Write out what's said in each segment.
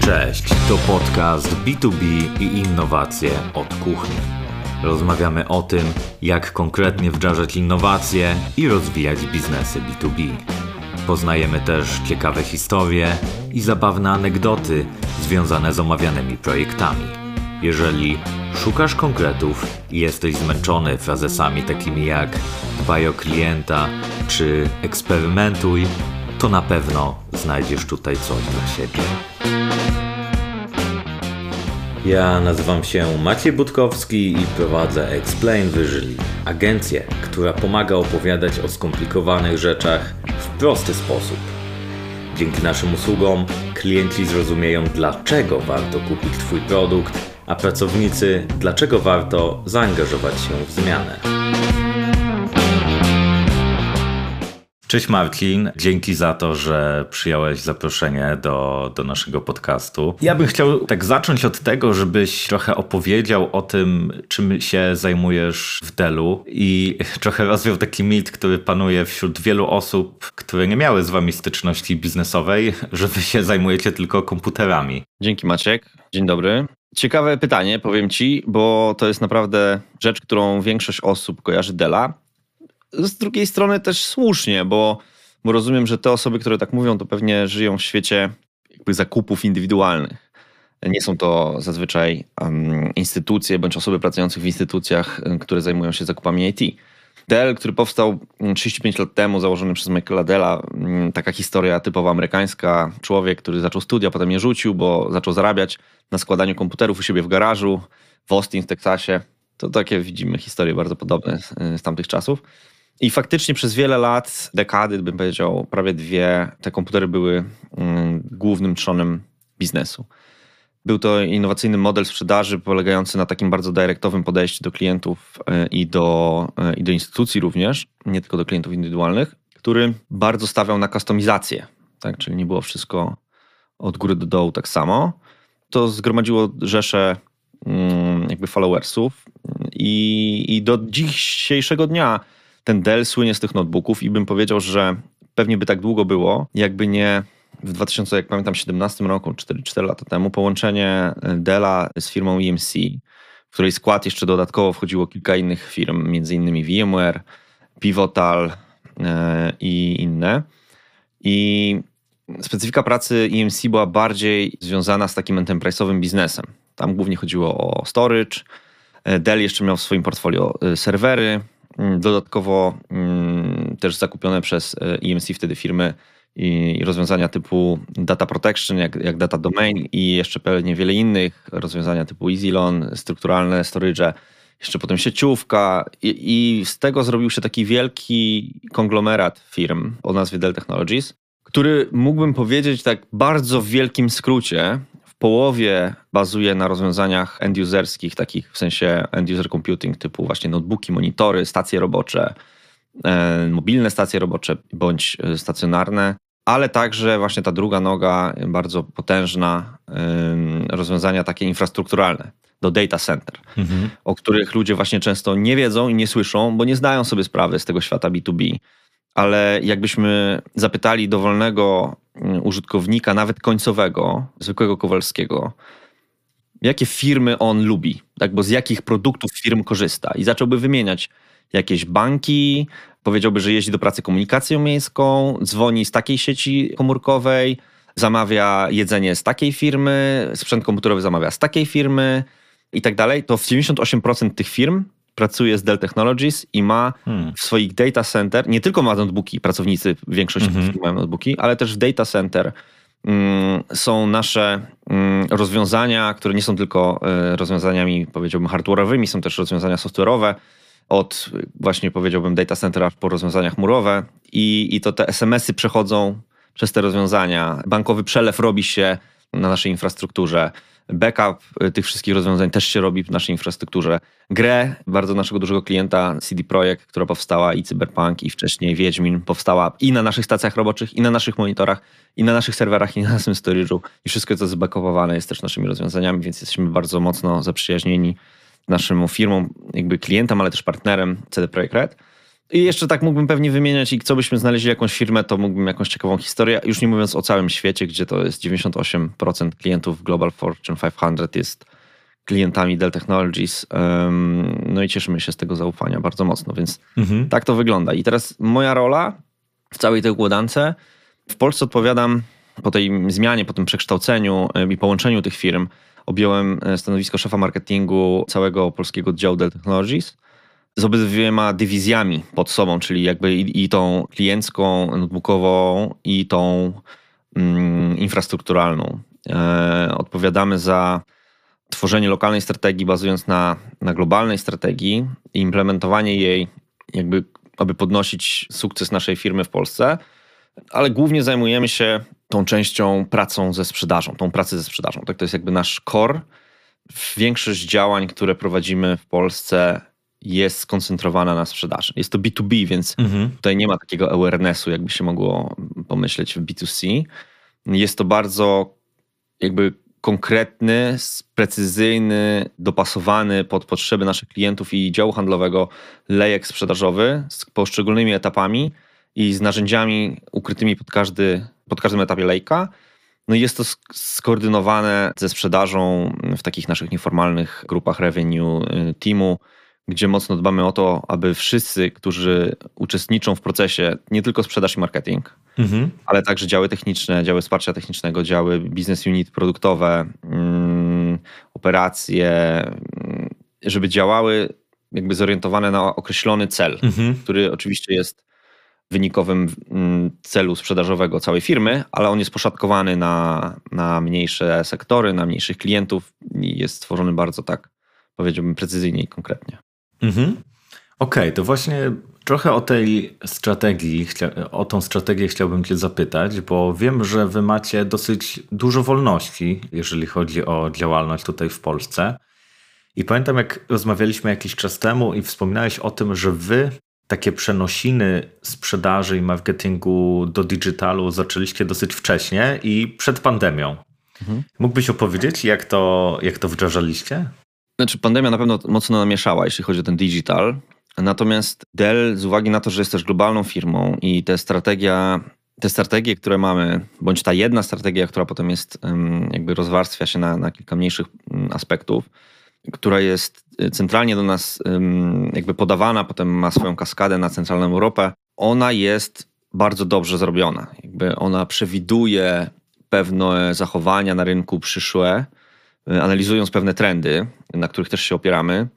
Cześć, to podcast B2B i innowacje od kuchni. Rozmawiamy o tym, jak konkretnie wdrażać innowacje i rozwijać biznesy B2B. Poznajemy też ciekawe historie i zabawne anegdoty związane z omawianymi projektami. Jeżeli szukasz konkretów i jesteś zmęczony frazesami takimi jak dbaj o klienta czy eksperymentuj, to na pewno znajdziesz tutaj coś dla siebie. Ja nazywam się Maciej Budkowski i prowadzę Explain Visually, agencję, która pomaga opowiadać o skomplikowanych rzeczach w prosty sposób. Dzięki naszym usługom klienci zrozumieją, dlaczego warto kupić Twój produkt, a pracownicy, dlaczego warto zaangażować się w zmianę. Cześć Marcin, dzięki za to, że przyjąłeś zaproszenie do, do naszego podcastu. Ja bym chciał tak zacząć od tego, żebyś trochę opowiedział o tym, czym się zajmujesz w Delu i trochę rozwiał taki mit, który panuje wśród wielu osób, które nie miały z wami styczności biznesowej, że wy się zajmujecie tylko komputerami. Dzięki Maciek, dzień dobry. Ciekawe pytanie, powiem ci, bo to jest naprawdę rzecz, którą większość osób kojarzy Dela z drugiej strony też słusznie, bo, bo rozumiem, że te osoby, które tak mówią, to pewnie żyją w świecie jakby zakupów indywidualnych. Nie są to zazwyczaj um, instytucje bądź osoby pracujące w instytucjach, które zajmują się zakupami IT. Dell, który powstał 35 lat temu, założony przez Michaela Della, taka historia typowo amerykańska. Człowiek, który zaczął studia, potem je rzucił, bo zaczął zarabiać na składaniu komputerów u siebie w garażu w Austin w Teksasie. To takie widzimy historie bardzo podobne z, z tamtych czasów. I faktycznie przez wiele lat, dekady, bym powiedział, prawie dwie, te komputery były mm, głównym trzonem biznesu. Był to innowacyjny model sprzedaży polegający na takim bardzo dyrektowym podejściu do klientów e, i do, e, i do instytucji również, nie tylko do klientów indywidualnych, który bardzo stawiał na kustomizację, tak? czyli nie było wszystko od góry do dołu tak samo. To zgromadziło rzesze mm, jakby followersów i, i do dzisiejszego dnia ten Dell słynie z tych notebooków i bym powiedział, że pewnie by tak długo było, jakby nie w 2000, jak pamiętam, 17 roku, 4, 4 lata temu, połączenie e, Della z firmą EMC, w której skład jeszcze dodatkowo wchodziło kilka innych firm, między innymi VMware, Pivotal e, i inne. I specyfika pracy EMC była bardziej związana z takim enterprise'owym biznesem. Tam głównie chodziło o storage. E, Dell jeszcze miał w swoim portfolio serwery, dodatkowo mm, też zakupione przez EMC wtedy firmy i rozwiązania typu data protection, jak, jak data domain i jeszcze pewnie wiele innych rozwiązania typu EasyLon, strukturalne storage, jeszcze potem sieciówka i, i, z tego zrobił się taki wielki konglomerat firm o nazwie Dell Technologies, który mógłbym powiedzieć tak bardzo w wielkim skrócie połowie bazuje na rozwiązaniach end-userskich, takich w sensie end-user computing, typu właśnie notebooki, monitory, stacje robocze, e, mobilne stacje robocze bądź e, stacjonarne, ale także właśnie ta druga noga, bardzo potężna, rozwiązania takie infrastrukturalne do data center, mhm. o których ludzie właśnie często nie wiedzą i nie słyszą, bo nie zdają sobie sprawy z tego świata B2B. Ale jakbyśmy zapytali dowolnego Mm, użytkownika, nawet końcowego, zwykłego Kowalskiego, jakie firmy on lubi, tak? bo z jakich produktów firm korzysta. I zacząłby wymieniać jakieś banki, powiedziałby, że jeździ do pracy komunikacją miejską, dzwoni z takiej sieci komórkowej, zamawia jedzenie z takiej firmy, sprzęt komputerowy zamawia z takiej firmy i tak dalej, to w 98% tych firm pracuje z Dell Technologies i ma hmm. w swoich data center, nie tylko ma notebooki, pracownicy, większość mhm. mają notebooki, ale też w data center mm, są nasze mm, rozwiązania, które nie są tylko y, rozwiązaniami, powiedziałbym, hardware'owymi, są też rozwiązania software'owe, od właśnie powiedziałbym data center aż po rozwiązania chmurowe i, i to te SMS-y przechodzą przez te rozwiązania. Bankowy przelew robi się na naszej infrastrukturze backup y, tych wszystkich rozwiązań też się robi w naszej infrastrukturze. Grę bardzo naszego dużego klienta CD Projekt, która powstała i Cyberpunk i wcześniej Wiedźmin powstała i na naszych stacjach roboczych, i na naszych monitorach, i na naszych serwerach, i na naszym storage'u. I wszystko to zbackowane jest też naszymi rozwiązaniami, więc jesteśmy bardzo mocno zaprzyjaźnieni naszym firmom, jakby klientem, ale też partnerem CD Projekt Red. I jeszcze tak mógłbym pewnie wymieniać i co byśmy znaleźli jakąś firmę, to mógłbym jakąś ciekawą historię. Już nie mówiąc o całym świecie, gdzie to jest 98% klientów Global Fortune 500 jest klientami Dell Technologies. No i cieszymy się z tego zaufania bardzo mocno, więc mhm. tak to wygląda. I teraz moja rola w całej tej układance. W Polsce odpowiadam po tej zmianie, po tym przekształceniu i połączeniu tych firm. Objąłem e, stanowisko szefa marketingu całego polskiego oddziału Dell Technologies z obydwiema dywizjami pod sobą, czyli jakby i, i tą kliencką, notebookową, i tą mm, infrastrukturalną. E, odpowiadamy za tworzenie lokalnej strategii bazując na, na globalnej strategii i implementowanie jej, jakby, aby podnosić sukces naszej firmy w Polsce, ale głównie zajmujemy się tą częścią pracą ze sprzedażą, tą pracę ze sprzedażą. Tak, to jest jakby nasz core. Większość działań, które prowadzimy w Polsce jest skoncentrowana na sprzedaży. Jest to B2B, więc mhm. tutaj nie ma takiego awarenessu, jakby się mogło pomyśleć w B2C. Jest to bardzo jakby konkretny, precyzyjny, dopasowany pod potrzeby naszych klientów i działu handlowego lejek sprzedażowy z poszczególnymi etapami i z narzędziami ukrytymi pod, każdy, pod każdym etapie lejka. No i jest to skoordynowane ze sprzedażą w takich naszych nieformalnych grupach revenue y, teamu, gdzie mocno dbamy o to, aby wszyscy, którzy uczestniczą w procesie, nie tylko sprzedaż i marketing, mhm. ale także działy techniczne, działy wsparcia technicznego, działy business unit produktowe, mm, operacje, mm, żeby działały jakby zorientowane na określony cel, mhm. który oczywiście jest wynikowym mm, celu sprzedażowego całej firmy, ale on jest poszatkowany na, na mniejsze sektory, na mniejszych klientów i jest stworzony bardzo tak, powiedziałbym, precyzyjnie i konkretnie. Mhm. Okej, okay, to właśnie trochę o tej strategii, o tą strategię chciałbym Cię zapytać, bo wiem, że Wy macie dosyć dużo wolności, jeżeli chodzi o działalność tutaj w Polsce. I pamiętam, jak rozmawialiśmy jakiś czas temu i wspominałeś o tym, że Wy takie przenosiny sprzedaży i marketingu do digitalu zaczęliście dosyć wcześnie i przed pandemią. Mhm. Mógłbyś opowiedzieć, jak to, jak to wdrażaliście? Znaczy, pandemia na pewno mocno namieszała, jeśli chodzi o ten digital. Natomiast Dell, z uwagi na to, że jest też globalną firmą i te strategia, te strategie, które mamy, bądź ta jedna strategia, która potem jest, jakby rozwarstwia się na, na kilka mniejszych mm, aspektów, która jest y, centralnie do nas jakby podawana, potem ma swoją kaskadę na centralną Europę, ona jest bardzo dobrze zrobiona. Jakby ona przewiduje pewne zachowania na rynku przyszłe, analizując pewne trendy, na których też się opieramy.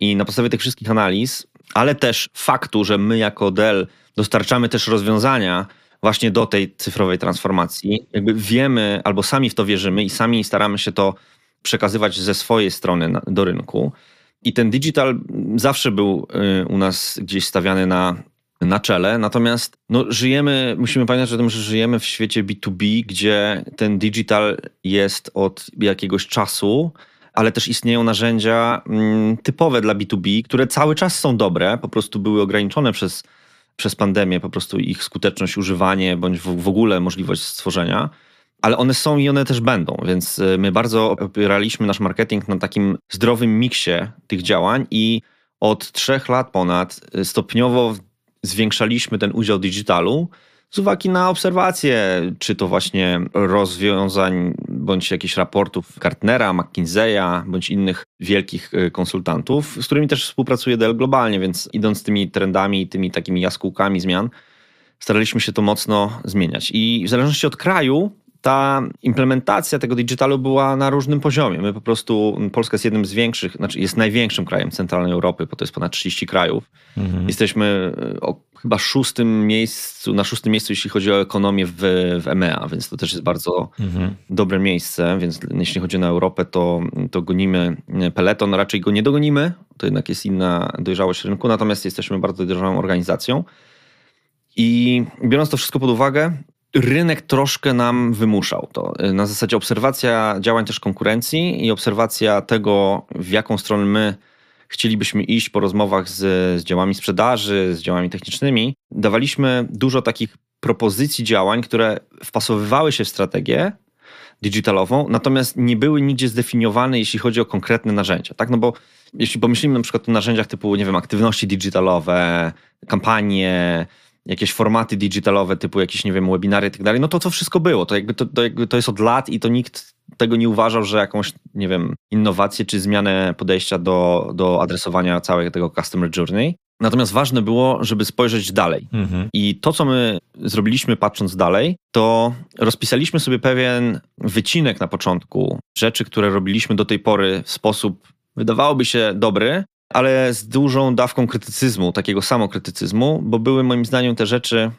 I na podstawie tych wszystkich analiz, ale też faktu, że my jako Dell dostarczamy też rozwiązania właśnie do tej cyfrowej transformacji, jakby wiemy albo sami w to wierzymy i sami staramy się to przekazywać ze swojej strony do rynku. I ten digital zawsze był y, u nas gdzieś stawiany na, na czele, natomiast no, żyjemy, musimy pamiętać o tym, że żyjemy w świecie B2B, gdzie ten digital jest od jakiegoś czasu, ale też istnieją narzędzia mm, typowe dla B2B, które cały czas są dobre, po prostu były ograniczone przez, przez pandemię, po prostu ich skuteczność, używanie bądź w, ogóle możliwość stworzenia ale one są i one też będą, więc y, my bardzo opieraliśmy nasz marketing na takim zdrowym miksie tych działań i od trzech lat ponad y, stopniowo zwiększaliśmy ten udział digitalu z uwagi na obserwacje, czy to właśnie rozwiązań bądź jakichś raportów Gartnera, McKinseya, bądź innych wielkich y, konsultantów, z którymi też współpracuje Dell globalnie, więc idąc tymi trendami i tymi takimi jaskółkami zmian, staraliśmy się to mocno zmieniać. I w zależności od kraju ta implementacja tego digitalu była na różnym poziomie. My po prostu, Polska jest jednym z większych, znaczy jest największym krajem centralnej Europy, bo to jest ponad 30 krajów. Mhm. Jesteśmy e, o chyba szóstym miejscu, na szóstym miejscu, jeśli chodzi o ekonomię w, w EMEA, więc to też jest bardzo mhm. dobre miejsce, więc jeśli chodzi na Europę, to, to gonimy peleton, raczej go nie dogonimy, to jednak jest inna dojrzałość rynku, natomiast jesteśmy bardzo dojrzałą organizacją. I biorąc to wszystko pod uwagę, rynek troszkę nam wymuszał to. Na zasadzie obserwacja działań też konkurencji i obserwacja tego, w jaką stronę my chcielibyśmy iść po rozmowach z, z działami sprzedaży, z działami technicznymi. Dawaliśmy dużo takich propozycji działań, które wpasowywały się w strategię, digitalową, natomiast nie były nigdzie zdefiniowane, jeśli chodzi o konkretne narzędzia. Tak? No bo jeśli pomyślimy na przykład o narzędziach typu, nie wiem, aktywności digitalowe, kampanie, jakieś formaty digitalowe typu jakieś, nie wiem, webinary i tak dalej, no to to wszystko było. To jakby to, to, jakby to jest od lat i to nikt tego nie uważał, że jakąś, nie wiem, innowację czy zmianę podejścia do, do adresowania całego tego customer journey. Natomiast ważne było, żeby spojrzeć dalej. Mhm. I to, co my zrobiliśmy patrząc dalej, to rozpisaliśmy sobie pewien wycinek na początku rzeczy, które robiliśmy do tej pory w sposób, wydawałoby się, dobry, ale z dużą dawką krytycyzmu, takiego samokrytycyzmu, bo były moim zdaniem te rzeczy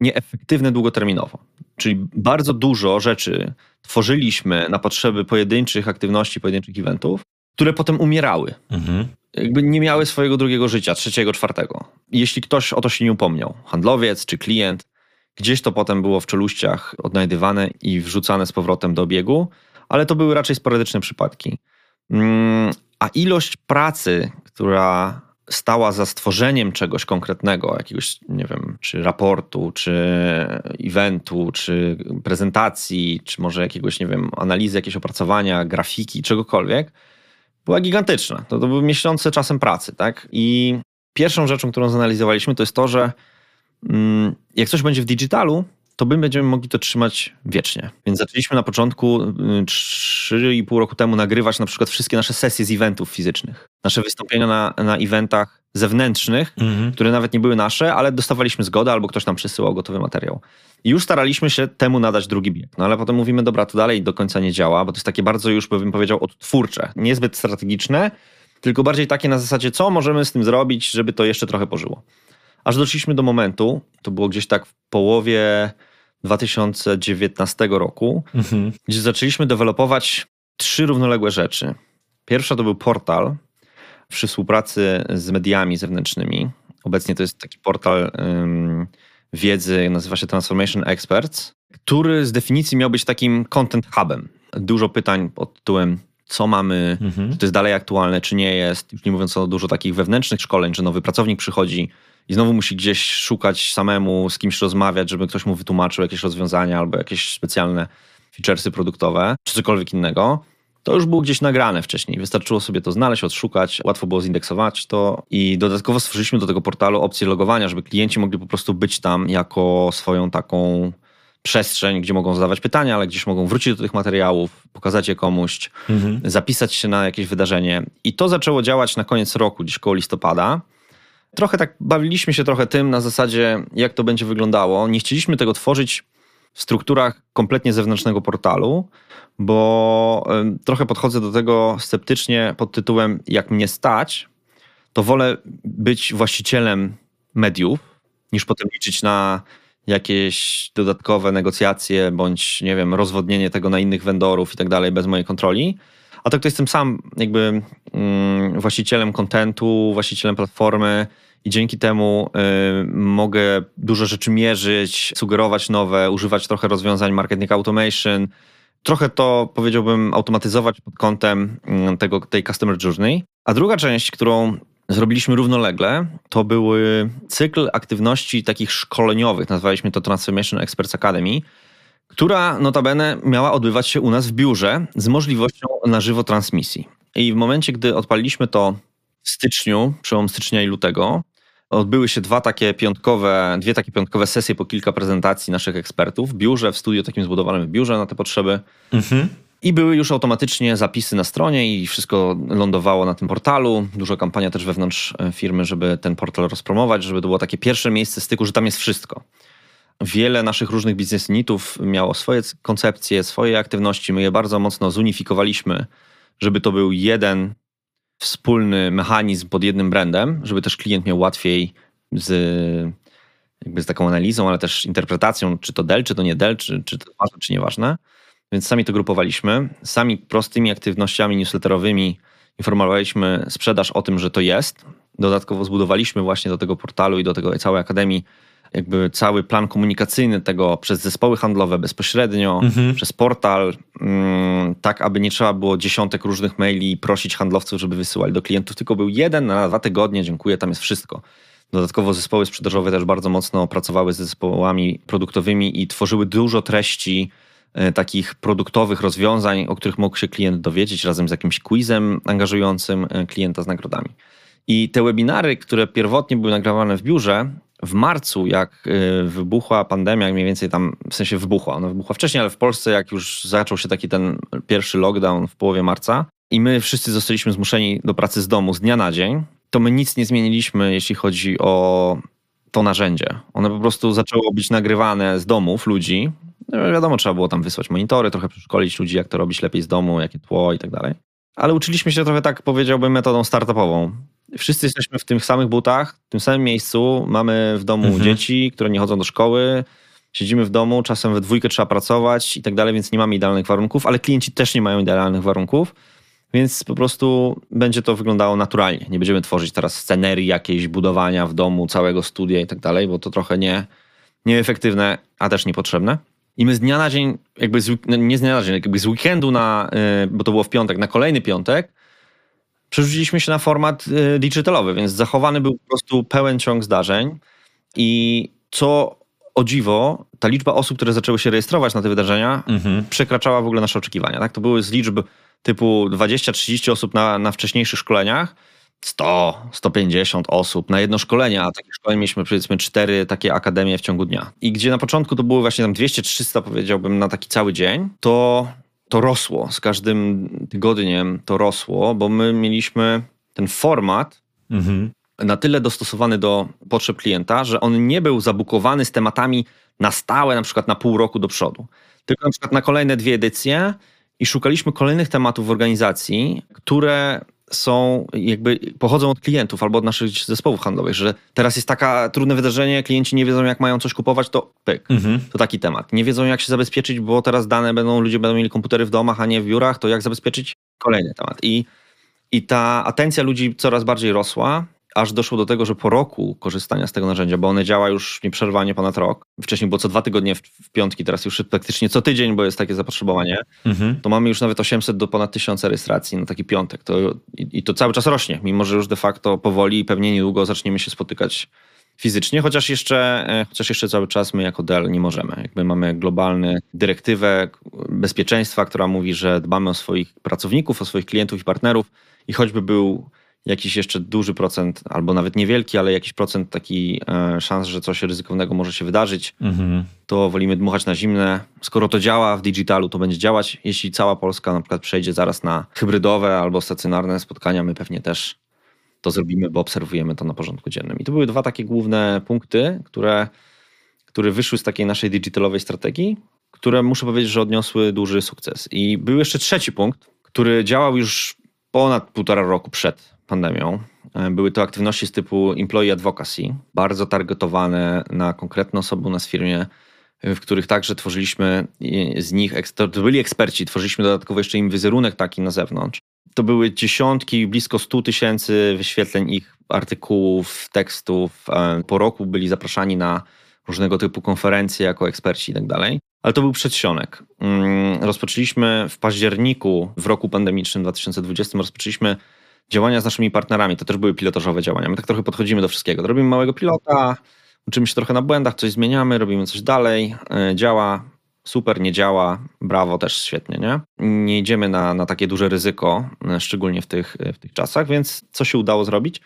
nieefektywne długoterminowo. Czyli bardzo dużo rzeczy tworzyliśmy na potrzeby pojedynczych aktywności, pojedynczych eventów, które potem umierały. Mhm. Jakby nie miały swojego drugiego życia, trzeciego, czwartego. Jeśli ktoś o to się nie upomniał, handlowiec czy klient, gdzieś to potem było w czeluściach odnajdywane i wrzucane z powrotem do obiegu, ale to były raczej sporadyczne przypadki. Mm, a ilość pracy, która stała za stworzeniem czegoś konkretnego, jakiegoś, nie wiem, czy raportu, czy eventu, czy prezentacji, czy może jakiegoś, nie wiem, analizy, jakieś opracowania, grafiki, czegokolwiek, była gigantyczna. To, to były miesiące czasem pracy, tak? I pierwszą rzeczą, którą zanalizowaliśmy, to jest to, że mm, jak coś będzie w digitalu, to my będziemy mogli to trzymać wiecznie. Więc zaczęliśmy na początku 3,5 y, roku temu nagrywać na przykład wszystkie nasze sesje z eventów fizycznych. Nasze wystąpienia na, na eventach zewnętrznych, mhm. które nawet nie były nasze, ale dostawaliśmy zgodę albo ktoś nam przysyłał gotowy materiał. I już staraliśmy się temu nadać drugi bieg. No ale potem mówimy, dobra, to dalej do końca nie działa, bo to jest takie bardzo już, bym powiedział, odtwórcze. Niezbyt strategiczne, tylko bardziej takie na zasadzie, co możemy z tym zrobić, żeby to jeszcze trochę pożyło. Aż doszliśmy do momentu, to było gdzieś tak w połowie 2019 roku, mhm. gdzie zaczęliśmy dewelopować trzy równoległe rzeczy. Pierwsza to był portal przy współpracy z mediami zewnętrznymi. Obecnie to jest taki portal um, wiedzy, nazywa się Transformation Experts, który z definicji miał być takim content hubem. Dużo pytań pod tytułem co mamy, mhm. czy to jest dalej aktualne, czy nie jest. Już nie mówiąc o dużo takich wewnętrznych szkoleń, że nowy pracownik przychodzi i znowu musi gdzieś szukać samemu, z kimś rozmawiać, żeby ktoś mu wytłumaczył jakieś rozwiązania albo jakieś specjalne featuresy produktowe, czy cokolwiek innego. To już było gdzieś nagrane wcześniej. Wystarczyło sobie to znaleźć, odszukać, łatwo było zindeksować to i dodatkowo stworzyliśmy do tego portalu opcję logowania, żeby klienci mogli po prostu być tam jako swoją taką przestrzeń, gdzie mogą zadawać pytania, ale gdzieś mogą wrócić do tych materiałów, pokazać je komuś, mhm. zapisać się na jakieś wydarzenie. I to zaczęło działać na koniec roku, gdzieś koło listopada. Trochę tak bawiliśmy się trochę tym na zasadzie, jak to będzie wyglądało. Nie chcieliśmy tego tworzyć w strukturach kompletnie zewnętrznego portalu, bo trochę podchodzę do tego sceptycznie pod tytułem jak mnie stać, to wolę być właścicielem mediów, niż potem liczyć na jakieś dodatkowe negocjacje, bądź nie wiem, rozwodnienie tego na innych vendorów i tak dalej bez mojej kontroli. A tak to jestem sam jakby mm, właścicielem kontentu, właścicielem platformy i dzięki temu y, mogę dużo rzeczy mierzyć, sugerować nowe, używać trochę rozwiązań marketing automation, trochę to powiedziałbym automatyzować pod kątem y, tego, tej customer journey. A druga część, którą zrobiliśmy równolegle, to były cykl aktywności takich szkoleniowych, nazwaliśmy to Transformation Experts Academy, która notabene miała odbywać się u nas w biurze z możliwością na żywo transmisji. I w momencie, gdy odpaliliśmy to w styczniu, przełom stycznia i lutego, odbyły się dwa takie piątkowe, dwie takie piątkowe sesje po kilka prezentacji naszych ekspertów w biurze, w studiu takim zbudowanym w biurze na te potrzeby. Mhm. I były już automatycznie zapisy na stronie i wszystko lądowało na tym portalu. Dużo kampania też wewnątrz e, firmy, żeby ten portal rozpromować, żeby to było takie pierwsze miejsce styku, że tam jest wszystko. Wiele naszych różnych biznes unitów miało swoje koncepcje, swoje aktywności. My je bardzo mocno zunifikowaliśmy, żeby to był jeden wspólny mechanizm pod jednym brandem, żeby też klient miał łatwiej z, jakby z taką analizą, ale też interpretacją, czy to del, czy to nie del, czy, czy to ważne, czy nieważne. Więc sami to grupowaliśmy. Sami prostymi aktywnościami newsletterowymi informowaliśmy sprzedaż o tym, że to jest. Dodatkowo zbudowaliśmy właśnie do tego portalu i do tego całej akademii jakby cały plan komunikacyjny tego przez zespoły handlowe bezpośrednio, mhm. przez portal, mm, tak aby nie trzeba było dziesiątek różnych maili i prosić handlowców, żeby wysyłali do klientów, tylko był jeden na dwa tygodnie, dziękuję, tam jest wszystko. Dodatkowo zespoły sprzedażowe też bardzo mocno pracowały z zespołami produktowymi i tworzyły dużo treści e, takich produktowych rozwiązań, o których mógł się klient dowiedzieć razem z jakimś quizem angażującym e, klienta z nagrodami. I te webinary, które pierwotnie były nagrywane w biurze, w marcu, jak e, wybuchła pandemia, mniej więcej tam, w sensie wybuchła, ona wybuchła wcześniej, ale w Polsce, jak już zaczął się taki ten pierwszy lockdown w połowie marca i my wszyscy zostaliśmy zmuszeni do pracy z domu z dnia na dzień, to my nic nie zmieniliśmy, jeśli chodzi o to narzędzie. One po prostu zaczęło być nagrywane z domów ludzi. No, wiadomo, trzeba było tam wysłać monitory, trochę przeszkolić ludzi, jak to robić lepiej z domu, jakie tło i tak dalej. Ale uczyliśmy się trochę tak, powiedziałbym, metodą startupową. Wszyscy jesteśmy w tych samych butach, w tym samym miejscu. Mamy w domu mhm. dzieci, które nie chodzą do szkoły. Siedzimy w domu, czasem we dwójkę trzeba pracować i tak dalej, więc nie mamy idealnych warunków, ale klienci też nie mają idealnych warunków. Więc po prostu będzie to wyglądało naturalnie. Nie będziemy tworzyć teraz scenerii jakiejś budowania w domu, całego studia i tak dalej, bo to trochę nie, nieefektywne, a też niepotrzebne. I my z dnia na dzień, jakby z, no nie z dnia na dzień, jakby z weekendu na, y, bo to było w piątek, na kolejny piątek, przerzuciliśmy się na format y, digitalowy, więc zachowany był po prostu pełen ciąg zdarzeń i co o dziwo, ta liczba osób, które zaczęły się rejestrować na te wydarzenia, mhm. przekraczała w ogóle nasze oczekiwania. Tak? To były z liczb typu 20-30 osób na, na wcześniejszych szkoleniach, 100, 150 osób na jedno szkolenie, a takich szkoleń mieliśmy powiedzmy cztery takie akademie w ciągu dnia. I gdzie na początku to były właśnie tam 200-300 powiedziałbym na taki cały dzień, to, to rosło. Z każdym tygodniem to rosło, bo my mieliśmy ten format mhm. na tyle dostosowany do potrzeb klienta, że on nie był zabukowany z tematami na stałe, na przykład na pół roku do przodu. Tylko na przykład na kolejne dwie edycje i szukaliśmy kolejnych tematów w organizacji, które są jakby pochodzą od klientów albo od naszych zespołów handlowych, że teraz jest taka trudne wydarzenie, klienci nie wiedzą jak mają coś kupować, to pyk, mhm. to taki temat. Nie wiedzą jak się zabezpieczyć, bo teraz dane będą, ludzie będą mieli komputery w domach, a nie w biurach, to jak zabezpieczyć? Kolejny temat. I, i ta atencja ludzi coraz bardziej rosła aż doszło do tego, że po roku korzystania z tego narzędzia, bo one działa już nieprzerwanie ponad rok, wcześniej było co dwa tygodnie w, piątki, teraz już praktycznie co tydzień, bo jest takie zapotrzebowanie, mhm. to mamy już nawet 800 do ponad 1000 rejestracji na taki piątek. To, i, I to cały czas rośnie, mimo że już de facto powoli i pewnie niedługo zaczniemy się spotykać fizycznie, chociaż jeszcze, e, chociaż jeszcze cały czas my jako Dell nie możemy. Jakby mamy globalną dyrektywę bezpieczeństwa, która mówi, że dbamy o swoich pracowników, o swoich klientów i partnerów i choćby był jakiś jeszcze duży procent, albo nawet niewielki, ale jakiś procent taki e, szans, że coś ryzykownego może się wydarzyć, mhm. to wolimy dmuchać na zimne. Skoro to działa w digitalu, to będzie działać. Jeśli cała Polska na przykład przejdzie zaraz na hybrydowe albo stacjonarne spotkania, my pewnie też to zrobimy, bo obserwujemy to na porządku dziennym. I to były dwa takie główne punkty, które, które wyszły z takiej naszej digitalowej strategii, które muszę powiedzieć, że odniosły duży sukces. I był jeszcze trzeci punkt, który działał już ponad półtora roku przed pandemią. E, były to aktywności z typu employee advocacy, bardzo targetowane na konkretne osoby u nas w firmie, w których także tworzyliśmy z nich, to byli eksperci, tworzyliśmy dodatkowo jeszcze im wizerunek taki na zewnątrz. To były dziesiątki, blisko 100 tysięcy wyświetleń ich artykułów, tekstów. E, po roku byli zapraszani na różnego typu konferencje jako eksperci i tak dalej. Ale to był przedsionek. Mm, rozpoczęliśmy w październiku w roku pandemicznym 2020 rozpoczęliśmy działania z naszymi partnerami. To też były pilotażowe działania. My tak trochę podchodzimy do wszystkiego. Robimy małego pilota, uczymy się trochę na błędach, coś zmieniamy, robimy coś dalej, e, działa, super, nie działa, brawo, też świetnie, nie? Nie idziemy na, na takie duże ryzyko, e, szczególnie w tych, w tych czasach, więc co się udało zrobić?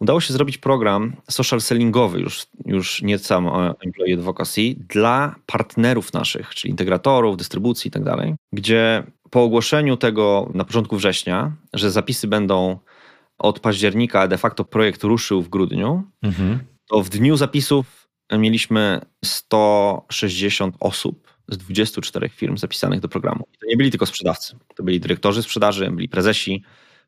Udało się zrobić program social sellingowy, już, już nie sam Employee Advocacy, dla partnerów naszych, czyli integratorów, dystrybucji i tak dalej, gdzie po ogłoszeniu tego na początku września, że zapisy będą od października, a de facto projekt ruszył w grudniu, mhm. to w dniu zapisów mieliśmy 160 osób z 24 firm zapisanych do programu. I to nie byli tylko sprzedawcy, to byli dyrektorzy sprzedaży, byli prezesi,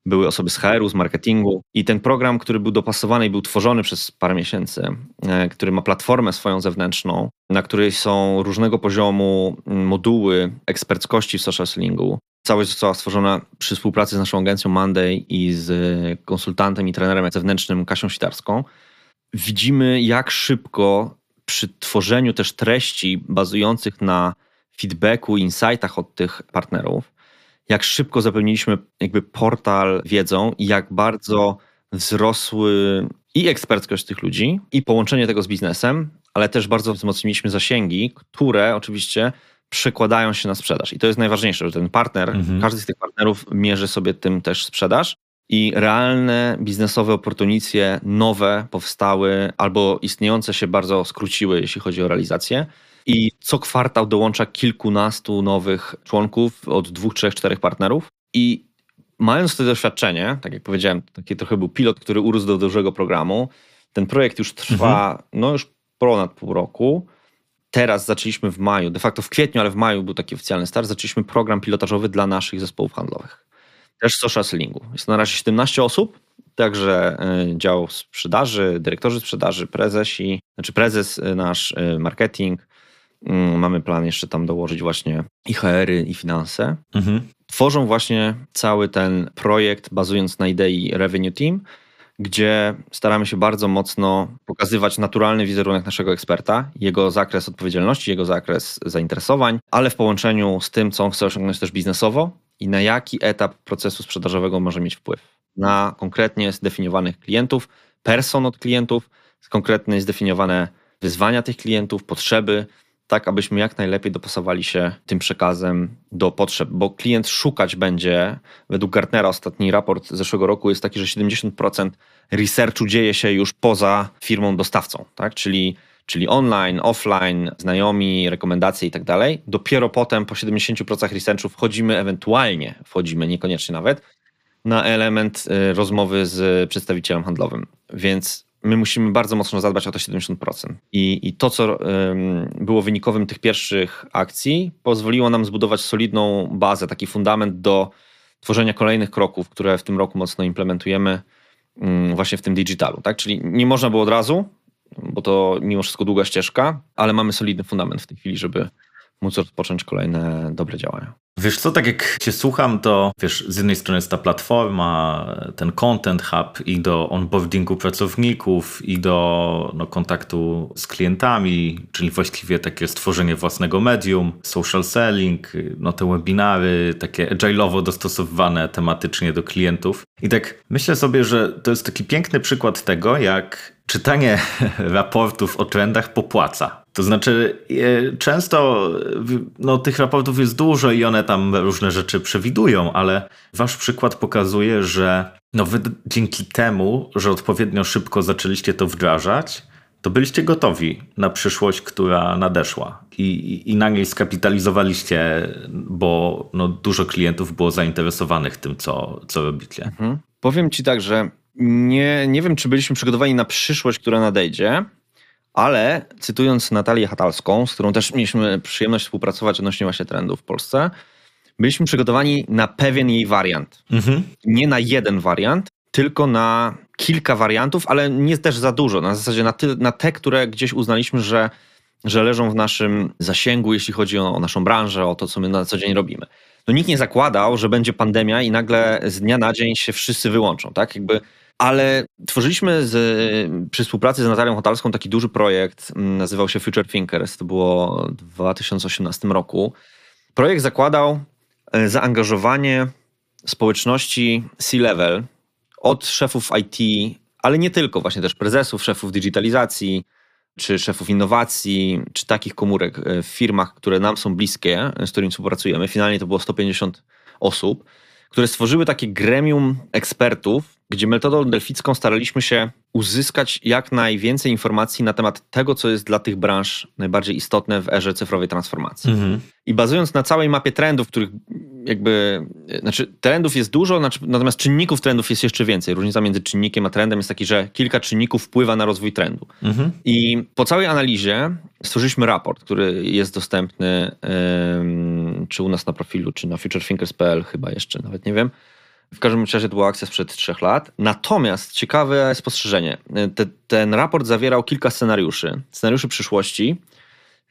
były osoby z HR-u, z marketingu i ten program, który był dopasowany i był tworzony przez parę miesięcy, e, który ma platformę swoją zewnętrzną, na której są różnego poziomu moduły eksperckości w social sellingu. Całość została stworzona przy współpracy z naszą agencją Monday i z konsultantem i trenerem zewnętrznym Kasią Sitarską. Widzimy, jak szybko przy tworzeniu też treści bazujących na feedbacku, insightach od tych partnerów, jak szybko zapełniliśmy jakby portal wiedzą i jak bardzo wzrosły i eksperckość tych ludzi, i połączenie tego z biznesem, ale też bardzo wzmocniliśmy zasięgi, które oczywiście przekładają się na sprzedaż. I to jest najważniejsze, że ten partner, mhm. każdy z tych partnerów mierzy sobie tym też sprzedaż i realne biznesowe oportunicje nowe powstały albo istniejące się bardzo skróciły, jeśli chodzi o realizację. I co kwartał dołącza kilkunastu nowych członków od dwóch, trzech, czterech partnerów. I mając to doświadczenie, tak jak powiedziałem, taki trochę był pilot, który urósł do dużego programu. Ten projekt już trwa, mhm. no już ponad pół roku. Teraz zaczęliśmy w maju, de facto w kwietniu, ale w maju był taki oficjalny start, zaczęliśmy program pilotażowy dla naszych zespołów handlowych. Też social sellingu. Jest na razie 17 osób, także e, dział sprzedaży, dyrektorzy sprzedaży, prezesi, znaczy prezes e, nasz, e, marketing. Mm, mamy plan jeszcze tam dołożyć właśnie i HR-y, i finanse. Mhm. Tworzą właśnie cały ten projekt bazując na idei Revenue Team, gdzie staramy się bardzo mocno pokazywać naturalny wizerunek naszego eksperta, jego zakres odpowiedzialności, jego zakres zainteresowań, ale w połączeniu z tym, co on chce osiągnąć też biznesowo i na jaki etap procesu sprzedażowego może mieć wpływ. Na konkretnie zdefiniowanych klientów, person od klientów, konkretnie zdefiniowane wyzwania tych klientów, potrzeby, tak abyśmy jak najlepiej dopasowali się tym przekazem do potrzeb, bo klient szukać będzie, według Gartnera ostatni raport z zeszłego roku jest taki, że 70% researchu dzieje się już poza firmą dostawcą, tak? czyli, czyli online, offline, znajomi, rekomendacje i tak dalej. Dopiero potem po 70% researchu wchodzimy ewentualnie, wchodzimy niekoniecznie nawet, na element y, rozmowy z przedstawicielem handlowym. Więc my musimy bardzo mocno zadbać o to 70%. I, i to, co było wynikowym tych pierwszych akcji, pozwoliło nam zbudować solidną bazę, taki fundament do tworzenia kolejnych kroków, które w tym roku mocno implementujemy właśnie w tym digitalu. Tak? Czyli nie można było od razu, bo to mimo wszystko długa ścieżka, ale mamy solidny fundament w tej chwili, żeby móc rozpocząć kolejne dobre działania. Wiesz co, tak jak cię słucham, to wiesz, z jednej strony jest ta platforma, ten content hub i do onboardingu pracowników i do no, kontaktu z klientami, czyli właściwie takie stworzenie własnego medium, social selling, no te webinary, takie agile'owo dostosowywane tematycznie do klientów. I tak myślę sobie, że to jest taki piękny przykład tego, jak czytanie raportów o trendach popłaca. To znaczy, e, często no, tych raportów jest dużo i one tam różne rzeczy przewidują, ale wasz przykład pokazuje, że no, wy dzięki temu, że odpowiednio szybko zaczęliście to wdrażać, to byliście gotowi na przyszłość, która nadeszła i, i na niej skapitalizowaliście, bo no, dużo klientów było zainteresowanych tym, co, co robicie. Mhm. Powiem ci tak, że nie, nie wiem, czy byliśmy przygotowani na przyszłość, która nadejdzie, ale cytując Natalię Hatalską, z którą też mieliśmy przyjemność współpracować odnośnie właśnie trendów w Polsce, byliśmy przygotowani na pewien jej wariant. Mhm. Nie na jeden wariant, tylko na kilka wariantów, ale nie też za dużo. Na zasadzie na, ty, na te, które gdzieś uznaliśmy, że, że leżą w naszym zasięgu, jeśli chodzi o, o naszą branżę, o to, co my na co dzień robimy. No nikt nie zakładał, że będzie pandemia i nagle z dnia na dzień się wszyscy wyłączą, tak? Jakby ale tworzyliśmy z, przy współpracy z Natalią Hotalską taki duży projekt, nazywał się Future Thinkers, to było w 2018 roku. Projekt zakładał e, zaangażowanie społeczności C-level od szefów IT, ale nie tylko, właśnie też prezesów, szefów digitalizacji, czy szefów innowacji, czy takich komórek e, w firmach, które nam są bliskie, z którymi współpracujemy. Finalnie to było 150 osób, które stworzyły takie gremium ekspertów, gdzie metodą delficką staraliśmy się uzyskać jak najwięcej informacji na temat tego, co jest dla tych branż najbardziej istotne w erze cyfrowej transformacji. Mhm. I bazując na całej mapie trendów, których jakby, znaczy trendów jest dużo, znaczy, natomiast czynników trendów jest jeszcze więcej. Różnica między czynnikiem a trendem jest taki, że kilka czynników wpływa na rozwój trendu. Mhm. I po całej analizie stworzyliśmy raport, który jest dostępny czy u nas na profilu, czy na futurethinkers.pl chyba jeszcze, nawet nie wiem w każdym razie to była akcja sprzed trzech lat. Natomiast ciekawe spostrzeżenie. Te, ten raport zawierał kilka scenariuszy. Scenariuszy przyszłości.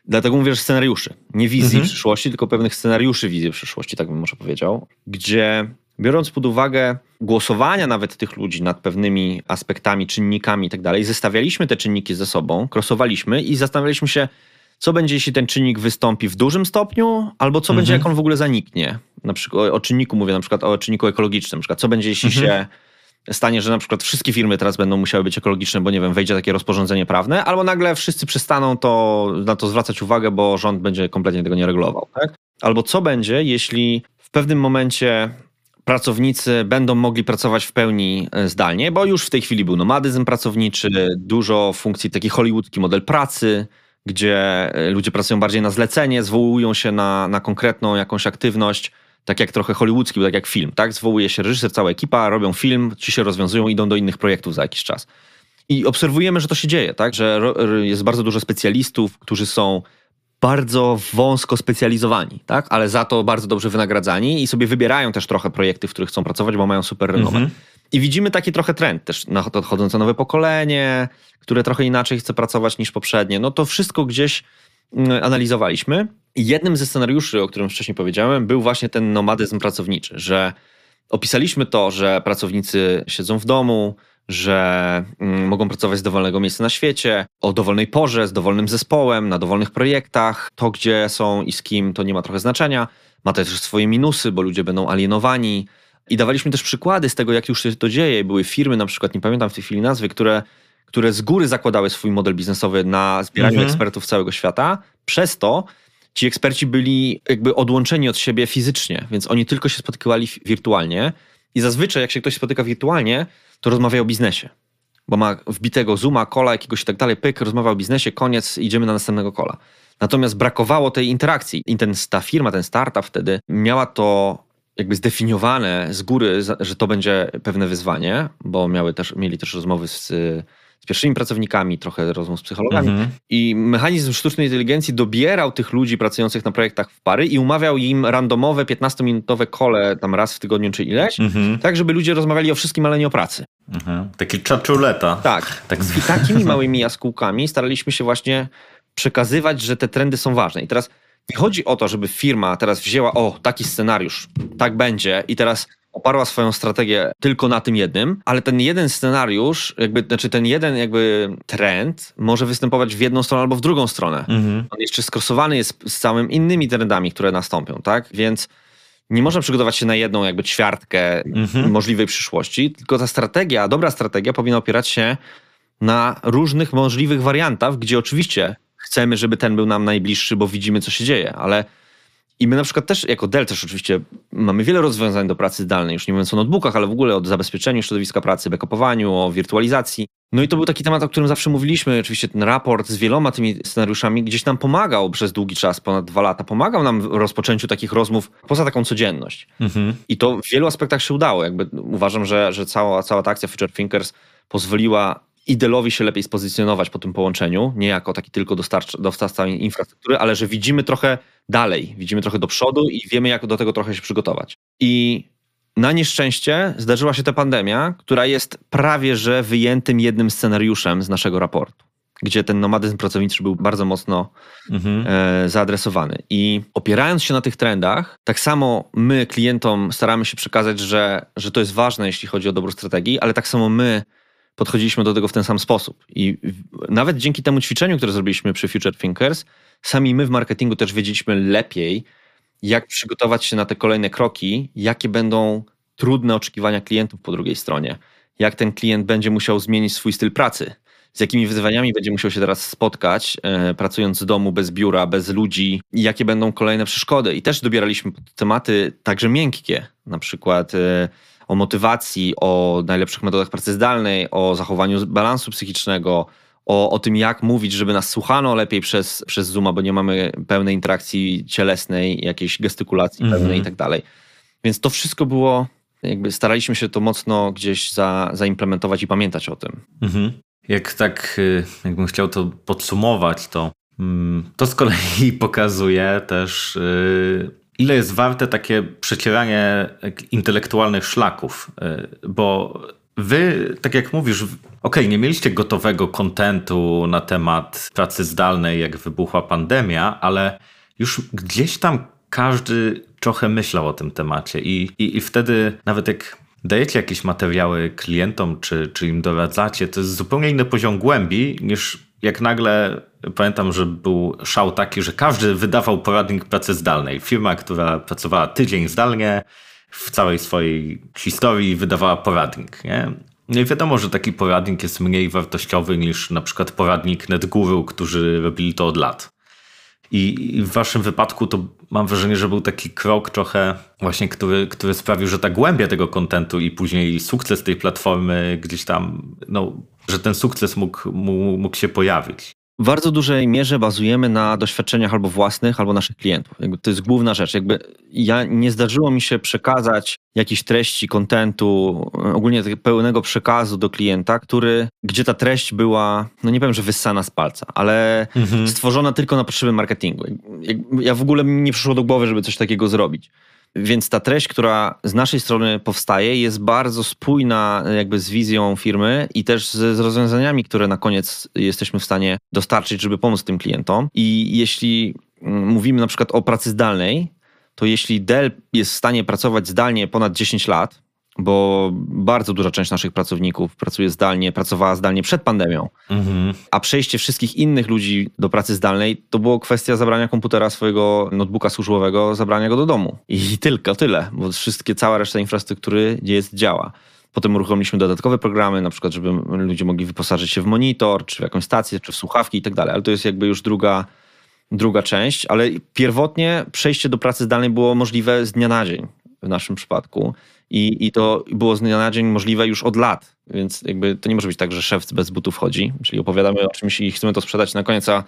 Dlatego mówię, że scenariuszy. Nie wizji mhm. przyszłości, tylko pewnych scenariuszy wizji przyszłości, tak bym może powiedział. Gdzie biorąc pod uwagę głosowania nawet tych ludzi nad pewnymi aspektami, czynnikami i tak dalej, zestawialiśmy te czynniki ze sobą, krosowaliśmy i zastanawialiśmy się, co będzie, jeśli ten czynnik wystąpi w dużym stopniu, albo co mhm. będzie, jak on w ogóle zaniknie. Na przykład o, czynniku mówię, na przykład o czynniku ekologicznym, na przykład co będzie, jeśli mhm. się stanie, że na przykład wszystkie firmy teraz będą musiały być ekologiczne, bo nie wiem, wejdzie takie rozporządzenie prawne, albo nagle wszyscy przestaną to, na to zwracać uwagę, bo rząd będzie kompletnie tego nie regulował. Tak? Albo co będzie, jeśli w pewnym momencie pracownicy będą mogli pracować w pełni e, zdalnie, bo już w tej chwili był nomadyzm pracowniczy, dużo funkcji, taki hollywoodzki model pracy, gdzie e, ludzie pracują bardziej na zlecenie, zwołują się na, na konkretną jakąś aktywność, tak jak trochę hollywoodzki, tak jak film, tak? Zwołuje się reżyser, cała ekipa, robią film, ci się rozwiązują, idą do innych projektów za jakiś czas. I obserwujemy, że to się dzieje, tak? Że jest bardzo dużo specjalistów, którzy są bardzo wąsko specjalizowani, tak? ale za to bardzo dobrze wynagradzani i sobie wybierają też trochę projekty, w których chcą pracować, bo mają super renomę. Mhm. I widzimy taki trochę trend też nadchodzące nowe pokolenie, które trochę inaczej chce pracować niż poprzednie. No to wszystko gdzieś mm, analizowaliśmy. I jednym ze scenariuszy, o którym wcześniej powiedziałem, był właśnie ten nomadyzm pracowniczy, że opisaliśmy to, że pracownicy siedzą w domu, że mm, mogą pracować z dowolnego miejsca na świecie, o dowolnej porze, z dowolnym zespołem, na dowolnych projektach. To, gdzie są i z kim, to nie ma trochę znaczenia. Ma też swoje minusy, bo ludzie będą alienowani. I dawaliśmy też przykłady z tego, jak już się to dzieje. Były firmy, na przykład, nie pamiętam w tej chwili nazwy, które, które z góry zakładały swój model biznesowy na zbieraniu mhm. ekspertów całego świata. Przez to ci eksperci byli jakby odłączeni od siebie fizycznie, więc oni tylko się spotykali wirtualnie. I zazwyczaj, jak się ktoś spotyka wirtualnie, to rozmawia o biznesie. Bo ma wbitego Zooma, kola, jakiegoś i tak dalej, pyk, rozmawia o biznesie, koniec, idziemy na następnego kola. Natomiast brakowało tej interakcji. I ten, ta firma, ten startup wtedy miała to jakby zdefiniowane z góry, że to będzie pewne wyzwanie, bo miały też, mieli też rozmowy z z pierwszymi pracownikami, trochę rozmów z psychologami. Mhm. I mechanizm sztucznej inteligencji dobierał tych ludzi pracujących na projektach w pary i umawiał im randomowe 15-minutowe kole tam raz w tygodniu czy ileś, mhm. tak żeby ludzie rozmawiali o wszystkim, ale nie o pracy. Mhm. Taki czaczuleta. Tak. tak. I takimi małymi jaskółkami staraliśmy się właśnie przekazywać, że te trendy są ważne. I teraz nie chodzi o to, żeby firma teraz wzięła, o, taki scenariusz, tak będzie i teraz oparła swoją strategię tylko na tym jednym, ale ten jeden scenariusz, jakby, znaczy ten jeden jakby trend może występować w jedną stronę albo w drugą stronę. Mhm. On jeszcze skrosowany jest z całym innymi trendami, które nastąpią, tak? Więc nie można przygotować się na jedną jakby ćwiartkę mhm. możliwej przyszłości, tylko ta strategia, dobra strategia powinna opierać się na różnych możliwych wariantach, gdzie oczywiście chcemy, żeby ten był nam najbliższy, bo widzimy, co się dzieje, ale i my na przykład też, jako Dell też oczywiście mamy wiele rozwiązań do pracy zdalnej, już nie mówiąc o notebookach, ale w ogóle o zabezpieczeniu środowiska pracy, backupowaniu, o wirtualizacji. No i to był taki temat, o którym zawsze mówiliśmy. Oczywiście ten raport z wieloma tymi scenariuszami gdzieś nam pomagał przez długi czas, ponad dwa lata. Pomagał nam w rozpoczęciu takich rozmów poza taką codzienność. Mhm. I to w wielu aspektach się udało. Jakby uważam, że, że cała, cała ta akcja Future Thinkers pozwoliła idealowi się lepiej spozycjonować po tym połączeniu, nie jako taki tylko dostawca infrastruktury, ale że widzimy trochę dalej, widzimy trochę do przodu i wiemy, jak do tego trochę się przygotować. I na nieszczęście zdarzyła się ta pandemia, która jest prawie że wyjętym jednym scenariuszem z naszego raportu, gdzie ten nomadyzm pracowniczy był bardzo mocno mhm. e, zaadresowany. I opierając się na tych trendach, tak samo my klientom staramy się przekazać, że, że to jest ważne, jeśli chodzi o dobrą strategię, ale tak samo my podchodziliśmy do tego w ten sam sposób. I nawet dzięki temu ćwiczeniu, które zrobiliśmy przy Future Thinkers, sami my w marketingu też wiedzieliśmy lepiej, jak przygotować się na te kolejne kroki, jakie będą trudne oczekiwania klientów po drugiej stronie, jak ten klient będzie musiał zmienić swój styl pracy, z jakimi wyzwaniami będzie musiał się teraz spotkać, e, pracując z domu, bez biura, bez ludzi, jakie będą kolejne przeszkody. I też dobieraliśmy tematy także miękkie, na przykład. O motywacji, o najlepszych metodach pracy zdalnej, o zachowaniu balansu psychicznego, o, o tym, jak mówić, żeby nas słuchano lepiej przez, przez Zooma, bo nie mamy pełnej interakcji cielesnej, jakiejś gestykulacji mm -hmm. pełnej i tak dalej. Więc to wszystko było, jakby staraliśmy się to mocno gdzieś za, zaimplementować i pamiętać o tym. Mm -hmm. Jak tak, y, jakbym chciał to podsumować, to mm, to z kolei pokazuje też y, ile jest warte takie przecieranie intelektualnych szlaków, e, bo wy, tak jak mówisz, ok, nie mieliście gotowego kontentu na temat pracy zdalnej, jak wybuchła pandemia, ale już gdzieś tam każdy trochę myślał o tym temacie i, i, i wtedy nawet jak dajecie jakieś materiały klientom, czy, czy im doradzacie, to jest zupełnie inny poziom głębi niż jak nagle pamiętam, że był szał taki, że każdy wydawał poradnik pracy zdalnej. Firma, która pracowała tydzień zdalnie, w całej swojej historii wydawała poradnik. Nie? No i wiadomo, że taki poradnik jest mniej wartościowy niż na przykład poradnik NetGuru, którzy robili to od lat. I w waszym wypadku to mam wrażenie, że był taki krok trochę właśnie, który, który sprawił, że ta głębia tego kontentu i później sukces tej platformy gdzieś tam, no, że ten sukces mógł, mógł, się pojawić w bardzo dużej mierze bazujemy na doświadczeniach albo własnych, albo naszych klientów. Jakby to jest główna rzecz. Jakby ja nie zdarzyło mi się przekazać jakiejś treści, kontentu, ogólnie pełnego przekazu do klienta, który, gdzie ta treść była, no nie powiem, że wyssana z palca, ale mhm. stworzona tylko na potrzeby marketingu. Ja w ogóle mi nie przyszło do głowy, żeby coś takiego zrobić. Więc ta treść, która z naszej strony powstaje, jest bardzo spójna jakby z wizją firmy i też z, z rozwiązaniami, które na koniec jesteśmy w stanie dostarczyć, żeby pomóc tym klientom. I jeśli mm, mówimy na przykład o pracy zdalnej, to jeśli Dell jest w stanie pracować zdalnie ponad 10 lat, bo bardzo duża część naszych pracowników pracuje zdalnie, pracowała zdalnie przed pandemią, mhm. a przejście wszystkich innych ludzi do pracy zdalnej to było kwestia zabrania komputera swojego notebooka służbowego, zabrania go do domu. I tylko tyle, bo wszystkie, cała reszta infrastruktury jest, działa. Potem uruchomiliśmy dodatkowe programy, na przykład, żeby ludzie mogli wyposażyć się w monitor, czy w jakąś stację, czy w słuchawki i tak dalej, ale to jest jakby już druga, druga część, ale pierwotnie przejście do pracy zdalnej było możliwe z dnia na dzień w naszym przypadku. I, I to było z dnia na dzień możliwe już od lat, więc jakby to nie może być tak, że szef bez butów chodzi, czyli opowiadamy o czymś i chcemy to sprzedać na koniec, a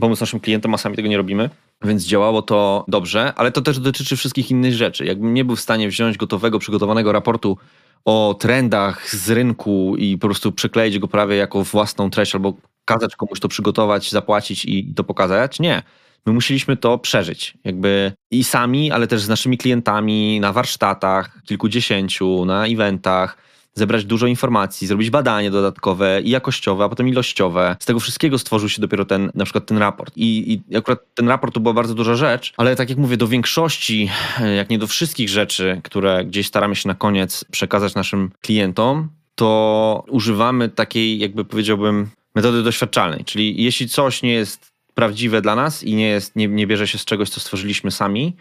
pomóc naszym klientom, a sami tego nie robimy. Więc działało to dobrze, ale to też dotyczy wszystkich innych rzeczy. Jakbym nie był w stanie wziąć gotowego, przygotowanego raportu o trendach z rynku i po prostu przykleić go prawie jako własną treść albo kazać komuś to przygotować, zapłacić i to pokazać, nie my musieliśmy to przeżyć. Jakby i sami, ale też z naszymi klientami na warsztatach, kilkudziesięciu, na eventach, zebrać dużo informacji, zrobić badanie dodatkowe i jakościowe, a potem ilościowe. Z tego wszystkiego stworzył się dopiero ten, na przykład ten raport. I, i akurat ten raport to była bardzo duża rzecz, ale tak jak mówię, do większości, jak nie do wszystkich rzeczy, które gdzieś staramy się na koniec przekazać naszym klientom, to używamy takiej, jakby powiedziałbym, metody doświadczalnej. Czyli jeśli coś nie jest prawdziwe dla nas i nie, jest, nie, nie bierze się z czegoś, co stworzyliśmy sami,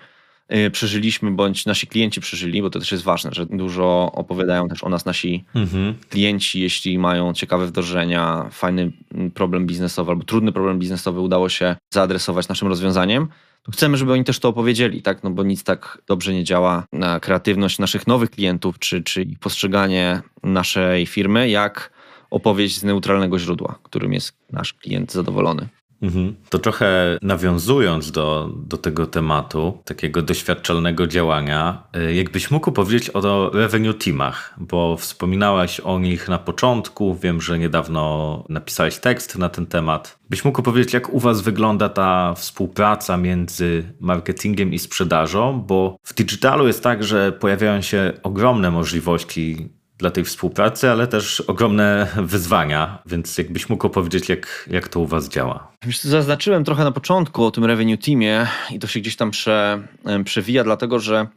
yy, przeżyliśmy, bądź nasi klienci przeżyli, bo to też jest ważne, że dużo opowiadają też o nas nasi mhm. klienci, jeśli mają ciekawe wdrożenia, fajny problem biznesowy albo trudny problem biznesowy udało się zaadresować naszym rozwiązaniem, to chcemy, żeby oni też to opowiedzieli, tak? No bo nic tak dobrze nie działa na kreatywność naszych nowych klientów, czy, czy ich postrzeganie naszej firmy, jak opowieść z neutralnego źródła, którym jest nasz klient zadowolony. Mhm. To trochę nawiązując do, do tego tematu, takiego doświadczalnego działania, y, jakbyś mógł powiedzieć o revenue teamach, bo wspominałaś o nich na początku, wiem, że niedawno napisałeś tekst na ten temat. Byś mógł powiedzieć, jak u Was wygląda ta współpraca między marketingiem i sprzedażą, bo w digitalu jest tak, że pojawiają się ogromne możliwości dla tej współpracy, ale też ogromne wyzwania, więc jakbyś mógł opowiedzieć, jak, jak to u Was działa. Zaznaczyłem trochę na początku o tym revenue teamie i to się gdzieś tam prze, przewija, dlatego że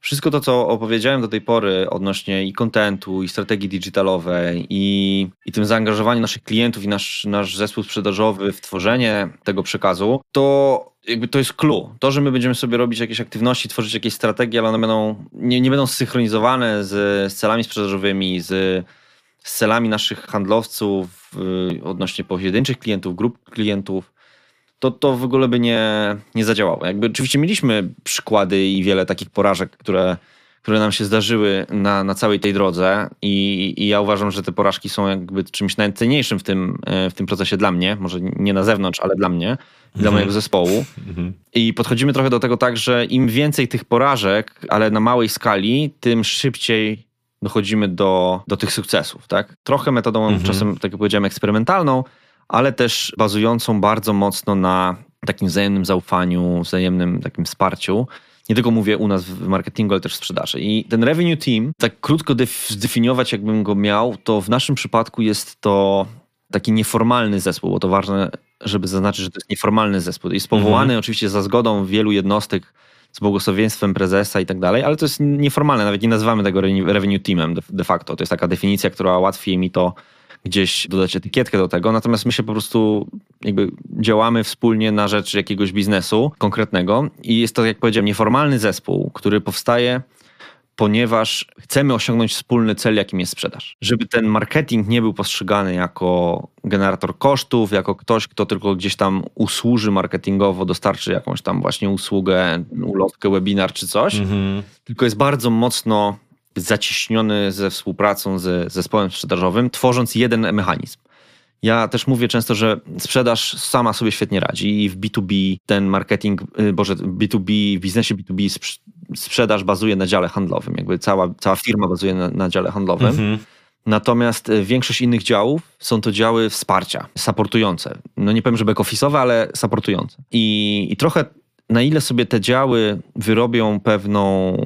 wszystko to, co opowiedziałem do tej pory odnośnie i kontentu, i strategii digitalowej, i, i tym zaangażowaniu naszych klientów i nasz, nasz zespół sprzedażowy w tworzenie tego przekazu, to jakby to jest clue. To, że my będziemy sobie robić jakieś aktywności, tworzyć jakieś strategie, ale one będą, nie, nie będą zsynchronizowane z, z celami sprzedażowymi, z, z celami naszych handlowców yy, odnośnie pojedynczych klientów, grup klientów, to to w ogóle by nie, nie zadziałało. Jakby oczywiście mieliśmy przykłady i wiele takich porażek, które, które nam się zdarzyły na, na całej tej drodze I, i ja uważam, że te porażki są jakby czymś najcenniejszym w tym, w tym procesie dla mnie, może nie na zewnątrz, ale dla mnie, dla mhm. mojego zespołu. Mhm. I podchodzimy trochę do tego tak, że im więcej tych porażek, ale na małej skali, tym szybciej dochodzimy do, do tych sukcesów. Tak? Trochę metodą mhm. czasem, tak jak powiedziałem, eksperymentalną, ale też bazującą bardzo mocno na takim wzajemnym zaufaniu, wzajemnym takim wsparciu. Nie tylko mówię u nas w marketingu, ale też w sprzedaży. I ten revenue team, tak krótko zdefiniować, jakbym go miał, to w naszym przypadku jest to taki nieformalny zespół, bo to ważne, żeby zaznaczyć, że to jest nieformalny zespół. Jest powołany mhm. oczywiście za zgodą wielu jednostek, z błogosławieństwem prezesa i tak dalej, ale to jest nieformalne, nawet nie nazywamy tego revenue teamem de facto. To jest taka definicja, która łatwiej mi to gdzieś dodać etykietkę do tego, natomiast my się po prostu jakby działamy wspólnie na rzecz jakiegoś biznesu konkretnego i jest to, jak powiedziałem, nieformalny zespół, który powstaje ponieważ chcemy osiągnąć wspólny cel, jakim jest sprzedaż. Żeby ten marketing nie był postrzegany jako generator kosztów, jako ktoś, kto tylko gdzieś tam usłuży marketingowo, dostarczy jakąś tam właśnie usługę, ulotkę, webinar czy coś, mhm. tylko jest bardzo mocno zacieśniony ze współpracą z zespołem sprzedażowym, tworząc jeden mechanizm. Ja też mówię często, że sprzedaż sama sobie świetnie radzi i w B2B ten marketing, y, boże, B2B, w biznesie B2B sprzedaż bazuje na dziale handlowym. Jakby cała, cała firma bazuje na, na dziale handlowym. Mhm. Natomiast y, większość innych działów są to działy wsparcia, supportujące. No nie powiem, że back-office'owe, ale supportujące. I, I trochę na ile sobie te działy wyrobią pewną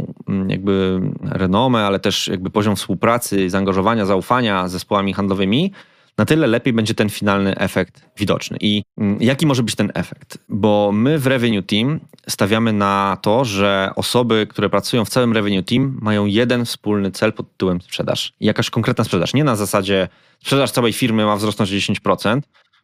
jakby renomę, ale też jakby poziom współpracy, zaangażowania, zaufania z zespołami handlowymi, na tyle lepiej będzie ten finalny efekt widoczny. I mm, jaki może być ten efekt? Bo my w Revenue Team stawiamy na to, że osoby, które pracują w całym Revenue Team mają jeden wspólny cel pod tytułem sprzedaż. I jakaś konkretna sprzedaż. Nie na zasadzie sprzedaż całej firmy ma wzrosnąć o 10%,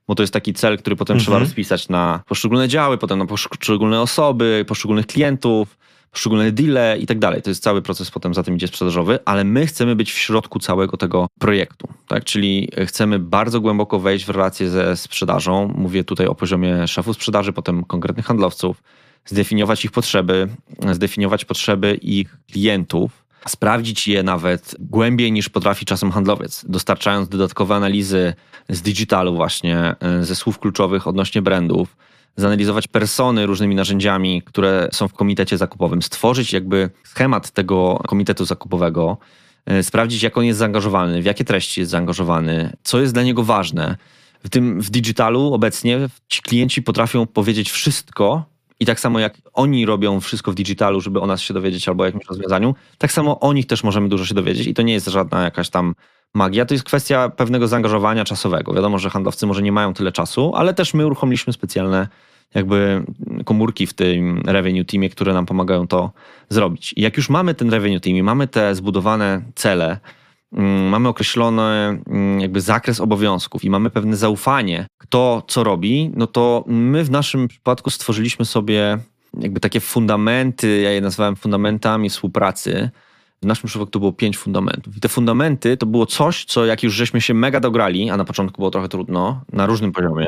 bo to jest taki cel, który potem mhm. trzeba rozpisać na poszczególne działy, potem na poszczególne osoby, poszczególnych klientów, poszczególne deale i tak dalej. To jest cały proces potem za tym idzie sprzedażowy, ale my chcemy być w środku całego tego projektu, tak? Czyli chcemy bardzo głęboko wejść w relacje ze sprzedażą. Mówię tutaj o poziomie szefów sprzedaży, potem konkretnych handlowców, zdefiniować ich potrzeby, zdefiniować potrzeby ich klientów, sprawdzić je nawet głębiej niż potrafi czasem handlowiec, dostarczając dodatkowe analizy z digitalu właśnie, ze słów kluczowych odnośnie brandów, zanalizować persony różnymi narzędziami, które są w komitecie zakupowym, stworzyć jakby schemat tego komitetu zakupowego, e, sprawdzić, jak on jest zaangażowany, w jakie treści jest zaangażowany, co jest dla niego ważne. W tym w digitalu obecnie ci klienci potrafią powiedzieć wszystko, i tak samo jak oni robią wszystko w digitalu, żeby o nas się dowiedzieć albo o jakimś rozwiązaniu, tak samo o nich też możemy dużo się dowiedzieć. I to nie jest żadna jakaś tam magia, to jest kwestia pewnego zaangażowania czasowego. Wiadomo, że handlowcy może nie mają tyle czasu, ale też my uruchomiliśmy specjalne jakby komórki w tym revenue teamie, które nam pomagają to zrobić. I jak już mamy ten revenue team i mamy te zbudowane cele, mamy określony mm, jakby zakres obowiązków i mamy pewne zaufanie, kto co robi, no to my w naszym przypadku stworzyliśmy sobie jakby takie fundamenty, ja je nazwałem fundamentami współpracy. W naszym przypadku to było pięć fundamentów. I te fundamenty to było coś, co jak już żeśmy się mega dograli, a na początku było trochę trudno, na różnym poziomie,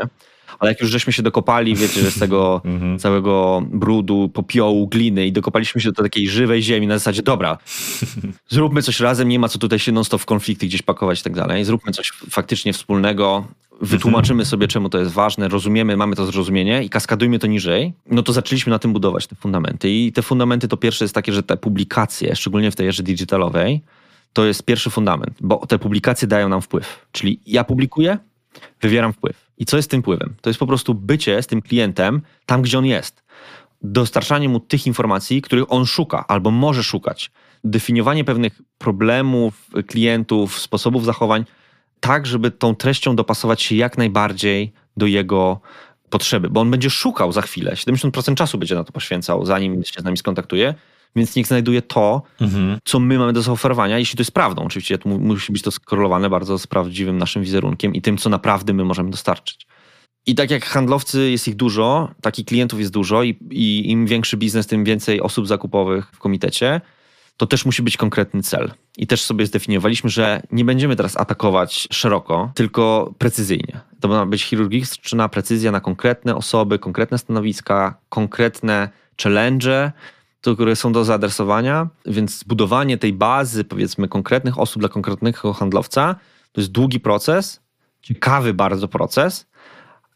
ale jak już żeśmy się dokopali, wiecie, że z tego mhm. całego brudu, popiołu, gliny i dokopaliśmy się do takiej żywej ziemi na zasadzie, dobra, zróbmy coś razem, nie ma co tutaj się non-stop w konflikty gdzieś pakować i tak dalej, zróbmy coś faktycznie wspólnego, wytłumaczymy sobie, czemu to jest ważne, rozumiemy, mamy to zrozumienie i kaskadujmy to niżej, no to zaczęliśmy na tym budować te fundamenty. I te fundamenty to pierwsze jest takie, że te publikacje, szczególnie w tej erze digitalowej, to jest pierwszy fundament, bo te publikacje dają nam wpływ. Czyli ja publikuję, wywieram wpływ. I co jest tym wpływem? To jest po prostu bycie z tym klientem tam, gdzie on jest. Dostarczanie mu tych informacji, których on szuka albo może szukać. Definiowanie pewnych problemów klientów, sposobów zachowań, tak, żeby tą treścią dopasować się jak najbardziej do jego potrzeby, bo on będzie szukał za chwilę. 70% czasu będzie na to poświęcał, zanim się z nami skontaktuje więc niech znajduje to, mhm. co my mamy do zaoferowania, jeśli to jest prawdą. Oczywiście to musi być to skorelowane bardzo z prawdziwym naszym wizerunkiem i tym, co naprawdę my możemy dostarczyć. I tak jak handlowcy jest ich dużo, takich klientów jest dużo i, i im większy biznes, tym więcej osób zakupowych w komitecie, to też musi być konkretny cel. I też sobie zdefiniowaliśmy, że nie będziemy teraz atakować szeroko, tylko precyzyjnie. To ma być chirurgiczna precyzja na konkretne osoby, konkretne stanowiska, konkretne challenge, które są do zaadresowania, więc zbudowanie tej bazy, powiedzmy, konkretnych osób dla konkretnego handlowca, to jest długi proces, ciekawy bardzo proces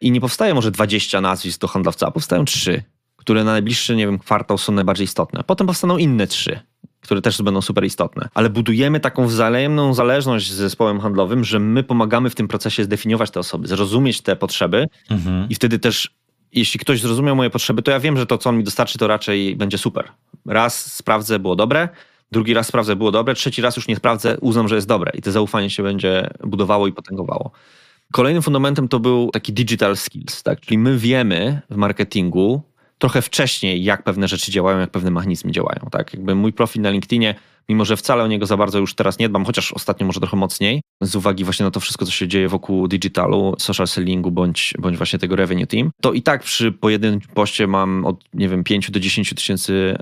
i nie powstaje może 20 nazwisk do handlowca, a powstają trzy, które na najbliższy, nie wiem, kwartał są najbardziej istotne. Potem powstaną inne trzy, które też będą super istotne. Ale budujemy taką wzajemną zależność z zespołem handlowym, że my pomagamy w tym procesie zdefiniować te osoby, zrozumieć te potrzeby mhm. i wtedy też jeśli ktoś zrozumiał moje potrzeby, to ja wiem, że to, co on mi dostarczy, to raczej będzie super. Raz sprawdzę, było dobre, drugi raz sprawdzę, było dobre, trzeci raz już nie sprawdzę, uznam, że jest dobre i to zaufanie się będzie budowało i potęgowało. Kolejnym fundamentem to był taki digital skills, tak? czyli my wiemy w marketingu trochę wcześniej, jak pewne rzeczy działają, jak pewne mechanizmy działają. Tak? Jakby mój profil na LinkedInie mimo że wcale o niego za bardzo już teraz nie dbam, chociaż ostatnio może trochę mocniej, z uwagi właśnie na to wszystko, co się dzieje wokół digitalu, social sellingu, bądź, bądź właśnie tego revenue team, to i tak przy pojedynczym poście mam od, nie wiem, 5 do 10 tysięcy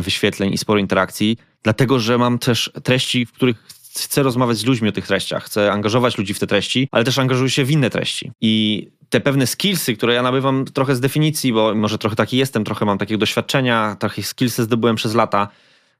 wyświetleń i sporo interakcji, dlatego że mam też treści, w których chcę rozmawiać z ludźmi o tych treściach, chcę angażować ludzi w te treści, ale też angażuję się w inne treści. I te pewne skillsy, które ja nabywam trochę z definicji, bo może trochę taki jestem, trochę mam takiego doświadczenia, trochę skillsy zdobyłem przez lata.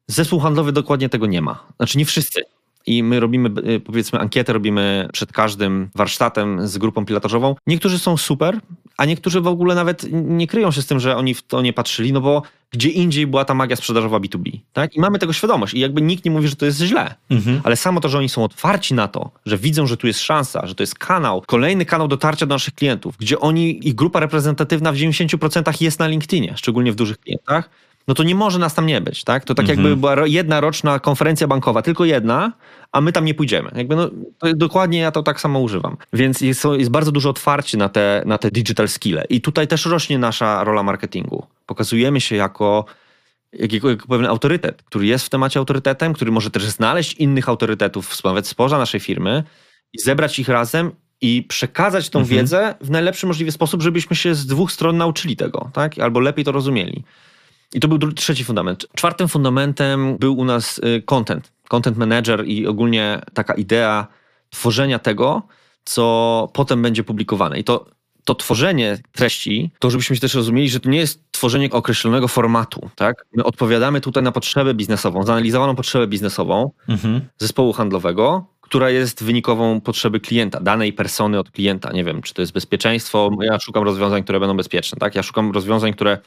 Zespół handlowy dokładnie tego nie ma. Znaczy nie wszyscy. I my robimy, y, powiedzmy, ankietę robimy przed każdym warsztatem z grupą pilotażową. Niektórzy są super, a niektórzy w ogóle nawet nie kryją się z tym, że oni w to nie patrzyli, no bo gdzie indziej była ta magia sprzedażowa B2B. Tak? I mamy tego świadomość. I jakby nikt nie mówi, że to jest źle. Mhm. Ale samo to, że oni są otwarci na to, że widzą, że tu jest szansa, że to jest kanał, kolejny kanał dotarcia do naszych klientów, gdzie oni, ich grupa reprezentatywna w 90% jest na LinkedInie, szczególnie w dużych klientach, no to nie może nas tam nie być, tak? To tak mhm. jakby była jedna roczna konferencja bankowa, tylko jedna, a my tam nie pójdziemy. Jakby no, dokładnie ja to tak samo używam. Więc jest, jest bardzo dużo otwarcie na te, na te digital skille. I tutaj też rośnie nasza rola marketingu. Pokazujemy się jako jako, jako pewien autorytet, który jest w temacie autorytetem, który może też znaleźć innych autorytetów nawet spoza naszej firmy i zebrać ich razem i przekazać tą mhm. wiedzę w najlepszy możliwy sposób, żebyśmy się z dwóch stron nauczyli tego, tak? Albo lepiej to rozumieli. I to był trzeci fundament. Czwartym fundamentem był u nas y, content, content manager i ogólnie taka idea tworzenia tego, co potem będzie publikowane. I to, to tworzenie treści, to żebyśmy się też rozumieli, że to nie jest tworzenie określonego formatu. Tak? My odpowiadamy tutaj na potrzebę biznesową, zanalizowaną potrzebę biznesową mhm. zespołu handlowego, która jest wynikową potrzeby klienta, danej persony od klienta. Nie wiem, czy to jest bezpieczeństwo. Ja szukam rozwiązań, które będą bezpieczne. Tak? Ja szukam rozwiązań, które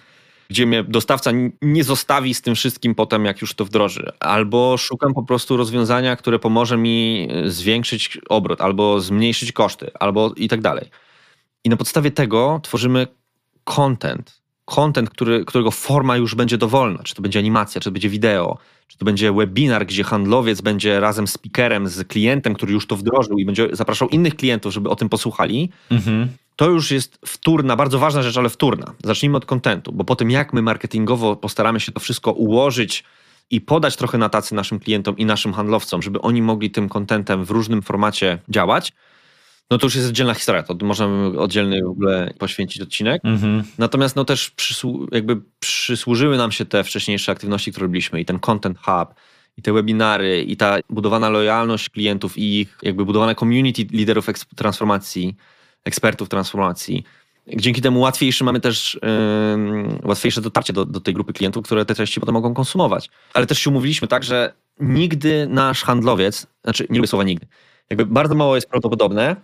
gdzie mnie dostawca nie zostawi z tym wszystkim potem, jak już to wdroży. Albo szukam po prostu rozwiązania, które pomoże mi e, zwiększyć obrót, albo zmniejszyć koszty, albo i tak dalej. I na podstawie tego tworzymy content. Content, który, którego forma już będzie dowolna. Czy to będzie animacja, czy to będzie wideo, czy to będzie webinar, gdzie handlowiec będzie razem z speakerem, z klientem, który już to wdrożył i będzie zapraszał innych klientów, żeby o tym posłuchali. Mhm to już jest wtórna, bardzo ważna rzecz, ale wtórna. Zacznijmy od kontentu, bo po tym jak my marketingowo postaramy się to wszystko ułożyć i podać trochę na tacy naszym klientom i naszym handlowcom, żeby oni mogli tym kontentem w różnym formacie działać, no to już jest oddzielna historia, to możemy oddzielny w ogóle poświęcić odcinek. Mhm. Natomiast no też przysłu jakby przysłużyły nam się te wcześniejsze aktywności, które robiliśmy i ten content hub, i te webinary, i ta budowana lojalność klientów i ich jakby budowana community liderów transformacji, ekspertów transformacji. Dzięki temu łatwiejsze mamy też yy, łatwiejsze dotarcie do, do tej grupy klientów, które te treści potem mogą konsumować. Ale też się umówiliśmy tak, że nigdy nasz handlowiec, znaczy nie lubię słowa nigdy, jakby bardzo mało jest prawdopodobne,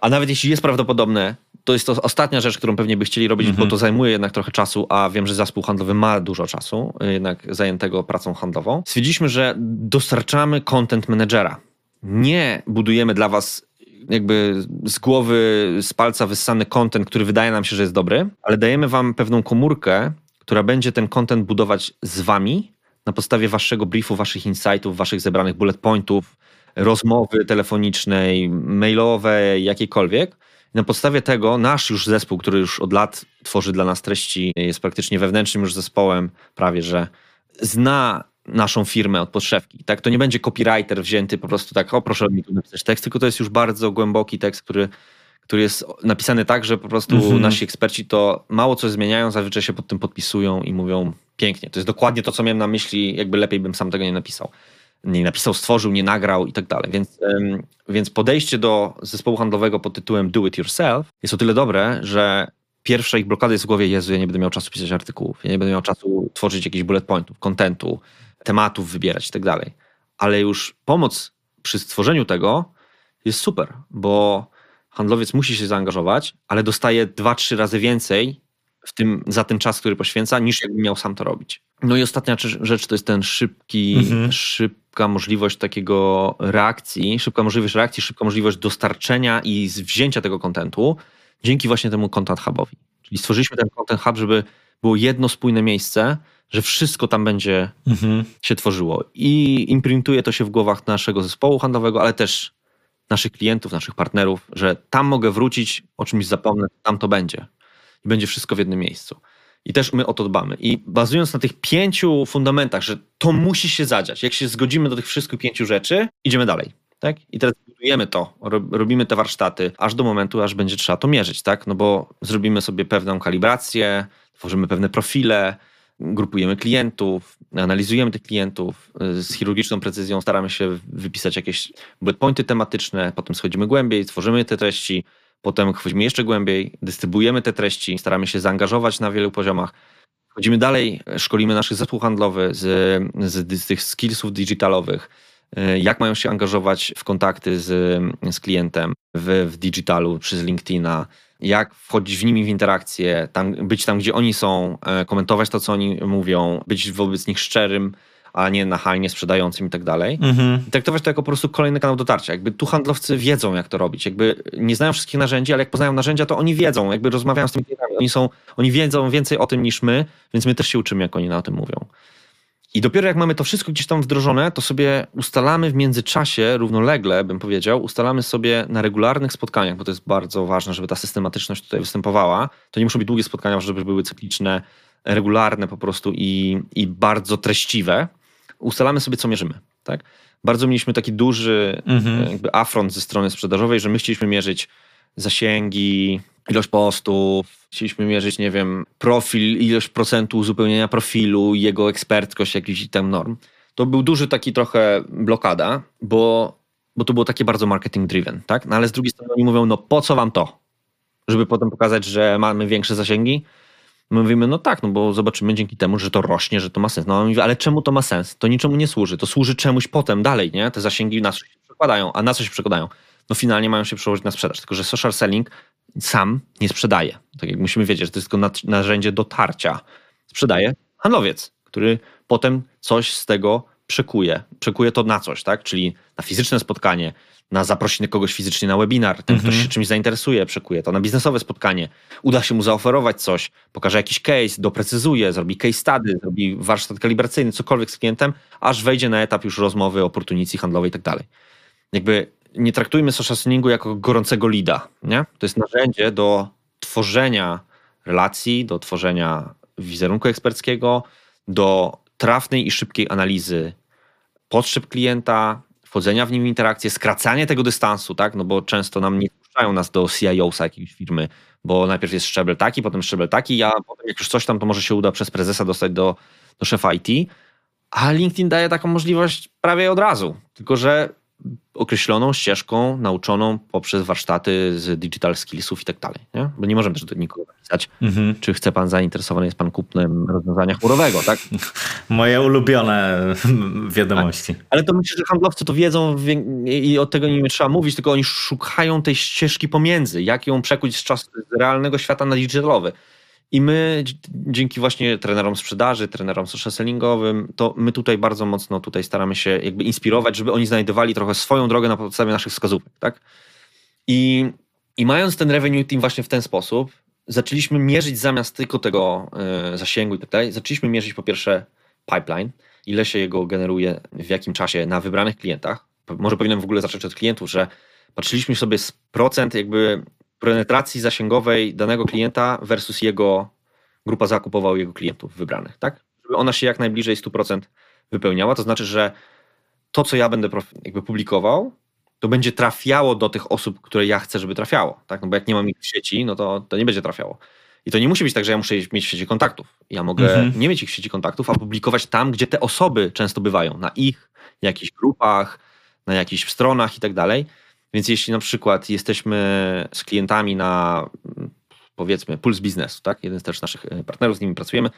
a nawet jeśli jest prawdopodobne, to jest to ostatnia rzecz, którą pewnie by chcieli robić, bo to zajmuje jednak trochę czasu, a wiem, że zespół handlowy ma dużo czasu, jednak zajętego pracą handlową. Stwierdziliśmy, że dostarczamy content managera. Nie budujemy dla was jakby z głowy, z palca wyssany content, który wydaje nam się, że jest dobry, ale dajemy wam pewną komórkę, która będzie ten content budować z wami na podstawie waszego briefu, waszych insightów, waszych zebranych bullet pointów, rozmowy telefonicznej, mailowej, jakiejkolwiek. Na podstawie tego nasz już zespół, który już od lat tworzy dla nas treści, jest praktycznie wewnętrznym już zespołem, prawie że zna naszą firmę od podszewki. Tak? To nie będzie copywriter wzięty po prostu tak, o proszę mi tu napisać tekst, tylko to jest już bardzo głęboki tekst, który, który jest napisany tak, że po prostu mm -hmm. nasi eksperci to mało coś zmieniają, zazwyczaj się pod tym podpisują i mówią pięknie. To jest dokładnie to, co miałem na myśli, jakby lepiej bym sam tego nie napisał. Nie napisał, stworzył, nie nagrał i tak dalej. Więc, więc podejście do zespołu handlowego pod tytułem Do It Yourself jest o tyle dobre, że pierwsza ich blokada jest w głowie, Jezu, ja nie będę miał czasu pisać artykułów, ja nie będę miał czasu tworzyć jakichś bullet pointów, kontentu, tematów wybierać i tak dalej. Ale już pomoc przy stworzeniu tego jest super, bo handlowiec musi się zaangażować, ale dostaje dwa, trzy razy więcej w tym, za ten czas, który poświęca, niż jakby miał sam to robić. No i ostatnia rzecz to jest ten szybki, mhm. szybka możliwość takiego reakcji, szybka możliwość reakcji, szybka możliwość dostarczenia i wzięcia tego kontentu dzięki właśnie temu Content Hubowi. Czyli stworzyliśmy ten Content Hub, żeby było jedno spójne miejsce, że wszystko tam będzie mhm. się tworzyło. I imprintuje to się w głowach naszego zespołu handlowego, ale też naszych klientów, naszych partnerów, że tam mogę wrócić, o czymś zapomnę, tam to będzie. I będzie wszystko w jednym miejscu. I też my o to dbamy. I bazując na tych pięciu fundamentach, że to musi się zadziać, jak się zgodzimy do tych wszystkich pięciu rzeczy, idziemy dalej. Tak? I teraz budujemy to, robimy te warsztaty, aż do momentu, aż będzie trzeba to mierzyć, tak? No bo zrobimy sobie pewną kalibrację, tworzymy pewne profile, grupujemy klientów, analizujemy tych klientów, y, z chirurgiczną precyzją staramy się wypisać jakieś bullet pointy tematyczne, potem schodzimy głębiej, tworzymy te treści, potem wchodzimy jeszcze głębiej, dystrybuujemy te treści, staramy się zaangażować na wielu poziomach. Wchodzimy dalej, szkolimy naszych zespół handlowy z, z, z tych skillsów digitalowych, jak mają się angażować w kontakty z, z klientem w, w digitalu przez LinkedIna, jak wchodzić w nimi w interakcję, tam, być tam, gdzie oni są, e, komentować to, co oni mówią, być wobec nich szczerym, a nie nachalnie sprzedającym i tak dalej. Mhm. I traktować to jako po prostu kolejny kanał dotarcia. Jakby tu handlowcy wiedzą, jak to robić. Jakby nie znają wszystkich narzędzi, ale jak poznają narzędzia, to oni wiedzą, jakby rozmawiają z tymi klientami. Oni, są, oni wiedzą więcej o tym niż my, więc my też się uczymy, jak oni na o tym mówią. I dopiero jak mamy to wszystko gdzieś tam wdrożone, to sobie ustalamy w międzyczasie, równolegle bym powiedział, ustalamy sobie na regularnych spotkaniach, bo to jest bardzo ważne, żeby ta systematyczność tutaj występowała. To nie muszą być długie spotkania, żeby były cykliczne, regularne po prostu i, i bardzo treściwe. Ustalamy sobie, co mierzymy. Tak? Bardzo mieliśmy taki duży mhm. jakby afront ze strony sprzedażowej, że my chcieliśmy mierzyć zasięgi, ilość postów, chcieliśmy mierzyć, nie wiem, profil, ilość procentu uzupełnienia profilu, jego ekspertkość, jakiś tam norm. To był duży taki trochę blokada, bo, bo to było takie bardzo marketing driven, tak? No ale z drugiej strony oni mówią, no po co wam to? Żeby potem pokazać, że mamy większe zasięgi? My mówimy, no tak, no bo zobaczymy dzięki temu, że to rośnie, że to ma sens. No on ale czemu to ma sens? To niczemu nie służy. To służy czemuś potem, dalej, nie? Te zasięgi na coś się przekładają. A na co się przekładają? No finalnie mają się przełożyć na sprzedaż. Tylko, że social selling sam nie sprzedaje. Tak jak musimy wiedzieć, że to jest tylko narzędzie dotarcia. Sprzedaje handlowiec, który potem coś z tego przekuje. Przekuje to na coś, tak? Czyli na fizyczne spotkanie, na zaprosiny kogoś fizycznie na webinar, ten ktoś mhm. się czymś zainteresuje, przekuje to na biznesowe spotkanie, uda się mu zaoferować coś, pokaże jakiś case, doprecyzuje, zrobi case study, zrobi warsztat kalibracyjny, cokolwiek z klientem, aż wejdzie na etap już rozmowy o oportunicji handlowej i tak dalej. Jakby nie traktujmy social sellingu jako gorącego lida. Nie? To jest narzędzie do tworzenia relacji, do tworzenia wizerunku eksperckiego, do trafnej i szybkiej analizy potrzeb klienta, wchodzenia w nim w interakcję, skracanie tego dystansu, tak? No bo często nam nie puszczają nas do CIO-sa jakiejś firmy, bo najpierw jest szczebel taki, potem szczebel taki, a potem jak już coś tam, to może się uda przez prezesa dostać do, do szefa IT. A LinkedIn daje taką możliwość prawie od razu. Tylko, że określoną ścieżką nauczoną poprzez warsztaty z digital skillsów i tak dalej. Nie? Bo nie możemy też do nikogo napisać, mhm. czy chce pan zainteresowany jest pan kupnem rozwiązania chmurowego, tak? Moje ulubione wiadomości. Tak. Ale to myślę, że handlowcy to wiedzą i od tego nie trzeba mówić, tylko oni szukają tej ścieżki pomiędzy, jak ją przekuć z, czas, z realnego świata na digitalowy. I my dzięki właśnie trenerom sprzedaży, trenerom social sellingowym, to my tutaj bardzo mocno tutaj staramy się jakby inspirować, żeby oni znajdowali trochę swoją drogę na podstawie naszych wskazówek, tak? I, i mając ten revenue team właśnie w ten sposób, zaczęliśmy mierzyć zamiast tylko tego y, zasięgu i tak dalej, zaczęliśmy mierzyć po pierwsze pipeline, ile się jego generuje, w jakim czasie na wybranych klientach. Może powinienem w ogóle zacząć od klientów, że patrzyliśmy sobie z procent jakby penetracji zasięgowej danego klienta versus jego grupa zakupowa jego klientów wybranych, tak? Żeby ona się jak najbliżej 100% wypełniała, to znaczy, że to, co ja będę jakby publikował, to będzie trafiało do tych osób, które ja chcę, żeby trafiało, tak? No bo jak nie mam ich w sieci, no to, to nie będzie trafiało. I to nie musi być tak, że ja muszę mieć w sieci kontaktów. Ja mogę mhm. nie mieć ich w sieci kontaktów, a publikować tam, gdzie te osoby często bywają, na ich jakichś grupach, na jakichś stronach i tak dalej. Więc jeśli na przykład jesteśmy z klientami na powiedzmy puls biznesu, tak? Jeden z też naszych e, partnerów, z nimi pracujemy.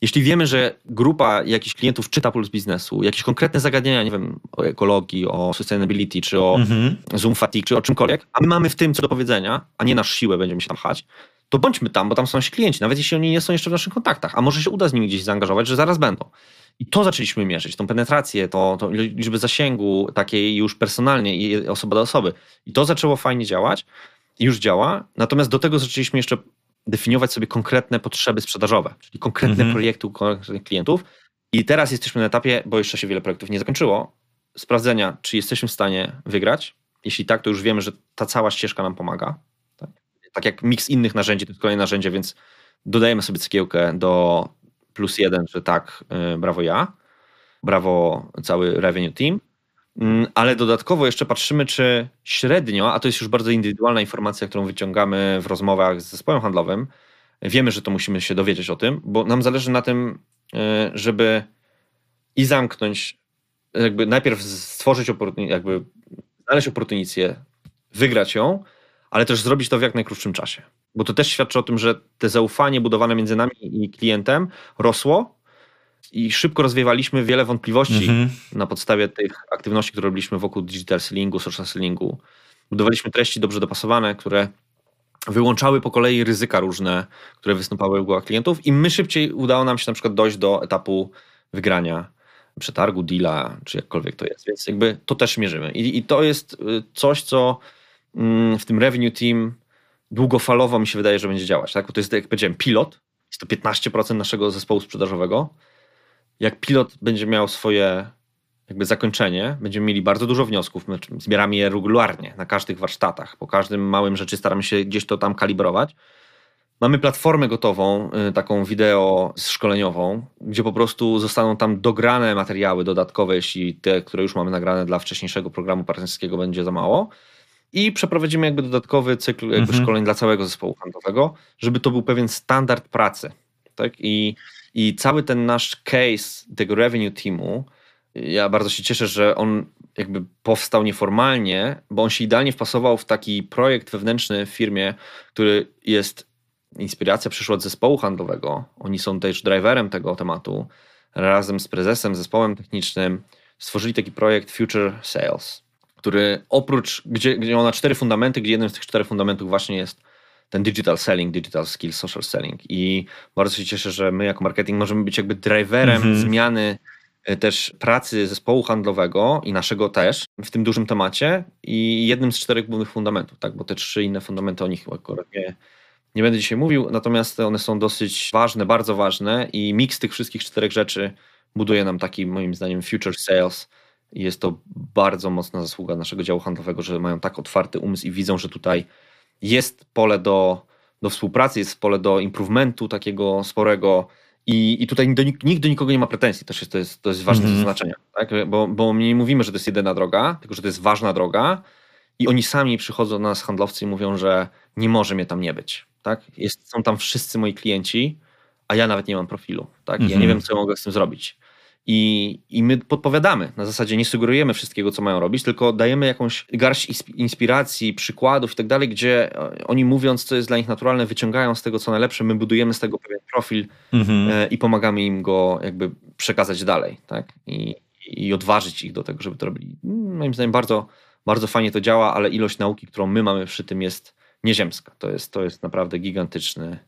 Jeśli wiemy, że grupa jakichś klientów czyta puls biznesu, jakieś konkretne zagadnienia, nie wiem, o ekologii, o sustainability, czy o mhm. Zoom fatigue, czy o czymkolwiek, a my mamy w tym co do powiedzenia, a nie nasz siłę będziemy się tam chać, to bądźmy tam, bo tam są nasi klienci, nawet jeśli oni nie są jeszcze w naszych kontaktach, a może się uda z nimi gdzieś zaangażować, że zaraz będą. I to zaczęliśmy mierzyć, tą penetrację, to, to liczbę zasięgu takiej już personalnie i osoba do osoby. I to zaczęło fajnie działać, już działa. Natomiast do tego zaczęliśmy jeszcze definiować sobie konkretne potrzeby sprzedażowe, czyli konkretne mhm. projekty u konkretnych klientów. I teraz jesteśmy na etapie, bo jeszcze się wiele projektów nie zakończyło, sprawdzenia, czy jesteśmy w stanie wygrać. Jeśli tak, to już wiemy, że ta cała ścieżka nam pomaga. Tak, jak miks innych narzędzi, to jest kolejne narzędzie, więc dodajemy sobie cegiełkę do plus jeden, że tak, y, brawo ja, brawo cały revenue team, mm, ale dodatkowo jeszcze patrzymy, czy średnio, a to jest już bardzo indywidualna informacja, którą wyciągamy w rozmowach z zespołem handlowym, wiemy, że to musimy się dowiedzieć o tym, bo nam zależy na tym, żeby i zamknąć, jakby najpierw stworzyć, jakby znaleźć oportunicję, wygrać ją, ale też zrobić to w jak najkrótszym czasie. Bo to też świadczy o tym, że te zaufanie budowane między nami i klientem rosło i szybko rozwiewaliśmy wiele wątpliwości mm -hmm. na podstawie tych aktywności, które robiliśmy wokół digital sellingu, social sellingu. Budowaliśmy treści dobrze dopasowane, które wyłączały po kolei ryzyka różne, które występowały w głowach klientów i my szybciej udało nam się na przykład dojść do etapu wygrania przetargu, deala, czy jakkolwiek to jest. Więc jakby to też mierzymy. I, i to jest y, coś, co w tym revenue team długofalowo mi się wydaje, że będzie działać. Tak? Bo to jest, jak powiedziałem, pilot. Jest to 15% naszego zespołu sprzedażowego. Jak pilot będzie miał swoje jakby zakończenie, będziemy mieli bardzo dużo wniosków, my zbieramy je regularnie na każdych warsztatach, po każdym małym rzeczy staramy się gdzieś to tam kalibrować. Mamy platformę gotową, y, taką wideo szkoleniową, gdzie po prostu zostaną tam dograne materiały dodatkowe, jeśli te, które już mamy nagrane dla wcześniejszego programu partnerskiego będzie za mało. I przeprowadzimy jakby dodatkowy cykl jakby mhm. szkoleń dla całego zespołu handlowego, żeby to był pewien standard pracy. Tak? I, I cały ten nasz case tego revenue teamu, ja bardzo się cieszę, że on jakby powstał nieformalnie, bo on się idealnie wpasował w taki projekt wewnętrzny w firmie, który jest inspiracja przyszła od zespołu handlowego. Oni są też driverem tego tematu. Razem z prezesem, zespołem technicznym stworzyli taki projekt Future Sales, który oprócz, gdzie, gdzie ma cztery fundamenty, gdzie jednym z tych czterech fundamentów właśnie jest ten digital selling, digital skills, social selling. I bardzo się cieszę, że my jako marketing możemy być jakby driverem mm -hmm. zmiany e, też pracy zespołu handlowego i naszego też w tym dużym temacie i jednym z czterech głównych fundamentów, tak? bo te trzy inne fundamenty o nich akurat nie, nie będę dzisiaj mówił, natomiast one są dosyć ważne, bardzo ważne i miks tych wszystkich czterech rzeczy buduje nam taki, moim zdaniem, future sales. Jest to bardzo mocna zasługa naszego działu handlowego, że mają tak otwarty umysł i widzą, że tutaj jest pole do, do współpracy, jest pole do improvementu takiego sporego. I, i tutaj do, nikt do nikogo nie ma pretensji, też jest, to, jest, to jest ważne mm -hmm. zaznaczenie, tak? bo, bo my nie mówimy, że to jest jedyna droga, tylko że to jest ważna droga i oni sami przychodzą do nas, handlowcy, i mówią, że nie może mnie tam nie być tak? Jest, są tam wszyscy moi klienci, a ja nawet nie mam profilu, tak? Ja nie mhm. wiem, co mogę z tym zrobić. I, I my podpowiadamy. Na zasadzie nie sugerujemy wszystkiego, co mają robić, tylko dajemy jakąś garść inspiracji, przykładów i tak dalej, gdzie e, oni mówiąc, co jest dla nich naturalne, wyciągają z tego, co najlepsze, my budujemy z tego pewien profil mhm. E, i pomagamy im go jakby przekazać dalej, tak? I, I odważyć ich do tego, żeby to robili. Moim zdaniem bardzo, bardzo fajnie to działa, ale ilość nauki, którą my mamy przy tym jest nieziemska. To jest, to jest naprawdę gigantyczny,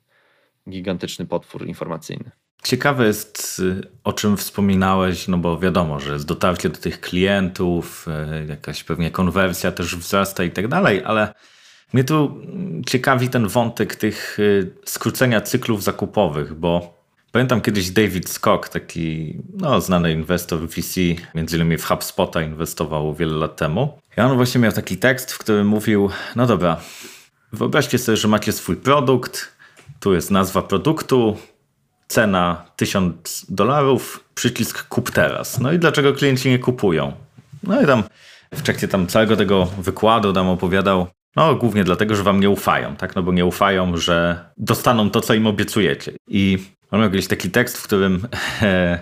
gigantyczny potwór informacyjny. Ciekawe jest, o czym wspominałeś, no bo wiadomo, że jest dotarcie do tych klientów, e, jakaś pewnie konwersja też wzrasta i tak dalej, ale mnie tu ciekawi ten wątek tych e, skrócenia cyklów zakupowych, bo pamiętam kiedyś David Scott, taki no, znany inwestor VC, między innymi w HubSpota inwestował wiele lat temu. I on właśnie miał taki tekst, w którym mówił, no dobra, Wyobraźcie sobie, że macie swój produkt, tu jest nazwa produktu, cena 1000 dolarów, przycisk kup teraz. No i dlaczego klienci nie kupują? No i tam w trakcie tam całego tego wykładu tam opowiadał, no głównie dlatego, że wam nie ufają, tak? No bo nie ufają, że dostaną to, co im obiecujecie. I on miał jakiś taki tekst, w którym e,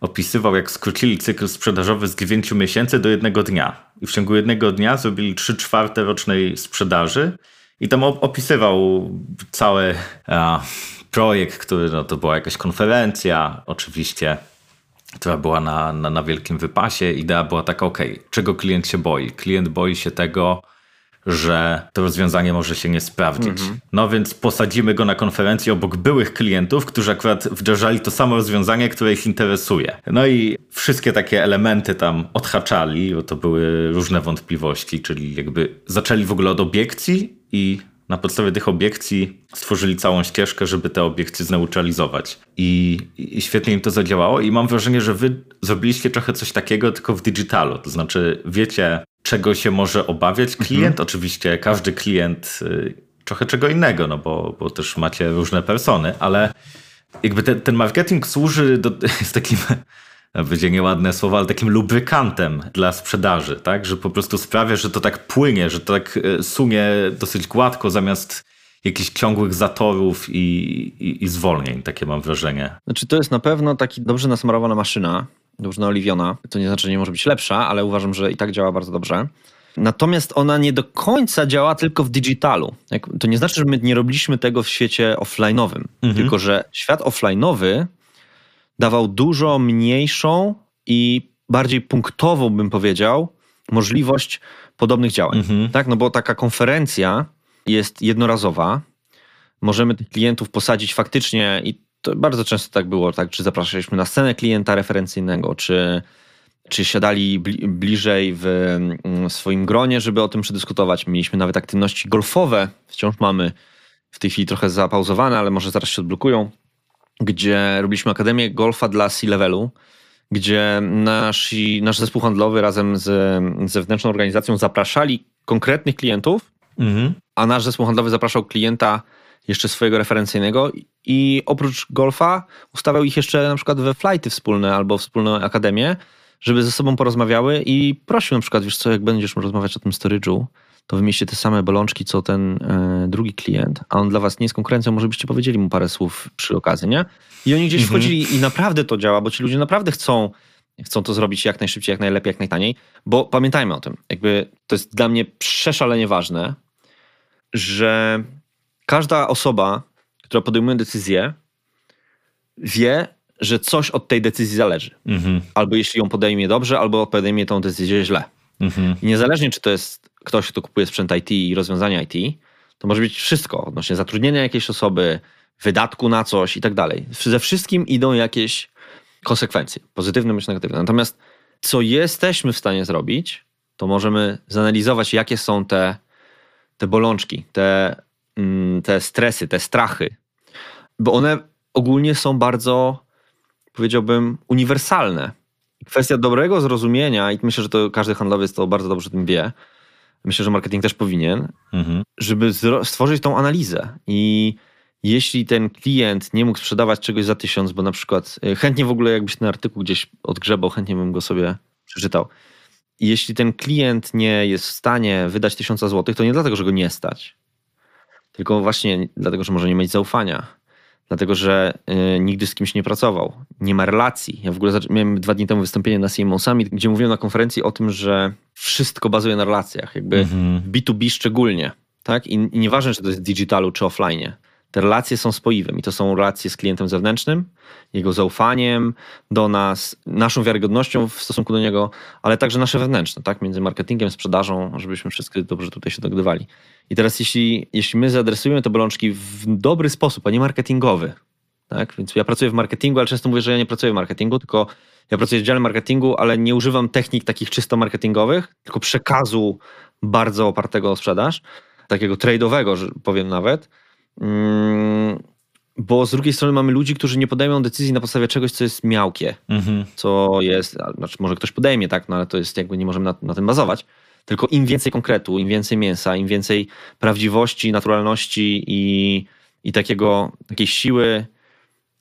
opisywał, jak skrócili cykl sprzedażowy z 9 miesięcy do jednego dnia. I w ciągu jednego dnia zrobili 3 czwarte rocznej sprzedaży i tam opisywał cały a, projekt, który no, to była jakaś konferencja, oczywiście, która była na, na, na wielkim wypasie. Idea była taka, ok, czego klient się boi? Klient boi się tego, że to rozwiązanie może się nie sprawdzić. Mhm. No więc posadzimy go na konferencji obok byłych klientów, którzy akurat wdrażali to samo rozwiązanie, które ich interesuje. No i wszystkie takie elementy tam odhaczali, bo to były różne wątpliwości, czyli jakby zaczęli w ogóle od obiekcji i na podstawie tych obiekcji stworzyli całą ścieżkę, żeby te obiekcje zneutralizować. I, I, świetnie im to zadziałało. I mam wrażenie, że wy zrobiliście trochę coś takiego, tylko w digitalu. To znaczy, wiecie, czego się może obawiać klient. Mhm. Oczywiście każdy klient y, trochę czego innego, no bo, bo też macie różne persony, ale jakby te, ten marketing służy do, jest takim będzie nieładne słowo, ale takim lubrykantem dla sprzedaży, tak? Że po prostu sprawia, że to tak płynie, że to tak e, sunie dosyć gładko, zamiast jakichś ciągłych zatorów i, i, i zwolnień, takie mam wrażenie. Znaczy to jest na pewno taki dobrze nasmarowana maszyna, dobrze naoliwiona. To nie znaczy, że nie może być lepsza, ale uważam, że i tak działa bardzo dobrze. Natomiast ona nie do końca działa tylko w digitalu. To nie znaczy, że my nie robiliśmy tego w świecie offline'owym, mhm. tylko że świat offline'owy dawał dużo mniejszą i bardziej punktową, bym powiedział, możliwość podobnych działań. Mhm. Tak, no bo taka konferencja jest jednorazowa. Możemy tych klientów posadzić faktycznie i to bardzo często tak było, tak, czy zapraszaliśmy na scenę klienta referencyjnego, czy, czy siadali bli, bliżej w mm, swoim gronie, żeby o tym przedyskutować. Mieliśmy nawet aktywności golfowe, wciąż mamy w tej chwili trochę zapauzowane, ale może zaraz się odblokują, gdzie robiliśmy Akademię Golfa dla C-Levelu, gdzie nasi, nasz zespół handlowy razem z zewnętrzną organizacją zapraszali konkretnych klientów, mhm. a nasz zespół handlowy zapraszał klienta jeszcze swojego referencyjnego i oprócz golfa ustawiał ich jeszcze na przykład we flighty wspólne albo wspólną akademię, żeby ze sobą porozmawiały i prosił na przykład, wiesz co, jak będziesz rozmawiać o tym storage'u, to wymieście te same bolączki, co ten e, drugi klient, a on dla was nie jest konkurencją, może byście powiedzieli mu parę słów przy okazji, nie? I oni gdzieś mhm. wchodzili i naprawdę to działa, bo ci ludzie naprawdę chcą, chcą to zrobić jak najszybciej, jak najlepiej, jak najtaniej, bo pamiętajmy o tym, jakby to jest dla mnie przeszalenie ważne, że każda osoba, która podejmuje decyzję, wie, że coś od tej decyzji zależy. Mhm. Albo jeśli ją podejmie dobrze, albo podejmie tą decyzję źle. Mhm. Niezależnie, czy to jest ktoś, kto kupuje sprzęt IT i rozwiązania IT, to może być wszystko odnośnie zatrudnienia jakiejś osoby, wydatku na coś i tak dalej. Ze wszystkim idą jakieś konsekwencje, pozytywne bądź negatywne. Natomiast co jesteśmy w stanie zrobić, to możemy zanalizować, jakie są te, te bolączki, te, mm, te stresy, te strachy, bo one ogólnie są bardzo, powiedziałbym, uniwersalne. Kwestia dobrego zrozumienia, i myślę, że to każdy handlowiec to bardzo dobrze tym wie, myślę, że marketing też powinien, mhm. żeby stworzyć tą analizę i jeśli ten klient nie mógł sprzedawać czegoś za tysiąc, bo na przykład e, chętnie w ogóle jakbyś ten artykuł gdzieś odgrzebał, chętnie bym go sobie przeczytał. I jeśli ten klient nie jest w stanie wydać tysiąca złotych, to nie dlatego, że go nie stać, tylko właśnie dlatego, że może nie mieć zaufania, dlatego, że y, nigdy z kimś nie pracował, nie ma relacji. Ja w ogóle miałem dwa dni temu wystąpienie na CMO Summit, gdzie mówiłem na konferencji o tym, że wszystko bazuje na relacjach, jakby -hmm. B2B szczególnie, tak? I, I nieważne, czy to jest digitalu, czy offline te relacje są spoiwem i to są relacje z klientem zewnętrznym, jego zaufaniem do nas, naszą wiarygodnością w stosunku do niego, ale także nasze wewnętrzne, tak? Między marketingiem, sprzedażą, żebyśmy wszyscy dobrze tutaj się dogadywali. I teraz jeśli, jeśli my zaadresujemy te bolączki w dobry sposób, a nie marketingowy, tak? Więc ja pracuję w marketingu, ale często mówię, że ja nie pracuję w marketingu, tylko ja pracuję w dziale marketingu, ale nie używam technik takich czysto marketingowych, tylko przekazu bardzo opartego o sprzedaż, takiego trade'owego, powiem nawet, Mm, bo z drugiej strony mamy ludzi, którzy nie podejmą decyzji na podstawie czegoś, co jest miałkie, mhm. co jest, znaczy może ktoś podejmie, tak, no ale to jest jakby nie możemy na, na tym bazować. Tylko im więcej konkretu, im więcej mięsa, im więcej prawdziwości, naturalności i, i takiego, takiej siły,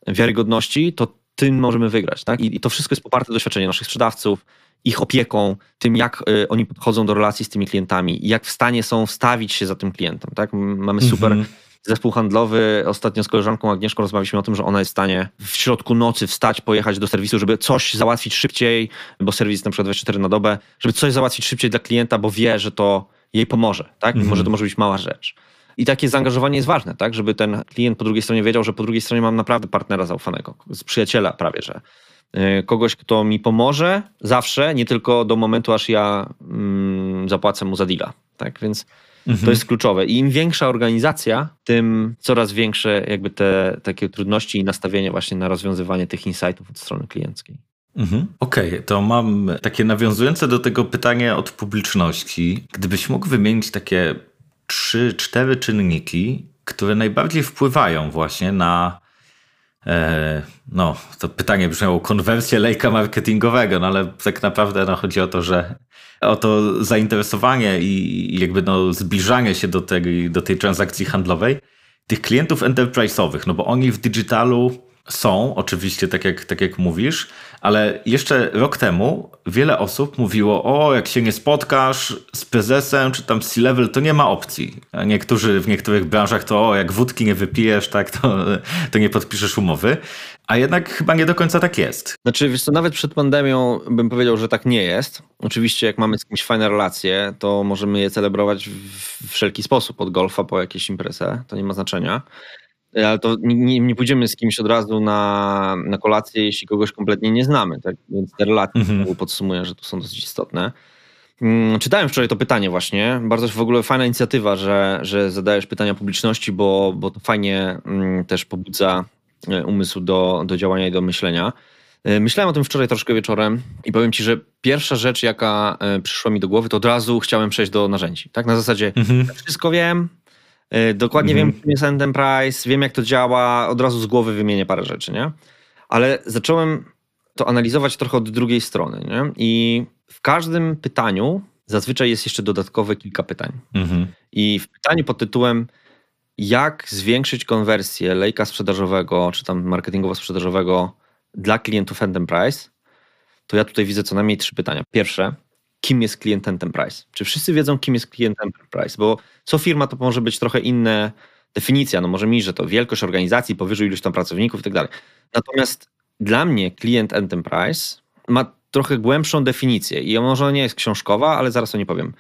wiarygodności, to tym możemy wygrać. Tak? I, I to wszystko jest poparte doświadczeniem naszych sprzedawców, ich opieką, tym jak y, oni podchodzą do relacji z tymi klientami, jak w stanie są wstawić się za tym klientem. Tak? Mamy super mhm zespół handlowy, ostatnio z koleżanką Agnieszką rozmawialiśmy o tym, że ona jest w stanie w środku nocy wstać, pojechać do serwisu, żeby coś załatwić szybciej, bo serwis na przykład 24 na dobę, żeby coś załatwić szybciej dla klienta, bo wie, że to jej pomoże, tak? Mhm. Może to może być mała rzecz. I takie zaangażowanie jest ważne, tak? Żeby ten klient po drugiej stronie wiedział, że po drugiej stronie mam naprawdę partnera zaufanego, z przyjaciela prawie, że y, kogoś, kto mi pomoże zawsze, nie tylko do momentu, aż ja mm, zapłacę mu za deala. Tak? Więc Mhm. To jest kluczowe. I im większa organizacja, tym coraz większe jakby te takie trudności i nastawienie właśnie na rozwiązywanie tych insightów od strony klienckiej. Mhm. Okej, okay, to mam takie nawiązujące do tego pytanie od publiczności. Gdybyś mógł wymienić takie trzy, cztery czynniki, które najbardziej wpływają właśnie na e, no, to pytanie brzmiało konwersję lejka marketingowego, no ale tak naprawdę no, chodzi o to, że o to zainteresowanie i jakby no, zbliżanie się do tej, do tej transakcji handlowej tych klientów enterprise'owych, no bo oni w digitalu są, oczywiście, tak jak, tak jak mówisz, Ale jeszcze rok temu wiele osób mówiło, o jak się nie spotkasz z prezesem czy tam C-level, to nie ma opcji. A niektórzy w niektórych branżach to o, jak wódki nie wypijesz, tak, to, to nie podpiszesz umowy. A jednak chyba nie do końca tak jest. Znaczy, wiesz co, nawet przed pandemią bym powiedział, że tak nie jest. Oczywiście jak mamy z kimś fajne relacje, to możemy je celebrować w wszelki sposób, od golfa po jakieś imprezę, to nie ma znaczenia. Ale to nie, nie pójdziemy z kimś od razu na, na kolację, jeśli kogoś kompletnie nie znamy. Tak? Więc te relacje mhm. podsumuję, że to są dosyć istotne. Mm, czytałem wczoraj to pytanie właśnie. Bardzo w ogóle fajna inicjatywa, że, że zadajesz pytania publiczności, bo, bo to fajnie mm, też pobudza e, umysł do, do działania i do myślenia. E, myślałem o tym wczoraj troszkę wieczorem i powiem ci, że pierwsza rzecz, jaka e, przyszła mi do głowy, to od razu chciałem przejść do narzędzi. Tak na zasadzie mhm. wszystko wiem, dokładnie mhm. wiem, czym jest Enterprise, wiem jak to działa, od razu z głowy wymienię parę rzeczy, nie? Ale zacząłem to analizować trochę od drugiej strony, nie? I w każdym pytaniu zazwyczaj jest jeszcze dodatkowe kilka pytań. Mhm. I w pytaniu pod tytułem jak zwiększyć konwersję lejka sprzedażowego, czy tam marketingowo-sprzedażowego dla klientów Enterprise, to ja tutaj widzę co najmniej trzy pytania. Pierwsze, kim jest klient Enterprise? Czy wszyscy wiedzą, kim jest klient Enterprise? Bo co firma to może być trochę inna definicja. No może mi, że to wielkość organizacji, powyżej iluś tam pracowników i tak dalej. Natomiast dla mnie klient Enterprise ma trochę głębszą definicję i może nie jest książkowa, ale zaraz o niej powiem.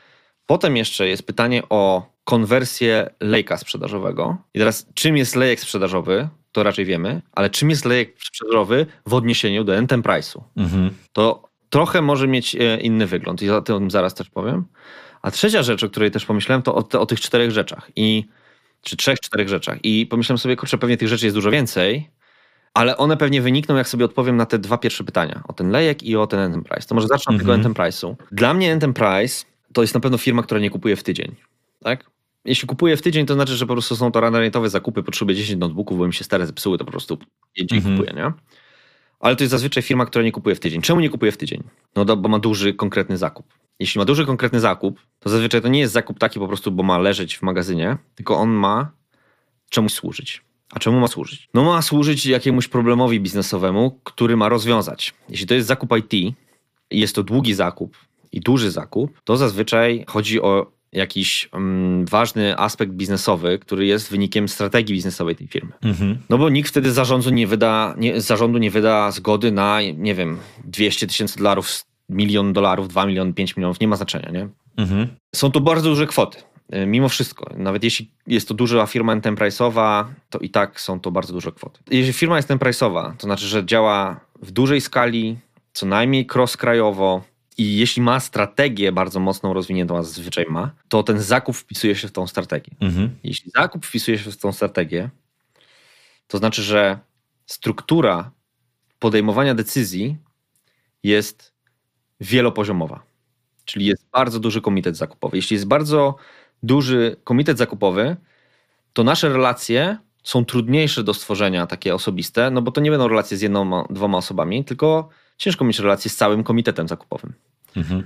Potem jeszcze jest pytanie o konwersję lejka sprzedażowego. I teraz, czym jest lejek sprzedażowy? To raczej wiemy, ale czym jest lejek sprzedażowy w odniesieniu do Enterprise'u? Mhm. To trochę może mieć e, inny wygląd i o tym zaraz też powiem. A trzecia rzecz, o której też pomyślałem, to o, o tych czterech rzeczach. I, czy trzech, czterech rzeczach. I pomyślałem sobie, kurczę, pewnie tych rzeczy jest dużo więcej, ale one pewnie wynikną, jak sobie odpowiem na te dwa pierwsze pytania, o ten lejek i o ten Enterprise. To może zacznę od tego mhm. Enterprise'u. Dla mnie Enterprise to jest na pewno firma, która nie kupuje w tydzień. Tak? Jeśli kupuje w tydzień, to znaczy, że po prostu są to randomowe zakupy, potrzebuję 10 notebooków, bo mi się stare zepsuły, to po prostu jedzie i mhm. kupuje, nie? Ale to jest zazwyczaj firma, która nie kupuje w tydzień. Czemu nie kupuje w tydzień? No bo ma duży, konkretny zakup. Jeśli ma duży, konkretny zakup, to zazwyczaj to nie jest zakup taki po prostu, bo ma leżeć w magazynie, tylko on ma czemuś służyć. A czemu ma służyć? No ma służyć jakiemuś problemowi biznesowemu, który ma rozwiązać. Jeśli to jest zakup IT jest to długi zakup i duży zakup, to zazwyczaj chodzi o jakiś um, ważny aspekt biznesowy, który jest wynikiem strategii biznesowej tej firmy. Mhm. No bo nikt wtedy zarządu nie wyda, nie, zarządu nie wyda zgody na, nie wiem, 200 tysięcy dolarów, milion dolarów, 2 miliony, 5 milionów, nie ma znaczenia, nie? Mhm. Są to bardzo duże kwoty. E, mimo wszystko, nawet jeśli jest to duża firma enterprise'owa, to i tak są to bardzo duże kwoty. Jeśli firma jest enterprise'owa, to znaczy, że działa w dużej skali, co najmniej cross-krajowo i jeśli ma strategię bardzo mocną rozwiniętą, a zazwyczaj ma, to ten zakup wpisuje się w tą strategię. Mhm. Jeśli zakup wpisuje się w tą strategię, to znaczy, że struktura podejmowania decyzji jest wielopoziomowa. Czyli jest bardzo duży komitet zakupowy. Jeśli jest bardzo duży komitet zakupowy, to nasze relacje są trudniejsze do stworzenia, takie osobiste, no bo to nie będą relacje z jedną, dwoma osobami, tylko ciężko mieć relacje z całym komitetem zakupowym. Mhm.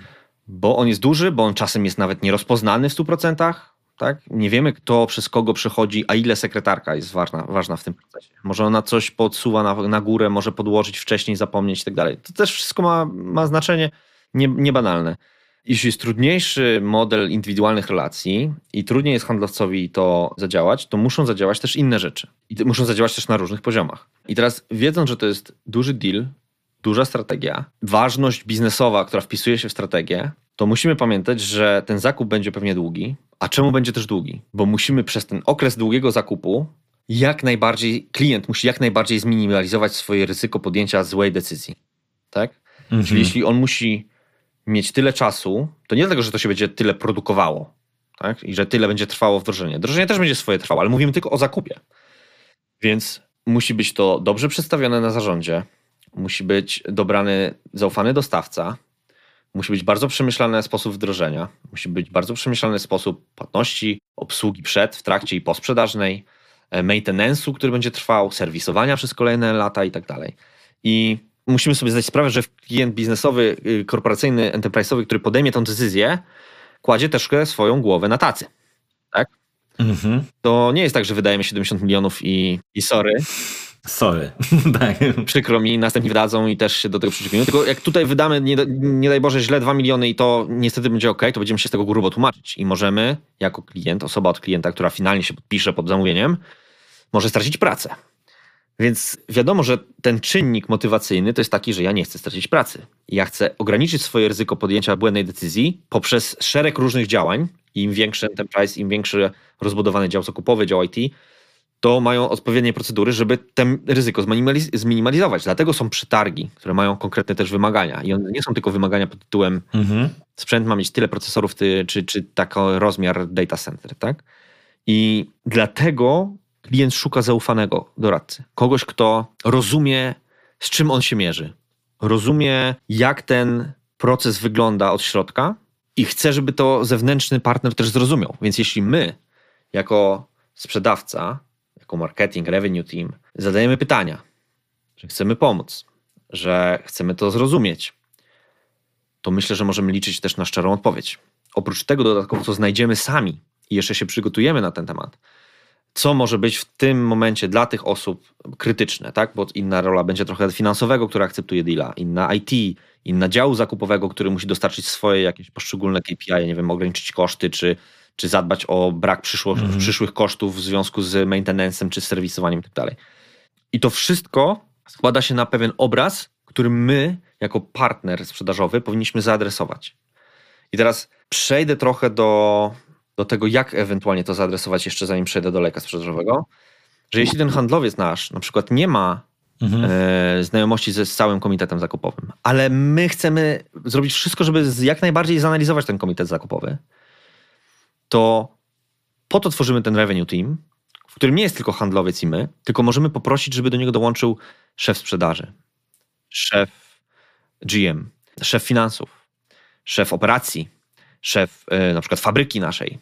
Bo on jest duży, bo on czasem jest nawet nierozpoznany w 100%, tak? Nie wiemy, kto przez kogo przechodzi, a ile sekretarka jest ważna, ważna w tym procesie. Może ona coś podsuwa na, na górę, może podłożyć wcześniej, zapomnieć i tak dalej. To też wszystko ma, ma znaczenie niebanalne. Nie jeśli jest trudniejszy model indywidualnych relacji i trudniej jest handlowcowi to zadziałać, to muszą zadziałać też inne rzeczy. I muszą zadziałać też na różnych poziomach. I teraz wiedząc, że to jest duży deal, duża strategia, ważność biznesowa, która wpisuje się w strategię, to musimy pamiętać, że ten zakup będzie pewnie długi. A czemu będzie też długi? Bo musimy przez ten okres długiego zakupu jak najbardziej, klient musi jak najbardziej zminimalizować swoje ryzyko podjęcia złej decyzji. Tak? Mhm. Czyli jeśli on musi mieć tyle czasu, to nie dlatego, że to się będzie tyle produkowało tak? i że tyle będzie trwało wdrożenie. Wdrożenie też będzie swoje trwało, ale mówimy tylko o zakupie. Więc musi być to dobrze przedstawione na zarządzie, musi być dobrany, zaufany dostawca, musi być bardzo przemyślany sposób wdrożenia, musi być bardzo przemyślany sposób płatności, obsługi przed, w trakcie i posprzedażnej, e, maintenance'u, który będzie trwał, serwisowania przez kolejne lata i tak dalej. I musimy sobie zdać sprawę, że klient biznesowy, y, korporacyjny, enterprise'owy, który podejmie tę decyzję, kładzie też swoją głowę na tacy. Tak? Mhm. To nie jest tak, że wydajemy 70 milionów i, i sorry. Sorry. tak. Przykro mi, następni wydadzą i też się do tego przyczepimy. Tylko jak tutaj wydamy, nie, nie daj Boże, źle 2 miliony i to niestety będzie ok, to będziemy się z tego grubo tłumaczyć. I możemy, jako klient, osoba od klienta, która finalnie się podpisze pod zamówieniem, może stracić pracę. Więc wiadomo, że ten czynnik motywacyjny to jest taki, że ja nie chcę stracić pracy. Ja chcę ograniczyć swoje ryzyko podjęcia błędnej decyzji poprzez szereg różnych działań. Im większy enterprise, im większy rozbudowany dział zakupowy, dział IT, to mają odpowiednie procedury, żeby to ryzyko zminimalizować. Dlatego są przetargi, które mają konkretne też wymagania. I one nie są tylko wymagania pod tytułem mhm. sprzęt ma mieć tyle procesorów, ty, czy, czy taki rozmiar data center, tak? I dlatego klient szuka zaufanego doradcy. Kogoś, kto rozumie, z czym on się mierzy. Rozumie, jak ten proces wygląda od środka i chce, żeby to zewnętrzny partner też zrozumiał. Więc jeśli my, jako sprzedawca, jako marketing, revenue team, zadajemy pytania, że chcemy pomóc, że chcemy to zrozumieć, to myślę, że możemy liczyć też na szczerą odpowiedź. Oprócz tego dodatkowo, co znajdziemy sami i jeszcze się przygotujemy na ten temat, co może być w tym momencie dla tych osób krytyczne, tak? Bo inna rola będzie trochę finansowego, która akceptuje deala, inna IT, inna działu zakupowego, który musi dostarczyć swoje jakieś poszczególne KPI, nie wiem, ograniczyć koszty, czy, czy zadbać o brak przyszło, mhm. przyszłych kosztów w związku z maintenance'em, czy serwisowaniem itd. Tak I to wszystko składa się na pewien obraz, który my, jako partner sprzedażowy, powinniśmy zaadresować. I teraz przejdę trochę do do tego, jak ewentualnie to zaadresować jeszcze zanim przejdę do lejka sprzedażowego, że jeśli ten handlowiec nasz na przykład nie ma mhm. e, znajomości ze z całym komitetem zakupowym, ale my chcemy zrobić wszystko, żeby jak najbardziej zanalizować ten komitet zakupowy, to po to tworzymy ten revenue team, w którym nie jest tylko handlowiec i my, tylko możemy poprosić, żeby do niego dołączył szef sprzedaży, szef GM, szef finansów, szef operacji, szef y, na przykład fabryki naszej,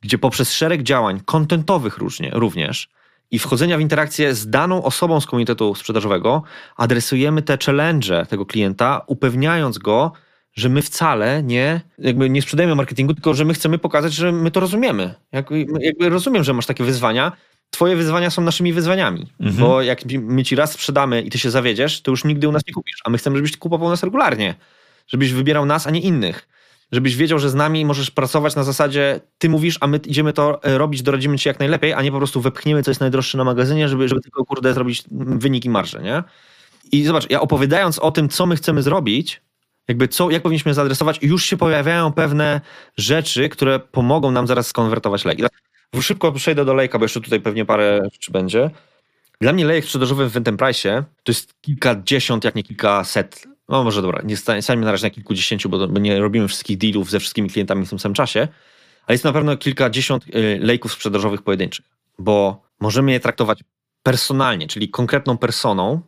gdzie poprzez szereg działań kontentowych również i wchodzenia w interakcję z daną osobą z komitetu sprzedażowego, adresujemy te challenge tego klienta, upewniając go, że my wcale nie, jakby nie sprzedajemy marketingu, tylko że my chcemy pokazać, że my to rozumiemy. Jakby, jakby rozumiem, że masz takie wyzwania. Twoje wyzwania są naszymi wyzwaniami, mhm. bo jak my ci raz sprzedamy i ty się zawiedziesz, to już nigdy u nas nie kupisz, a my chcemy, żebyś kupował nas regularnie, żebyś wybierał nas, a nie innych żebyś wiedział, że z nami możesz pracować na zasadzie ty mówisz, a my idziemy to e, robić, doradzimy ci jak najlepiej, a nie po prostu wepchniemy, co jest najdroższe na magazynie, żeby, żeby tylko, kurde, zrobić wynik i nie? I zobacz, ja opowiadając o tym, co my chcemy zrobić, jakby co, jak powinniśmy zaadresować, już się pojawiają pewne rzeczy, które pomogą nam zaraz skonwertować lejk. Szybko przejdę do lejka, bo jeszcze tutaj pewnie parę rzeczy będzie. Dla mnie lejek sprzedażowy w Enterprise to jest kilkadziesiąt, jak nie kilkaset no może dobra, nie stańmy na razie na kilkudziesięciu, bo, nie robimy wszystkich dealów ze wszystkimi klientami w tym samym czasie, ale jest na pewno kilkadziesiąt y, lejków sprzedażowych pojedynczych, bo możemy je traktować personalnie, czyli konkretną personą,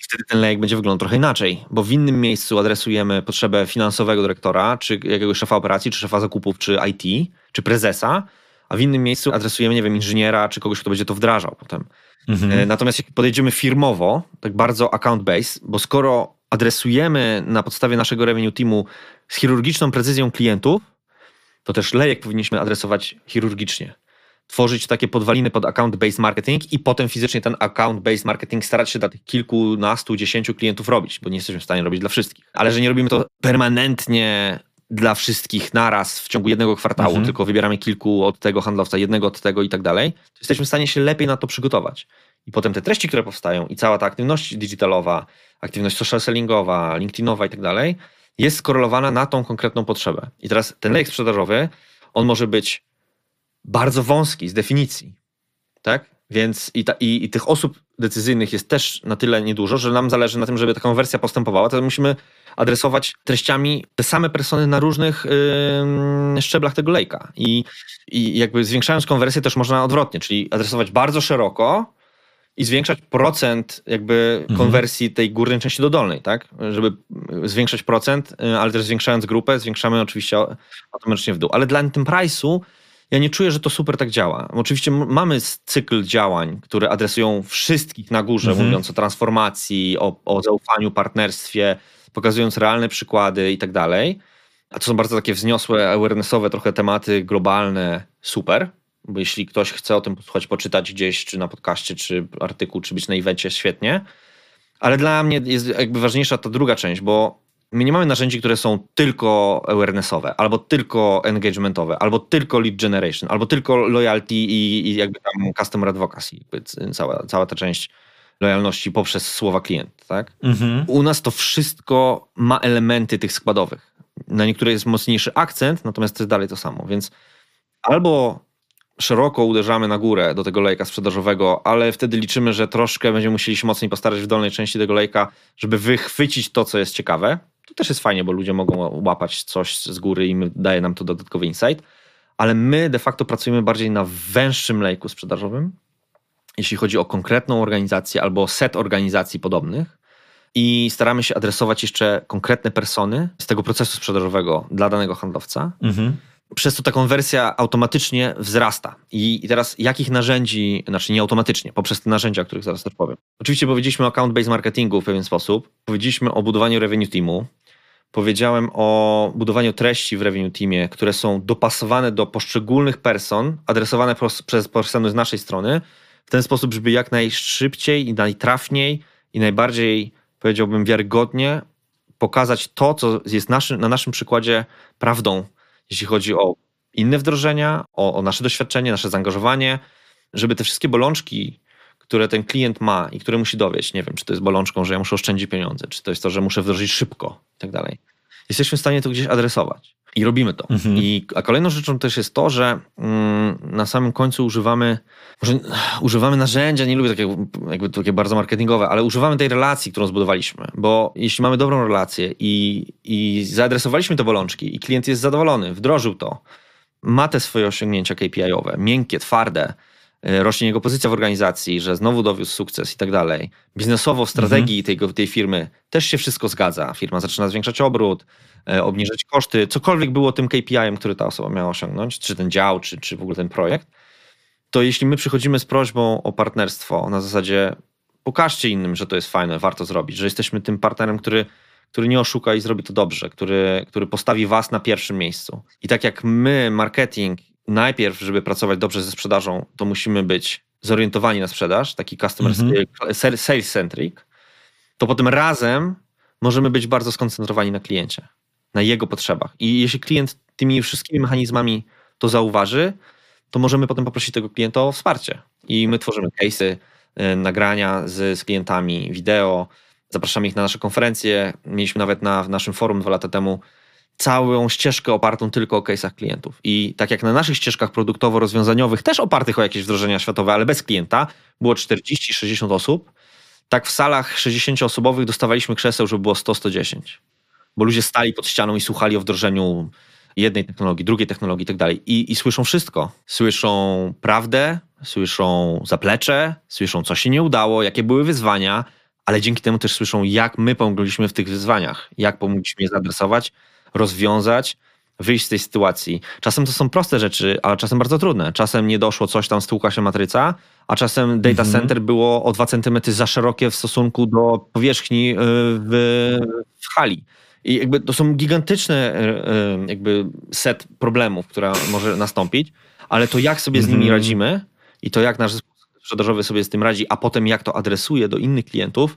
i wtedy ten lejek będzie wyglądał trochę inaczej, bo w innym miejscu adresujemy potrzebę finansowego dyrektora, czy jakiegoś szefa operacji, czy szefa zakupów, czy IT, czy prezesa, a w innym miejscu adresujemy, nie wiem, inżyniera, czy kogoś, kto będzie to wdrażał potem. Mhm. E, natomiast jak podejdziemy firmowo, tak bardzo account based, bo skoro adresujemy na podstawie naszego revenue teamu z chirurgiczną precyzją klientów, to też lejek powinniśmy adresować chirurgicznie. Tworzyć takie podwaliny pod account-based marketing i potem fizycznie ten account-based marketing starać się dla tych kilkunastu, dziesięciu klientów robić, bo nie jesteśmy w stanie robić dla wszystkich. Ale że nie robimy to permanentnie dla wszystkich naraz w ciągu jednego kwartału, mhm. tylko wybieramy kilku od tego handlowca, jednego od tego i tak dalej, to jesteśmy w stanie się lepiej na to przygotować. I potem te treści, które powstają i cała ta aktywność digitalowa, aktywność social sellingowa, LinkedInowa i tak dalej, jest skorelowana na tą konkretną potrzebę. I teraz ten lejek sprzedażowy, on może być bardzo wąski z definicji, tak? Więc i, ta, i, i, tych osób decyzyjnych jest też na tyle niedużo, że nam zależy na tym, żeby ta konwersja postępowała, to musimy adresować treściami te same persony na różnych yy, szczeblach tego lejka. I, I jakby zwiększając konwersję też można odwrotnie, czyli adresować bardzo szeroko, i zwiększać procent jakby mhm. konwersji tej górnej części do dolnej, tak? Żeby zwiększać procent, y, ale też zwiększając grupę, zwiększamy oczywiście automatycznie w dół. Ale dla Enterprise'u ja nie czuję, że to super tak działa. Oczywiście mamy cykl działań, które adresują wszystkich na górze, mhm. mówiąc o transformacji, o, o zaufaniu, partnerstwie, pokazując realne przykłady i tak dalej. A to są bardzo takie wzniosłe, awarenessowe trochę tematy globalne, super. bo jeśli ktoś chce o tym posłuchać, poczytać gdzieś, czy na podcaście, czy artykuł, czy być na evencie, świetnie. Ale dla mnie jest jakby ważniejsza ta druga część, bo my nie mamy narzędzi, które są tylko awarenessowe, albo tylko engagementowe, albo tylko lead generation, albo tylko loyalty i, i jakby tam customer advocacy, jakby cała, cała ta część lojalności poprzez słowa klient, tak? Mhm. U nas to wszystko ma elementy tych składowych. Na niektóre jest mocniejszy akcent, natomiast to jest dalej to samo, więc albo szeroko uderzamy na górę do tego lejka sprzedażowego, ale wtedy liczymy, że troszkę będziemy musieli się mocniej postarać w dolnej części tego lejka, żeby wychwycić to, co jest ciekawe. To też jest fajnie, bo ludzie mogą łapać coś z góry i daje nam to dodatkowy insight, ale my de facto pracujemy bardziej na węższym lejku sprzedażowym, jeśli chodzi o konkretną organizację albo set organizacji podobnych. I staramy się adresować jeszcze konkretne persony z tego procesu sprzedażowego dla danego handlowca. Mhm przez to ta konwersja automatycznie wzrasta. I teraz jakich narzędzi, znaczy nie automatycznie, poprzez te narzędzia, o których zaraz też powiem. Oczywiście powiedzieliśmy o account-based marketingu w pewien sposób, powiedzieliśmy o budowaniu revenue teamu, powiedziałem o budowaniu treści w revenue teamie, które są dopasowane do poszczególnych person, adresowane przez persony z naszej strony, w ten sposób, żeby jak najszybciej i najtrafniej i najbardziej, powiedziałbym, wiarygodnie pokazać to, co jest naszy, na naszym przykładzie prawdą, jeśli chodzi o inne wdrożenia, o, o nasze doświadczenie, nasze zaangażowanie, żeby te wszystkie bolączki, które ten klient ma i które musi dowieść, nie wiem, czy to jest bolączką, że ja muszę oszczędzić pieniądze, czy to jest to, że muszę wdrożyć szybko i tak dalej. Jesteśmy w stanie to gdzieś adresować. I robimy to. Mhm. I, a kolejną rzeczą też jest to, że mm, na samym końcu używamy, może używamy narzędzia, nie lubię takie, jakby takie bardzo marketingowe, ale używamy tej relacji, którą zbudowaliśmy. Bo jeśli mamy dobrą relację i, i zaadresowaliśmy te bolączki i klient jest zadowolony, wdrożył to, ma te swoje osiągnięcia KPI-owe, miękkie, twarde, rośnie jego pozycja w organizacji, że znowu dowiózł sukces i tak dalej. Biznesowo w strategii mhm. tej, tej firmy też się wszystko zgadza. Firma zaczyna zwiększać obrót, E, obniżyć koszty, cokolwiek było tym KPI-em, który ta osoba miała osiągnąć, czy ten dział, czy, czy w ogóle ten projekt, to jeśli my przychodzimy z prośbą o partnerstwo na zasadzie pokażcie innym, że to jest fajne, warto zrobić, że jesteśmy tym partnerem, który, który nie oszuka i zrobi to dobrze, który, który postawi was na pierwszym miejscu. I tak jak my, marketing, najpierw, żeby pracować dobrze ze sprzedażą, to musimy być zorientowani na sprzedaż, taki customer -hmm. sales centric, to potem razem możemy być bardzo skoncentrowani na kliencie na jego potrzebach. I jeśli klient tymi wszystkimi mechanizmami to zauważy, to możemy potem poprosić tego klienta o wsparcie. I my tworzymy case'y, y, nagrania z, z klientami, wideo, zapraszamy ich na nasze konferencje. Mieliśmy nawet na w naszym forum dwa lata temu całą ścieżkę opartą tylko o case'ach klientów. I tak jak na naszych ścieżkach produktowo-rozwiązaniowych, też opartych o jakieś wdrożenia światowe, ale bez klienta, było 40-60 osób, tak w salach 60-osobowych dostawaliśmy krzeseł, żeby było 100-110 bo ludzie stali pod ścianą i słuchali o wdrożeniu jednej technologii, drugiej technologii i tak dalej. I słyszą wszystko. Słyszą prawdę, słyszą zaplecze, słyszą, co się nie udało, jakie były wyzwania, ale dzięki temu też słyszą, jak my pomogliśmy w tych wyzwaniach, jak pomogliśmy je zaadresować, rozwiązać, wyjść z tej sytuacji. Czasem to są proste rzeczy, ale czasem bardzo trudne. Czasem nie doszło coś tam, stłuka się matryca, a czasem data mhm. center było o 2 cm za szerokie w stosunku do powierzchni y, w, w hali. I jakby to są gigantyczne e, e, jakby set problemów, która może nastąpić, ale to jak sobie z nimi mhm. radzimy i to jak nasz zespół sprzedażowy sobie z tym radzi, a potem jak to adresuje do innych klientów,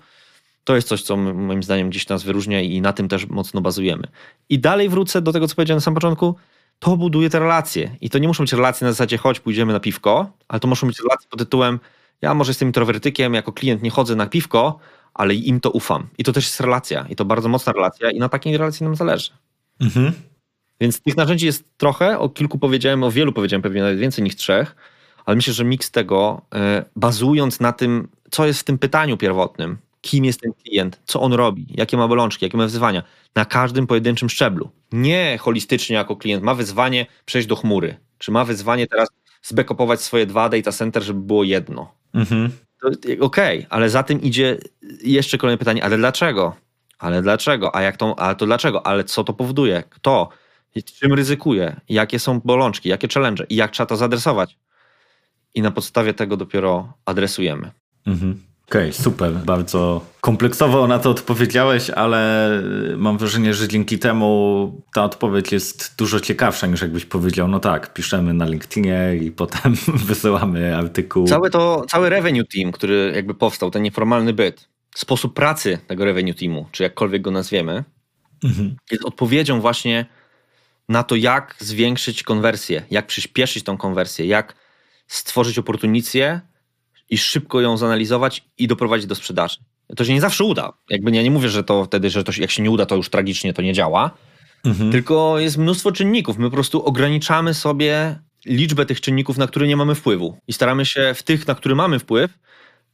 to jest coś, co moim zdaniem gdzieś nas wyróżnia i na tym też mocno bazujemy. I dalej wrócę do tego, co powiedziałem na samym początku, to buduje te relacje. I to nie muszą być relacje na zasadzie chodź, pójdziemy na piwko, ale to muszą być relacje pod tytułem ja może jestem introwertykiem, jako klient nie chodzę na piwko, ale im to ufam. I to też jest relacja. I to bardzo mocna relacja i na takiej relacji nam zależy. Mhm. Więc tych narzędzi jest trochę, o kilku powiedziałem, o wielu powiedziałem, pewnie nawet więcej niż trzech, ale myślę, że miks tego, e, bazując na tym, co jest w tym pytaniu pierwotnym, kim jest ten klient, co on robi, jakie ma bolączki, jakie ma wyzwania, na każdym pojedynczym szczeblu. Nie holistycznie jako klient ma wyzwanie przejść do chmury, czy ma wyzwanie teraz zbackupować swoje dwa data center, żeby było jedno. Mhm. Okej, okay, ale za tym idzie jeszcze kolejne pytanie, ale dlaczego? Ale dlaczego? A jak to, ale to dlaczego? Ale co to powoduje? Kto? Czym ryzykuje? Jakie są bolączki? Jakie challenge? I jak trzeba to zadresować? I na podstawie tego dopiero adresujemy. Mhm. Okej, okay, super. Bardzo kompleksowo na to odpowiedziałeś, ale mam wrażenie, że dzięki temu ta odpowiedź jest dużo ciekawsza niż jakbyś powiedział, no tak, piszemy na LinkedInie i potem wysyłamy artykuł. Całe to, cały revenue team, który jakby powstał, ten nieformalny byt, sposób pracy tego revenue teamu, czy jakkolwiek go nazwiemy, mhm. jest odpowiedzią właśnie na to, jak zwiększyć konwersję, jak przyspieszyć tą konwersję, jak stworzyć oportunicję i szybko ją zanalizować i doprowadzić do sprzedaży. To się nie zawsze uda. Jakby ja nie mówię, że to wtedy, że to, jak się nie uda, to już tragicznie to nie działa. Mhm. Tylko jest mnóstwo czynników. My po prostu ograniczamy sobie liczbę tych czynników, na które nie mamy wpływu. I staramy się w tych, na które mamy wpływ,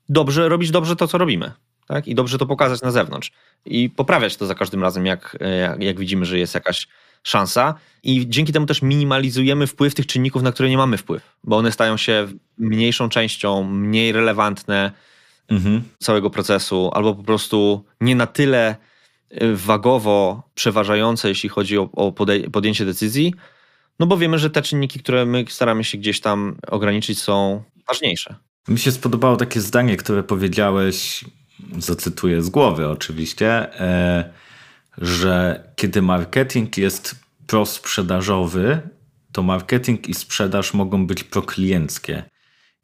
dobrze robić dobrze to, co robimy. Tak? I dobrze to pokazać na zewnątrz. I poprawiać to za każdym razem, jak, jak, jak widzimy, że jest jakaś szansa i dzięki temu też minimalizujemy wpływ tych czynników, na które nie mamy wpływ, bo one stają się mniejszą częścią, mniej relevantne mhm. całego procesu, albo po prostu nie na tyle y, wagowo przeważające, jeśli chodzi o, o podjęcie decyzji, no bo wiemy, że te czynniki, które my staramy się gdzieś tam ograniczyć, są ważniejsze. Mi się spodobało takie zdanie, które powiedziałeś, zacytuję z głowy oczywiście, e, że kiedy marketing jest prosprzedażowy, to marketing i sprzedaż mogą być proklienckie.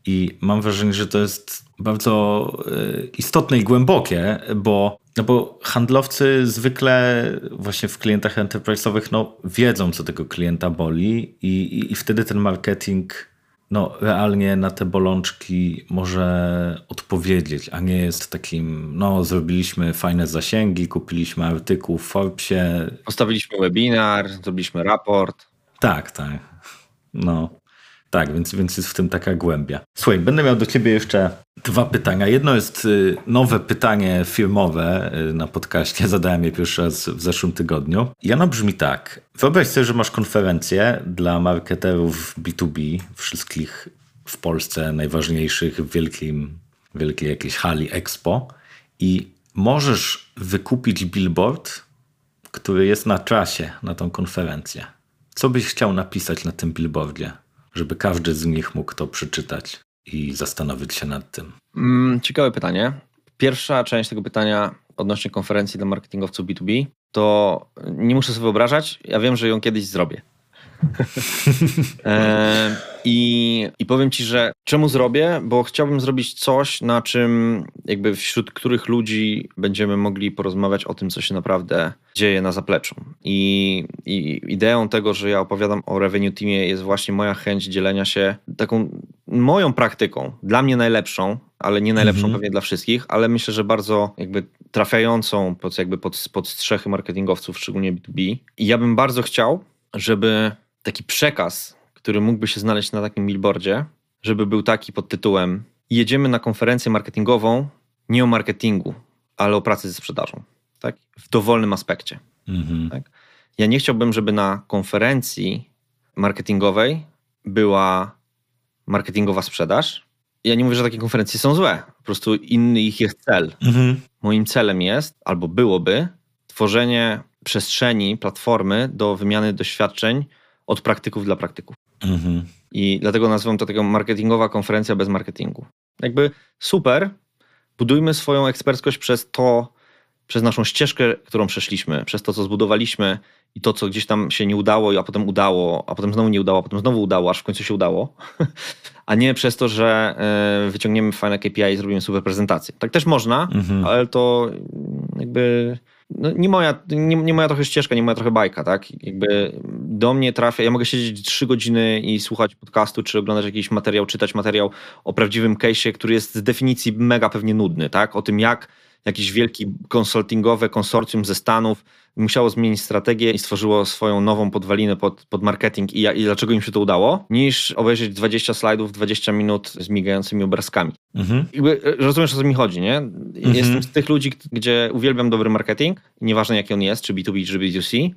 I mam wrażenie, że to jest bardzo e, istotne i głębokie, bo, no bo handlowcy zwykle właśnie w klientach enterprise'owych no, wiedzą, co tego klienta boli i, i, i wtedy ten marketing no, realnie na te bolączki może odpowiedzieć, a nie jest takim, no, zrobiliśmy fajne zasięgi, kupiliśmy artykuł w Forbesie. Postawiliśmy webinar, zrobiliśmy raport. Tak, tak. No. Tak, więc, więc jest w tym taka głębia. Słuchaj, będę miał do ciebie jeszcze dwa pytania. Jedno jest y, nowe pytanie firmowe y, na podcaście. Zadałem je pierwszy raz w zeszłym tygodniu. I ono brzmi tak. Wyobraź sobie, że masz konferencję dla marketerów B2B, wszystkich w Polsce najważniejszych w wielkim, wielkiej jakiejś hali Expo i możesz wykupić billboard, który jest na czasie na tą konferencję. Co byś chciał napisać na tym billboardzie? Żeby każdy z nich mógł to przeczytać i zastanowić się nad tym? Mm, ciekawe pytanie. Pierwsza część tego pytania odnośnie konferencji dla marketingowców B2B, to nie muszę sobie wyobrażać, ja wiem, że ją kiedyś zrobię. e, i, I powiem ci, że czemu zrobię? Bo chciałbym zrobić coś, na czym jakby wśród których ludzi będziemy mogli porozmawiać o tym, co się naprawdę dzieje na zapleczu. I, i ideą tego, że ja opowiadam o revenue teamie jest właśnie moja chęć dzielenia się taką moją praktyką, dla mnie najlepszą, ale nie najlepszą mhm. pewnie dla wszystkich, ale myślę, że bardzo jakby trafiającą pod, jakby pod, pod strzechy marketingowców, szczególnie B2B. I ja bym bardzo chciał, żeby taki przekaz, który mógłby się znaleźć na takim billboardzie, żeby był taki pod tytułem jedziemy na konferencję marketingową nie o marketingu, ale o pracy ze sprzedażą. Tak? W dowolnym aspekcie. Mhm. Tak? Ja nie chciałbym, żeby na konferencji marketingowej była marketingowa sprzedaż. Ja nie mówię, że takie konferencje są złe. Po prostu inny ich jest cel. Mhm. Moim celem jest, albo byłoby, tworzenie przestrzeni, platformy do wymiany doświadczeń od praktyków dla praktyków. Mhm. I dlatego nazywam to taką marketingowa konferencja bez marketingu. Jakby super, budujmy swoją eksperckość przez to, przez naszą ścieżkę, którą przeszliśmy, przez to, co zbudowaliśmy i to, co gdzieś tam się nie udało, a potem udało, a potem znowu nie udało, a potem znowu udało, aż w końcu się udało, a nie przez to, że e, wyciągniemy fajne KPI i zrobimy super prezentację. Tak też można, mhm. ale to jakby no, nie, moja, nie, nie moja trochę ścieżka, nie moja trochę bajka, tak? Jakby do mnie trafia, ja mogę siedzieć trzy godziny i słuchać podcastu, czy oglądać jakiś materiał, czytać materiał o prawdziwym case'ie, który jest z definicji mega pewnie nudny, tak? O tym, jak jakiś wielki konsultingowe konsorcjum ze Stanów musiało zmienić strategię i stworzyło swoją nową podwalinę pod, pod marketing i, i dlaczego im się to udało, niż obejrzeć 20 slajdów, 20 minut z migającymi obrazkami. Mhm. Jakby, e, rozumiesz, o co mi chodzi, nie? Mhm. Jestem z tych ludzi, gdzie uwielbiam dobry marketing, nieważne jaki on jest, czy B2B, czy B2C,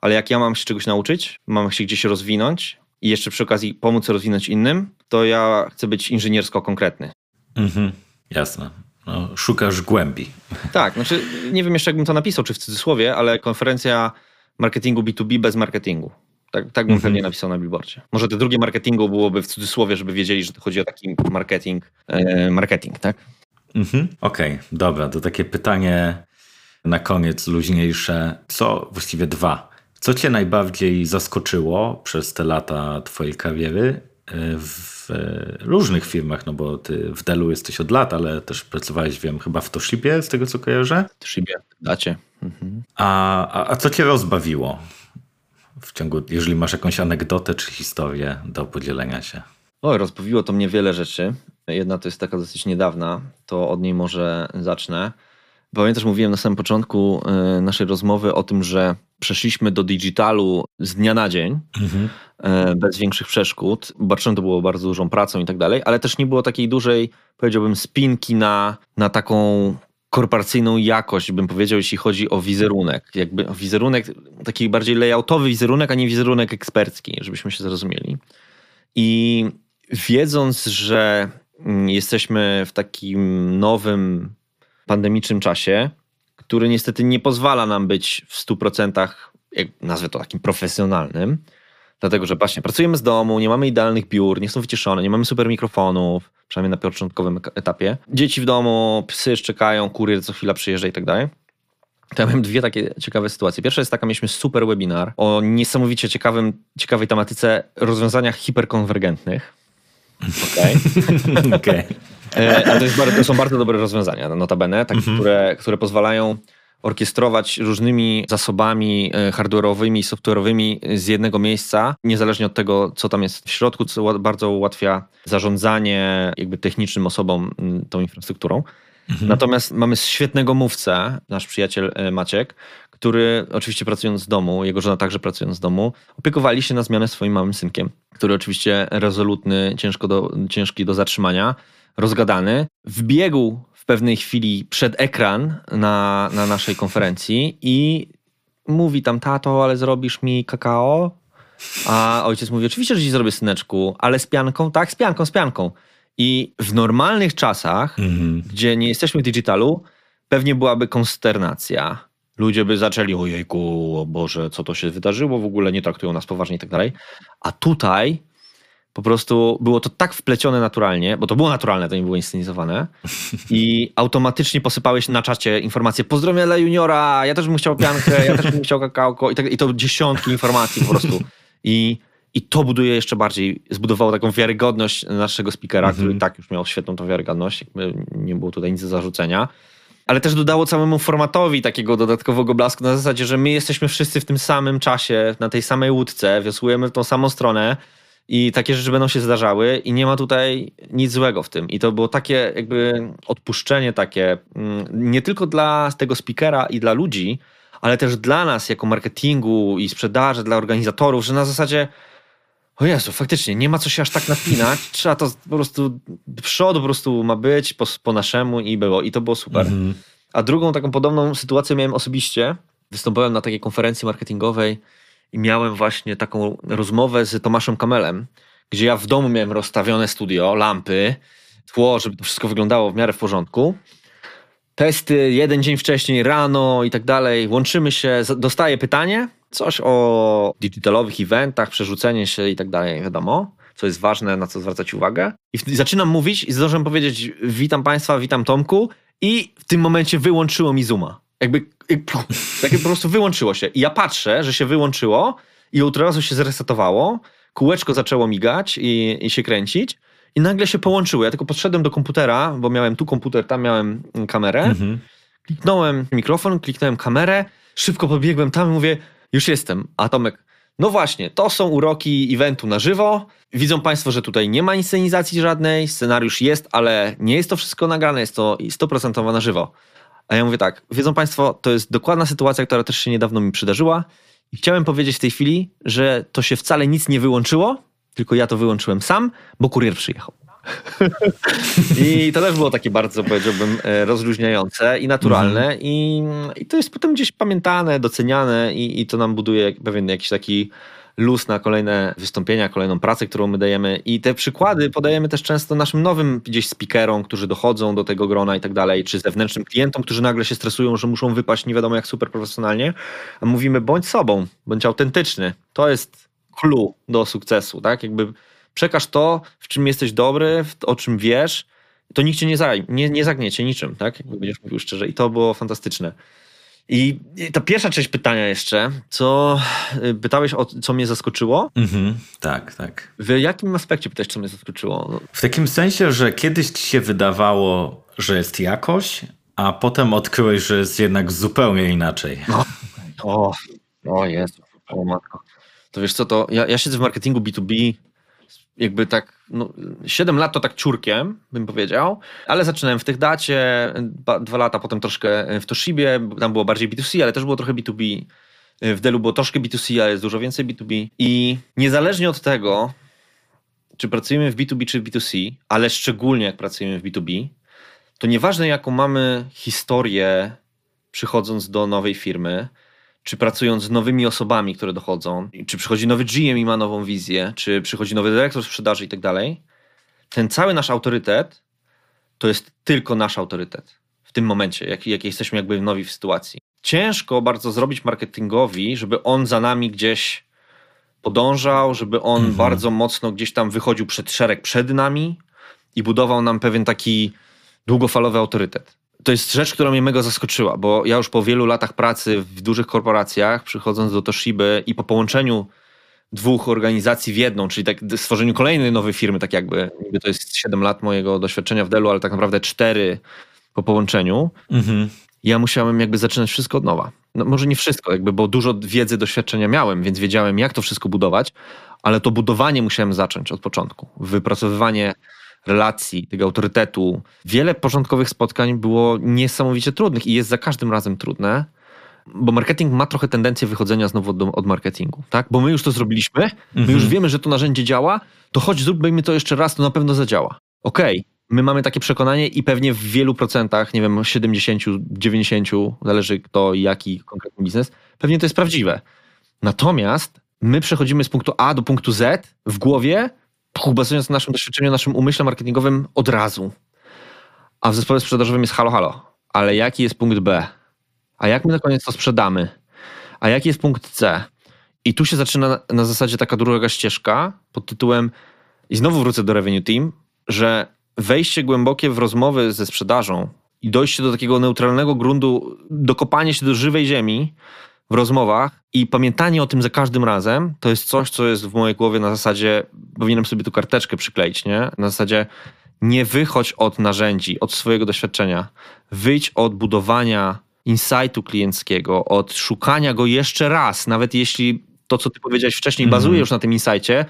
ale jak ja mam się czegoś nauczyć, mam się gdzieś rozwinąć i jeszcze przy okazji pomóc rozwinąć innym, to ja chcę być inżyniersko konkretny. Mhm. Jasne no, szukasz głębi. Tak, znaczy nie wiem jeszcze jakbym to napisał, czy w cudzysłowie, ale konferencja marketingu B2B bez marketingu. Tak, tak bym mhm. pewnie napisał na billboardzie. Może te drugie marketingu byłoby w cudzysłowie, żeby wiedzieli, że to chodzi o taki marketing, e, marketing, tak? Mhm. Okej, okay, dobra, to takie pytanie na koniec luźniejsze. Co, właściwie dwa. Co cię najbardziej zaskoczyło przez te lata twojej kariery w różnych firmach, no bo ty w Delu jesteś od lat, ale też pracowałeś, wiem, chyba w Toshibie, z tego co kojarzę. W Toshibie, dacie. Mhm. A, a, a co cię rozbawiło w ciągu, jeżeli masz jakąś anegdotę czy historię do podzielenia się? O, rozbawiło to mnie wiele rzeczy. Jedna to jest taka dosyć niedawna, to od niej może zacznę. Pamiętasz, mówiłem na samym początku e, naszej rozmowy o tym, że przeszliśmy do digitalu z dnia na dzień, mhm. E, bez większych przeszkód. Baczyłem, to było bardzo dużą pracą i tak dalej, ale też nie było takiej dużej, powiedziałbym, spinki na, na taką korporacyjną jakość, bym powiedział, jeśli chodzi o wizerunek. Jakby wizerunek, taki bardziej layoutowy wizerunek, a nie wizerunek ekspercki, żebyśmy się zrozumieli. I wiedząc, że mm, jesteśmy w takim nowym pandemicznym czasie, który niestety nie pozwala nam być w 100%, jak nazwę to takim profesjonalnym, dlatego że właśnie pracujemy z domu, nie mamy idealnych biur, nie są wyciszone, nie mamy super mikrofonów, przynajmniej na początkowym etapie. Dzieci w domu, psy czekają, kurier co chwila przyjeżdża i tak dalej. To ja miałem dwie takie ciekawe sytuacje. Pierwsza jest taka, mieliśmy super webinar o niesamowicie ciekawym, ciekawej tematyce rozwiązaniach hiperkonwergentnych. Okej. Okay. okay. E, ale to, bardzo, to są bardzo dobre rozwiązania, notabene, takie, mhm. które, które pozwalają orkiestrować różnymi zasobami e, hardware'owymi i software'owymi z jednego miejsca, niezależnie od tego, co tam jest w środku, co bardzo ułatwia zarządzanie jakby technicznym osobom tą infrastrukturą. Mhm. Natomiast mamy świetnego mówcę, nasz przyjaciel e, Maciek, który oczywiście pracując z domu, jego żona także pracując z domu, opiekowali się na zmianę swoim małym synkiem, który oczywiście rezolutny, ciężko do, ciężki do zatrzymania, rozgadany, wbiegł w pewnej chwili przed ekran na, na naszej konferencji i mówi tam, tato, ale zrobisz mi kakao? A ojciec mówi, oczywiście, że ci zrobię syneczku, ale z pianką? Tak, z pianką, z pianką. I w normalnych czasach, mhm. gdzie nie jesteśmy w digitalu, pewnie byłaby konsternacja. Ludzie by zaczęli, ojejku, o Boże, co to się wydarzyło, w ogóle nie traktują nas poważnie i tak dalej. A tutaj po prostu było to tak wplecione naturalnie, bo to było naturalne, to nie było inscenizowane. I automatycznie posypałeś na czacie informacje, pozdrowienia dla juniora, ja też bym chciał piankę, ja też bym chciał kakałko i, tak, i to dziesiątki informacji po prostu. I, I to buduje jeszcze bardziej, zbudowało taką wiarygodność naszego speakera, mhm. który tak już miał świetną tą wiarygodność, jakby nie było tutaj nic do zarzucenia. Ale też dodało całemu formatowi takiego dodatkowego blasku na zasadzie, że my jesteśmy wszyscy w tym samym czasie, na tej samej łódce, wiosłujemy w tą samą stronę, i takie rzeczy będą się zdarzały i nie ma tutaj nic złego w tym. I to było takie jakby odpuszczenie takie mm, nie tylko dla tego speakera i dla ludzi, ale też dla nas jako marketingu i sprzedaży, dla organizatorów, że na zasadzie o Jezu, faktycznie, nie ma co się aż tak napinać, trzeba to po prostu do przodu po prostu ma być po, po naszemu i było. I to było super. Mhm. A drugą taką podobną sytuację miałem osobiście. Wystąpiłem na takiej konferencji marketingowej i miałem właśnie taką rozmowę z Tomaszem Kamelem, gdzie ja w domu miałem rozstawione studio, lampy, tło, żeby to wszystko wyglądało w miarę w porządku. Testy jeden dzień wcześniej, rano i tak dalej. Łączymy się, dostaję pytanie, coś o digitalowych eventach, przerzucenie się i tak dalej, wiadomo, co jest ważne, na co zwracać uwagę. I zaczynam mówić i zdążę powiedzieć witam Państwa, witam Tomku i w tym momencie wyłączyło mi Zooma. Jakby, jakby po prostu wyłączyło się. I ja patrzę, że się wyłączyło i od razu się zresetowało, kółeczko zaczęło migać i, i się kręcić i nagle się połączyło. Ja tylko podszedłem do komputera, bo miałem tu komputer, tam miałem kamerę. Mhm. Kliknąłem mikrofon, kliknąłem kamerę, szybko pobiegłem tam i mówię, już jestem. A Tomek, no właśnie, to są uroki eventu na żywo. Widzą Państwo, że tutaj nie ma inscenizacji żadnej, scenariusz jest, ale nie jest to wszystko nagrane, jest to 100% na żywo. A ja mówię tak, wiedzą Państwo, to jest dokładna sytuacja, która też się niedawno mi przydarzyła. I chciałem powiedzieć w tej chwili, że to się wcale nic nie wyłączyło, tylko ja to wyłączyłem sam, bo kurier przyjechał. I to też było takie bardzo, powiedziałbym, e, rozluźniające i naturalne. Mhm. I, I to jest potem gdzieś pamiętane, doceniane i, i to nam buduje pewien jakiś taki luz na kolejne wystąpienia, kolejną pracę, którą my dajemy. I te przykłady podajemy też często naszym nowym gdzieś speakerom, którzy dochodzą do tego grona i tak dalej, czy zewnętrznym klientom, którzy nagle się stresują, że muszą wypaść nie wiadomo jak super profesjonalnie. A mówimy, bądź sobą, bądź autentyczny. To jest clue do sukcesu, tak? Jakby przekaż to, w czym jesteś dobry, o czym wiesz to nikt cię nie, za, nie, nie zagniecie niczym, tak? Jakby będziesz mówił szczerze. I to było fantastyczne. I, ta pierwsza część pytania jeszcze, co y, pytałeś o co mnie zaskoczyło? Mhm, tak, tak. W jakim aspekcie pytałeś, co mnie zaskoczyło? No, W takim sensie, że kiedyś ci się wydawało, że jest jakoś, a potem odkryłeś, że jest jednak zupełnie inaczej. O, o Jezu, o matko. To wiesz co, to ja, ja siedzę w marketingu B2B jakby tak, no, 7 lat to tak ciurkiem, bym powiedział, ale zaczynałem w tych dacie, dwa lata potem troszkę w Toshibie, tam było bardziej B2C, ale też było trochę B2B. W Delu było troszkę B2C, ale jest dużo więcej B2B. I niezależnie od tego, czy pracujemy w B2B czy w B2C, ale szczególnie jak pracujemy w B2B, to nieważne jaką mamy historię przychodząc do nowej firmy, czy pracując z nowymi osobami, które dochodzą, czy przychodzi nowy GM i ma nową wizję, czy przychodzi nowy dyrektor sprzedaży i tak dalej, ten cały nasz autorytet to jest tylko nasz autorytet w tym momencie, jak, jak jesteśmy jakby nowi w sytuacji. Ciężko bardzo zrobić marketingowi, żeby on za nami gdzieś podążał, żeby on mhm. bardzo mocno gdzieś tam wychodził przed szereg przed nami i budował nam pewien taki długofalowy autorytet to jest rzecz, która mnie mega zaskoczyła, bo ja już po wielu latach pracy w dużych korporacjach, przychodząc do Toshiby i po połączeniu dwóch organizacji w jedną, czyli tak stworzeniu kolejnej nowej firmy, tak jakby, niby to jest 7 lat mojego doświadczenia w Delu, ale tak naprawdę 4 po połączeniu, mhm. ja musiałem jakby zaczynać wszystko od nowa. No może nie wszystko, jakby, bo dużo wiedzy, doświadczenia miałem, więc wiedziałem, jak to wszystko budować, ale to budowanie musiałem zacząć od początku. Wypracowywanie relacji, tego autorytetu. Wiele początkowych spotkań było niesamowicie trudnych i jest za każdym razem trudne, bo marketing ma trochę tendencję wychodzenia znowu od, od marketingu, tak? Bo my już to zrobiliśmy, my mhm. już wiemy, że to narzędzie działa, to choć zróbmy to jeszcze raz, to na pewno zadziała. Okej, okay. my mamy takie przekonanie i pewnie w wielu procentach, nie wiem, 70, 90, zależy kto jaki konkretny biznes, pewnie to jest prawdziwe. Natomiast my przechodzimy z punktu A do punktu Z w głowie bazując na naszym doświadczeniu, naszym umyśle marketingowym od razu. A w zespole sprzedażowym jest halo, halo. Ale jaki jest punkt B? A jak my na koniec to sprzedamy? A jaki jest punkt C? I tu się zaczyna na zasadzie taka druga ścieżka pod tytułem i znowu wrócę do Revenue Team, że wejście głębokie w rozmowy ze sprzedażą i dojście do takiego neutralnego gruntu, dokopanie się do żywej ziemi, w rozmowach i pamiętanie o tym za każdym razem, to jest coś, co jest w mojej głowie na zasadzie, powinienem sobie tu karteczkę przykleić, nie? Na zasadzie nie wychodź od narzędzi, od swojego doświadczenia. Wyjdź od budowania insightu klienckiego, od szukania go jeszcze raz, nawet jeśli to, co ty powiedziałeś wcześniej, mm. bazuje już na tym insightie,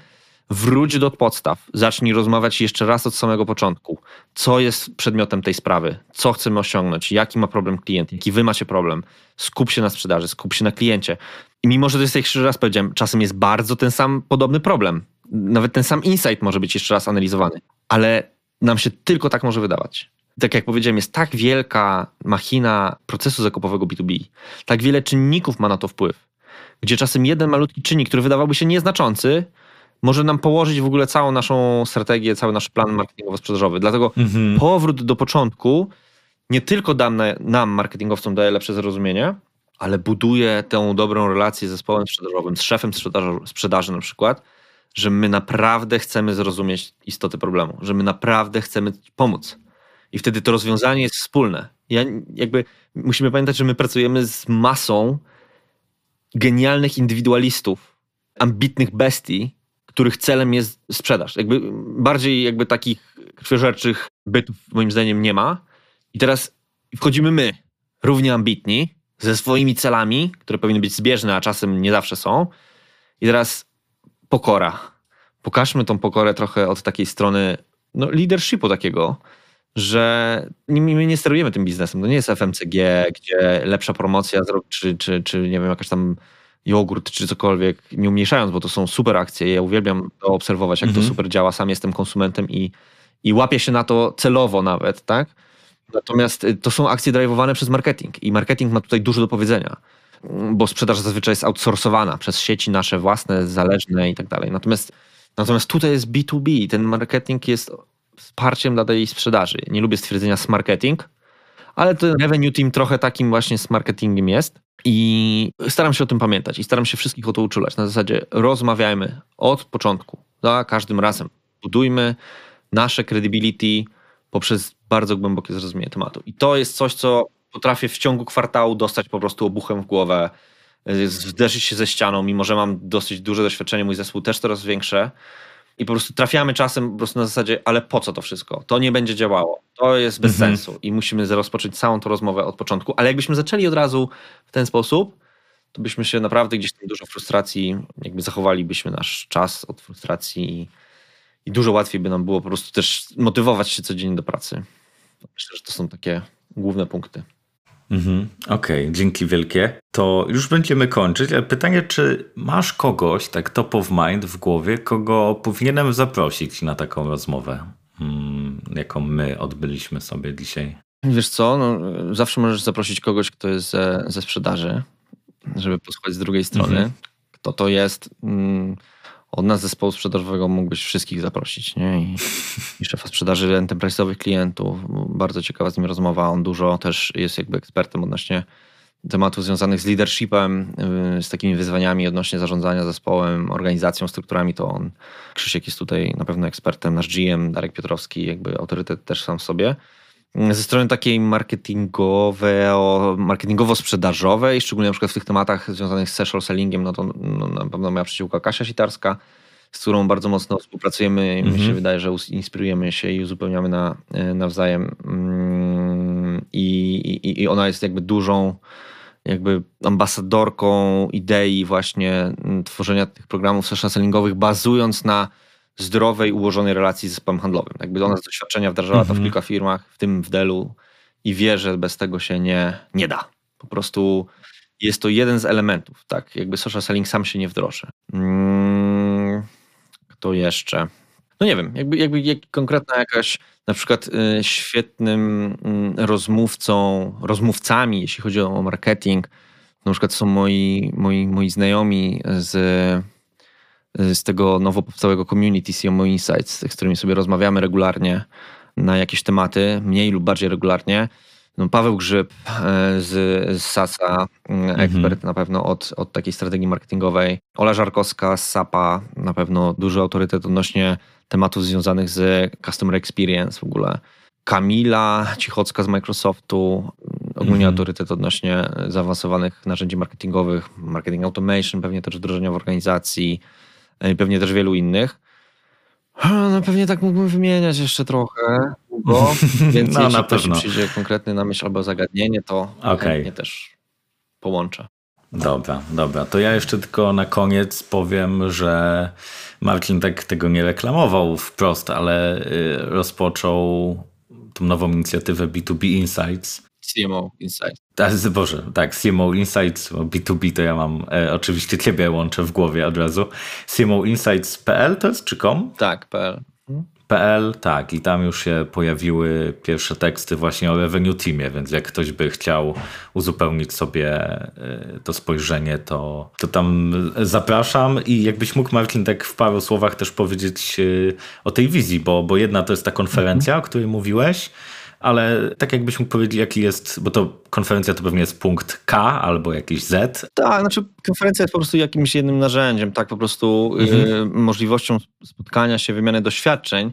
wróć do podstaw, zacznij rozmawiać jeszcze raz od samego początku. Co jest przedmiotem tej sprawy? Co chcemy osiągnąć? Jaki ma problem klient? Jaki wy macie problem? Skup się na sprzedaży, skup się na kliencie. I mimo, że to jest, jeszcze raz powiedziałem, czasem jest bardzo ten sam podobny problem. Nawet ten sam insight może być jeszcze raz analizowany. Ale nam się tylko tak może wydawać. Tak jak powiedziałem, jest tak wielka machina procesu zakupowego B2B, tak wiele czynników ma na to wpływ, gdzie czasem jeden malutki czynnik, który wydawałby się nieznaczący, może nam położyć w ogóle całą naszą strategię, cały nasz plan marketingowo-sprzedażowy. Dlatego mhm. powrót do początku nie tylko nam, nam, marketingowcom, daje lepsze zrozumienie, ale buduje tę dobrą relację z zespołem sprzedażowym, z szefem sprzedaży, sprzedaży na przykład, że my naprawdę chcemy zrozumieć istotę problemu, że my naprawdę chcemy pomóc. I wtedy to rozwiązanie jest wspólne. Ja, jakby musimy pamiętać, że my pracujemy z masą genialnych indywidualistów, ambitnych bestii, których celem jest sprzedaż. Jakby bardziej jakby takich krwiożerczych bytów moim zdaniem nie ma. I teraz wchodzimy my, równie ambitni, ze swoimi celami, które powinny być zbieżne, a czasem nie zawsze są. I teraz pokora. Pokażmy tą pokorę trochę od takiej strony no, leadershipu takiego, że my nie sterujemy tym biznesem. To nie jest FMCG, gdzie lepsza promocja, czy, czy, czy nie wiem, jakaś tam jogurt czy cokolwiek, nie umniejszając, bo to są super akcje. Ja uwielbiam to obserwować, jak to mhm. super działa. Sam jestem konsumentem i, i łapię się na to celowo nawet, tak? Natomiast y, to są akcje drive'owane przez marketing i marketing ma tutaj dużo do powiedzenia, bo sprzedaż zazwyczaj jest outsourcowana przez sieci nasze własne, zależne i tak dalej. Natomiast, natomiast tutaj jest B2B, ten marketing jest wsparciem dla tej sprzedaży. Nie lubię stwierdzenia marketing, ale ten revenue team trochę takim właśnie z marketingiem jest. I staram się o tym pamiętać i staram się wszystkich o to uczulać. Na zasadzie rozmawiajmy od początku, za każdym razem. Budujmy nasze credibility poprzez bardzo głębokie zrozumienie tematu. I to jest coś, co potrafię w ciągu kwartału dostać po prostu obuchem w głowę, zderzyć się ze ścianą, mimo że mam dosyć duże doświadczenie, mój zespół też coraz większe. I po prostu trafiamy czasem po prostu na zasadzie, ale po co to wszystko? To nie będzie działało. To jest bez mhm. sensu i musimy rozpocząć całą tą rozmowę od początku. Ale jakbyśmy zaczęli od razu w ten sposób, to byśmy się naprawdę gdzieś tam dużo frustracji, jakby zachowalibyśmy nasz czas od frustracji i dużo łatwiej by nam było po prostu też motywować się codziennie do pracy. Myślę, że to są takie główne punkty. Mhm, Okej, okay, dzięki wielkie. To już będziemy kończyć, ale pytanie, czy masz kogoś, tak top of mind w głowie, kogo powinienem zaprosić na taką rozmowę, hmm, jaką my odbyliśmy sobie dzisiaj? Wiesz co, no, zawsze możesz zaprosić kogoś, kto jest ze, ze sprzedaży, żeby posłuchać z drugiej strony. Mhm. Kto to jest? Hmm, od nas zespołu sprzedażowego mógłbyś wszystkich zaprosić, nie? I, i szefa sprzedaży enterprise'owych klientów. Bardzo ciekawa z nim rozmowa. On dużo też jest jakby ekspertem odnośnie tematów związanych z leadershipem, y, z takimi wyzwaniami odnośnie zarządzania zespołem, organizacją, strukturami, to on, Krzysiek jest tutaj na pewno ekspertem, nasz GM, Darek Piotrowski, jakby autorytet też sam w sobie. Ze strony takiej marketingowo-sprzedażowej, szczególnie na przykład w tych tematach związanych z social sellingiem, no to no, na pewno miała przyjaciółka Kasia Sitarska, z którą bardzo mocno współpracujemy. Mm -hmm. Mi się mhm. wydaje, że inspirujemy się i uzupełniamy na, e, nawzajem. Mm, I, i, I ona jest jakby dużą jakby ambasadorką idei właśnie mm, tworzenia tych programów social sellingowych, bazując na zdrowej, ułożonej relacji z zespołem handlowym. Jakby ona z doświadczenia wdrażała to w mhm. kilka firmach, w tym w Delu i wie, że bez tego się nie, nie da. Po prostu jest to jeden z elementów, tak? Jakby social selling sam się nie wdroży. Hmm, kto jeszcze? No nie wiem, jakby, jakby jak konkretna jakaś, na przykład y, świetnym y, rozmówcą, rozmówcami, jeśli chodzi o marketing, na przykład są moi, moi, moi znajomi z z tego nowo powstałego community CMO Insights, z którymi sobie rozmawiamy regularnie na jakieś tematy, mniej lub bardziej regularnie. No, Paweł Grzyb e, z, z SASA, mm, mhm. ekspert na pewno od, od takiej strategii marketingowej. Ola Żarkowska z SAPA, na pewno duży autorytet odnośnie tematów związanych z customer experience w ogóle. Kamila Cichocka z Microsoftu, ogólnie mhm. autorytet odnośnie zaawansowanych narzędzi marketingowych, marketing automation, pewnie też wdrożenia w organizacji i pewnie też wielu innych. No pewnie tak mógłbym wymieniać jeszcze trochę długo, więc no, jeśli na pewno. przyjdzie konkretny na myśl albo zagadnienie, to okay. też połączę. Dobra, dobra. To ja jeszcze tylko na koniec powiem, że Marcin tak tego nie reklamował wprost, ale y, rozpoczął tą nową inicjatywę B2B Insights, CMO Insights. Tak, Boże, tak, CMO Insights, B2B to ja mam, e, oczywiście ciebie łączę w głowie od razu. CMO Insights.pl to jest czy com? Tak, PL. PL, tak, i tam już się pojawiły pierwsze teksty właśnie o Revenue Teamie, więc jak ktoś by chciał uzupełnić sobie e, to spojrzenie, to, to tam zapraszam i jakbyś mógł Marcin tak w paru słowach też powiedzieć e, o tej wizji, bo, bo jedna to jest ta konferencja, mhm. o której mówiłeś, ale tak jakbyś mógł powiedzieć, jaki jest, bo to konferencja to pewnie jest punkt K albo jakiś Z. Tak, znaczy konferencja jest po prostu jakimś jednym narzędziem, tak, po prostu mhm. y, możliwością spotkania się, wymiany doświadczeń.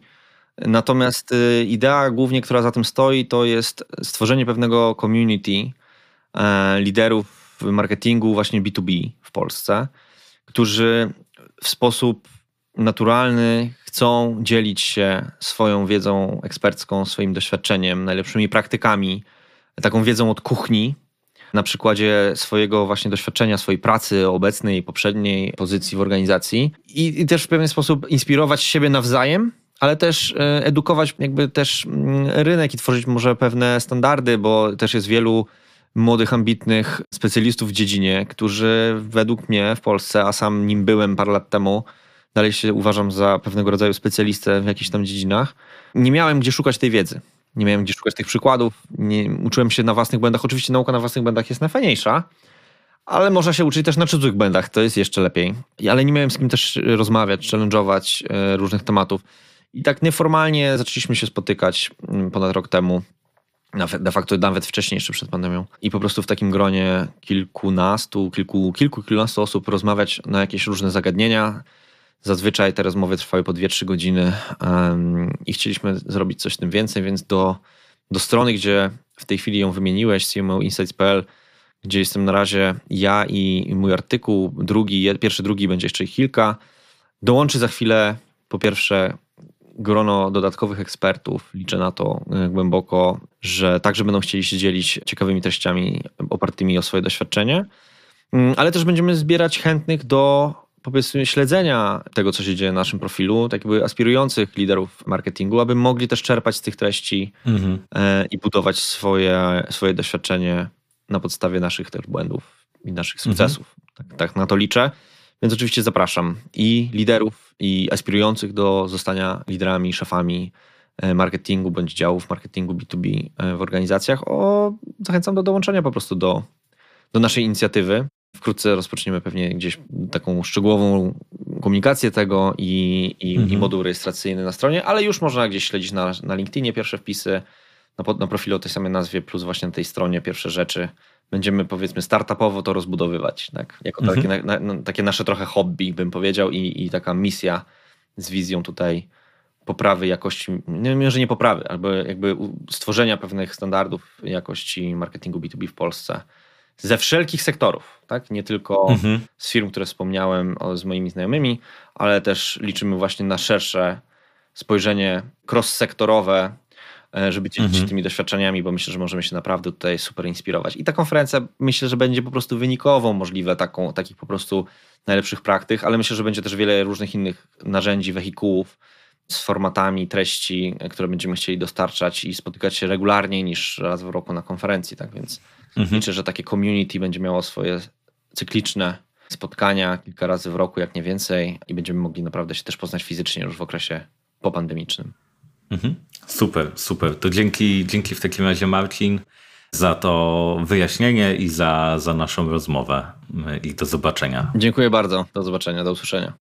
Natomiast y, idea głównie, która za tym stoi, to jest stworzenie pewnego community y, liderów marketingu właśnie B2B w Polsce, którzy w sposób naturalny chcą dzielić się swoją wiedzą ekspercką, swoim doświadczeniem, najlepszymi praktykami, taką wiedzą od kuchni, na przykładzie swojego właśnie doświadczenia, swojej pracy obecnej, poprzedniej pozycji w organizacji. I, i też w pewien sposób inspirować siebie nawzajem, ale też e, edukować jakby też mm, rynek i tworzyć może pewne standardy, bo też jest wielu młodych, ambitnych specjalistów w dziedzinie, którzy według mnie w Polsce, a sam nim byłem parę lat temu, dalej się uważam za pewnego rodzaju specjalistę w jakichś tam dziedzinach. Nie miałem gdzie szukać tej wiedzy. Nie miałem gdzie szukać tych przykładów. Nie, uczyłem się na własnych błędach. Oczywiście nauka na własnych błędach jest najfajniejsza, ale można się uczyć też na cudzych błędach. To jest jeszcze lepiej. Ale nie miałem z kim też rozmawiać, challenge'ować e, różnych tematów. I tak nieformalnie zaczęliśmy się spotykać mm, ponad rok temu. De facto nawet wcześniej, jeszcze przed pandemią. I po prostu w takim gronie kilkunastu, kilku, kilku, kilkunastu osób rozmawiać na jakieś różne zagadnienia Zazwyczaj te rozmowy trwały po 2-3 godziny i chcieliśmy zrobić coś tym więcej, więc do, do strony, gdzie w tej chwili ją wymieniłeś, cmoinsights.pl, gdzie jestem na razie ja i mój artykuł, drugi, pierwszy, drugi, będzie jeszcze ich kilka. Dołączy za chwilę po pierwsze grono dodatkowych ekspertów. Liczę na to e, głęboko, że także będą chcieli się dzielić ciekawymi treściami opartymi o swoje doświadczenie, mm, ale też będziemy zbierać chętnych do powiedzmy śledzenia tego, co się dzieje na naszym profilu, tak jakby aspirujących liderów marketingu, aby mogli też czerpać z tych treści mhm. E, i budować swoje, swoje doświadczenie na podstawie naszych też błędów i naszych mhm. sukcesów. Mhm. Tak, tak na to liczę. Więc oczywiście zapraszam i liderów, i aspirujących do zostania liderami, szefami e, marketingu bądź działów marketingu B2B e, w organizacjach. O, zachęcam do dołączenia po prostu do, do naszej inicjatywy. Wkrótce rozpoczniemy pewnie gdzieś taką szczegółową komunikację tego i, i, mhm. i moduł rejestracyjny na stronie, ale już można gdzieś śledzić na, na LinkedInie pierwsze wpisy, na, na profilu o tej samej nazwie, plus właśnie na tej stronie pierwsze rzeczy będziemy powiedzmy startupowo to rozbudowywać, tak? Jako mhm. takie, na, na, takie nasze trochę hobby, bym powiedział, i, i taka misja z wizją tutaj poprawy jakości, nie wiem, że nie poprawy, albo jakby stworzenia pewnych standardów jakości marketingu B2B w Polsce ze wszelkich sektorów, tak? Nie tylko mhm. z firm, które wspomniałem, z moimi znajomymi, ale też liczymy właśnie na szersze spojrzenie cross-sektorowe E, żeby dzielić mhm. się tymi doświadczeniami, bo myślę, że możemy się naprawdę tutaj super inspirować. I ta konferencja myślę, że będzie po prostu wynikową możliwe taką, takich po prostu najlepszych praktyk, ale myślę, że będzie też wiele różnych innych narzędzi, wehikułów z formatami treści, które będziemy chcieli dostarczać i spotykać się regularniej niż raz w roku na konferencji. Tak więc mhm. liczę, że takie community będzie miało swoje cykliczne spotkania kilka razy w roku, jak nie więcej, i będziemy mogli naprawdę się też poznać fizycznie już w okresie popandemicznym. Mhm. Super, super. To dzięki, dzięki w takim razie Marcin za to wyjaśnienie i za, za naszą rozmowę i do zobaczenia. Dziękuję bardzo. Do zobaczenia, do usłyszenia.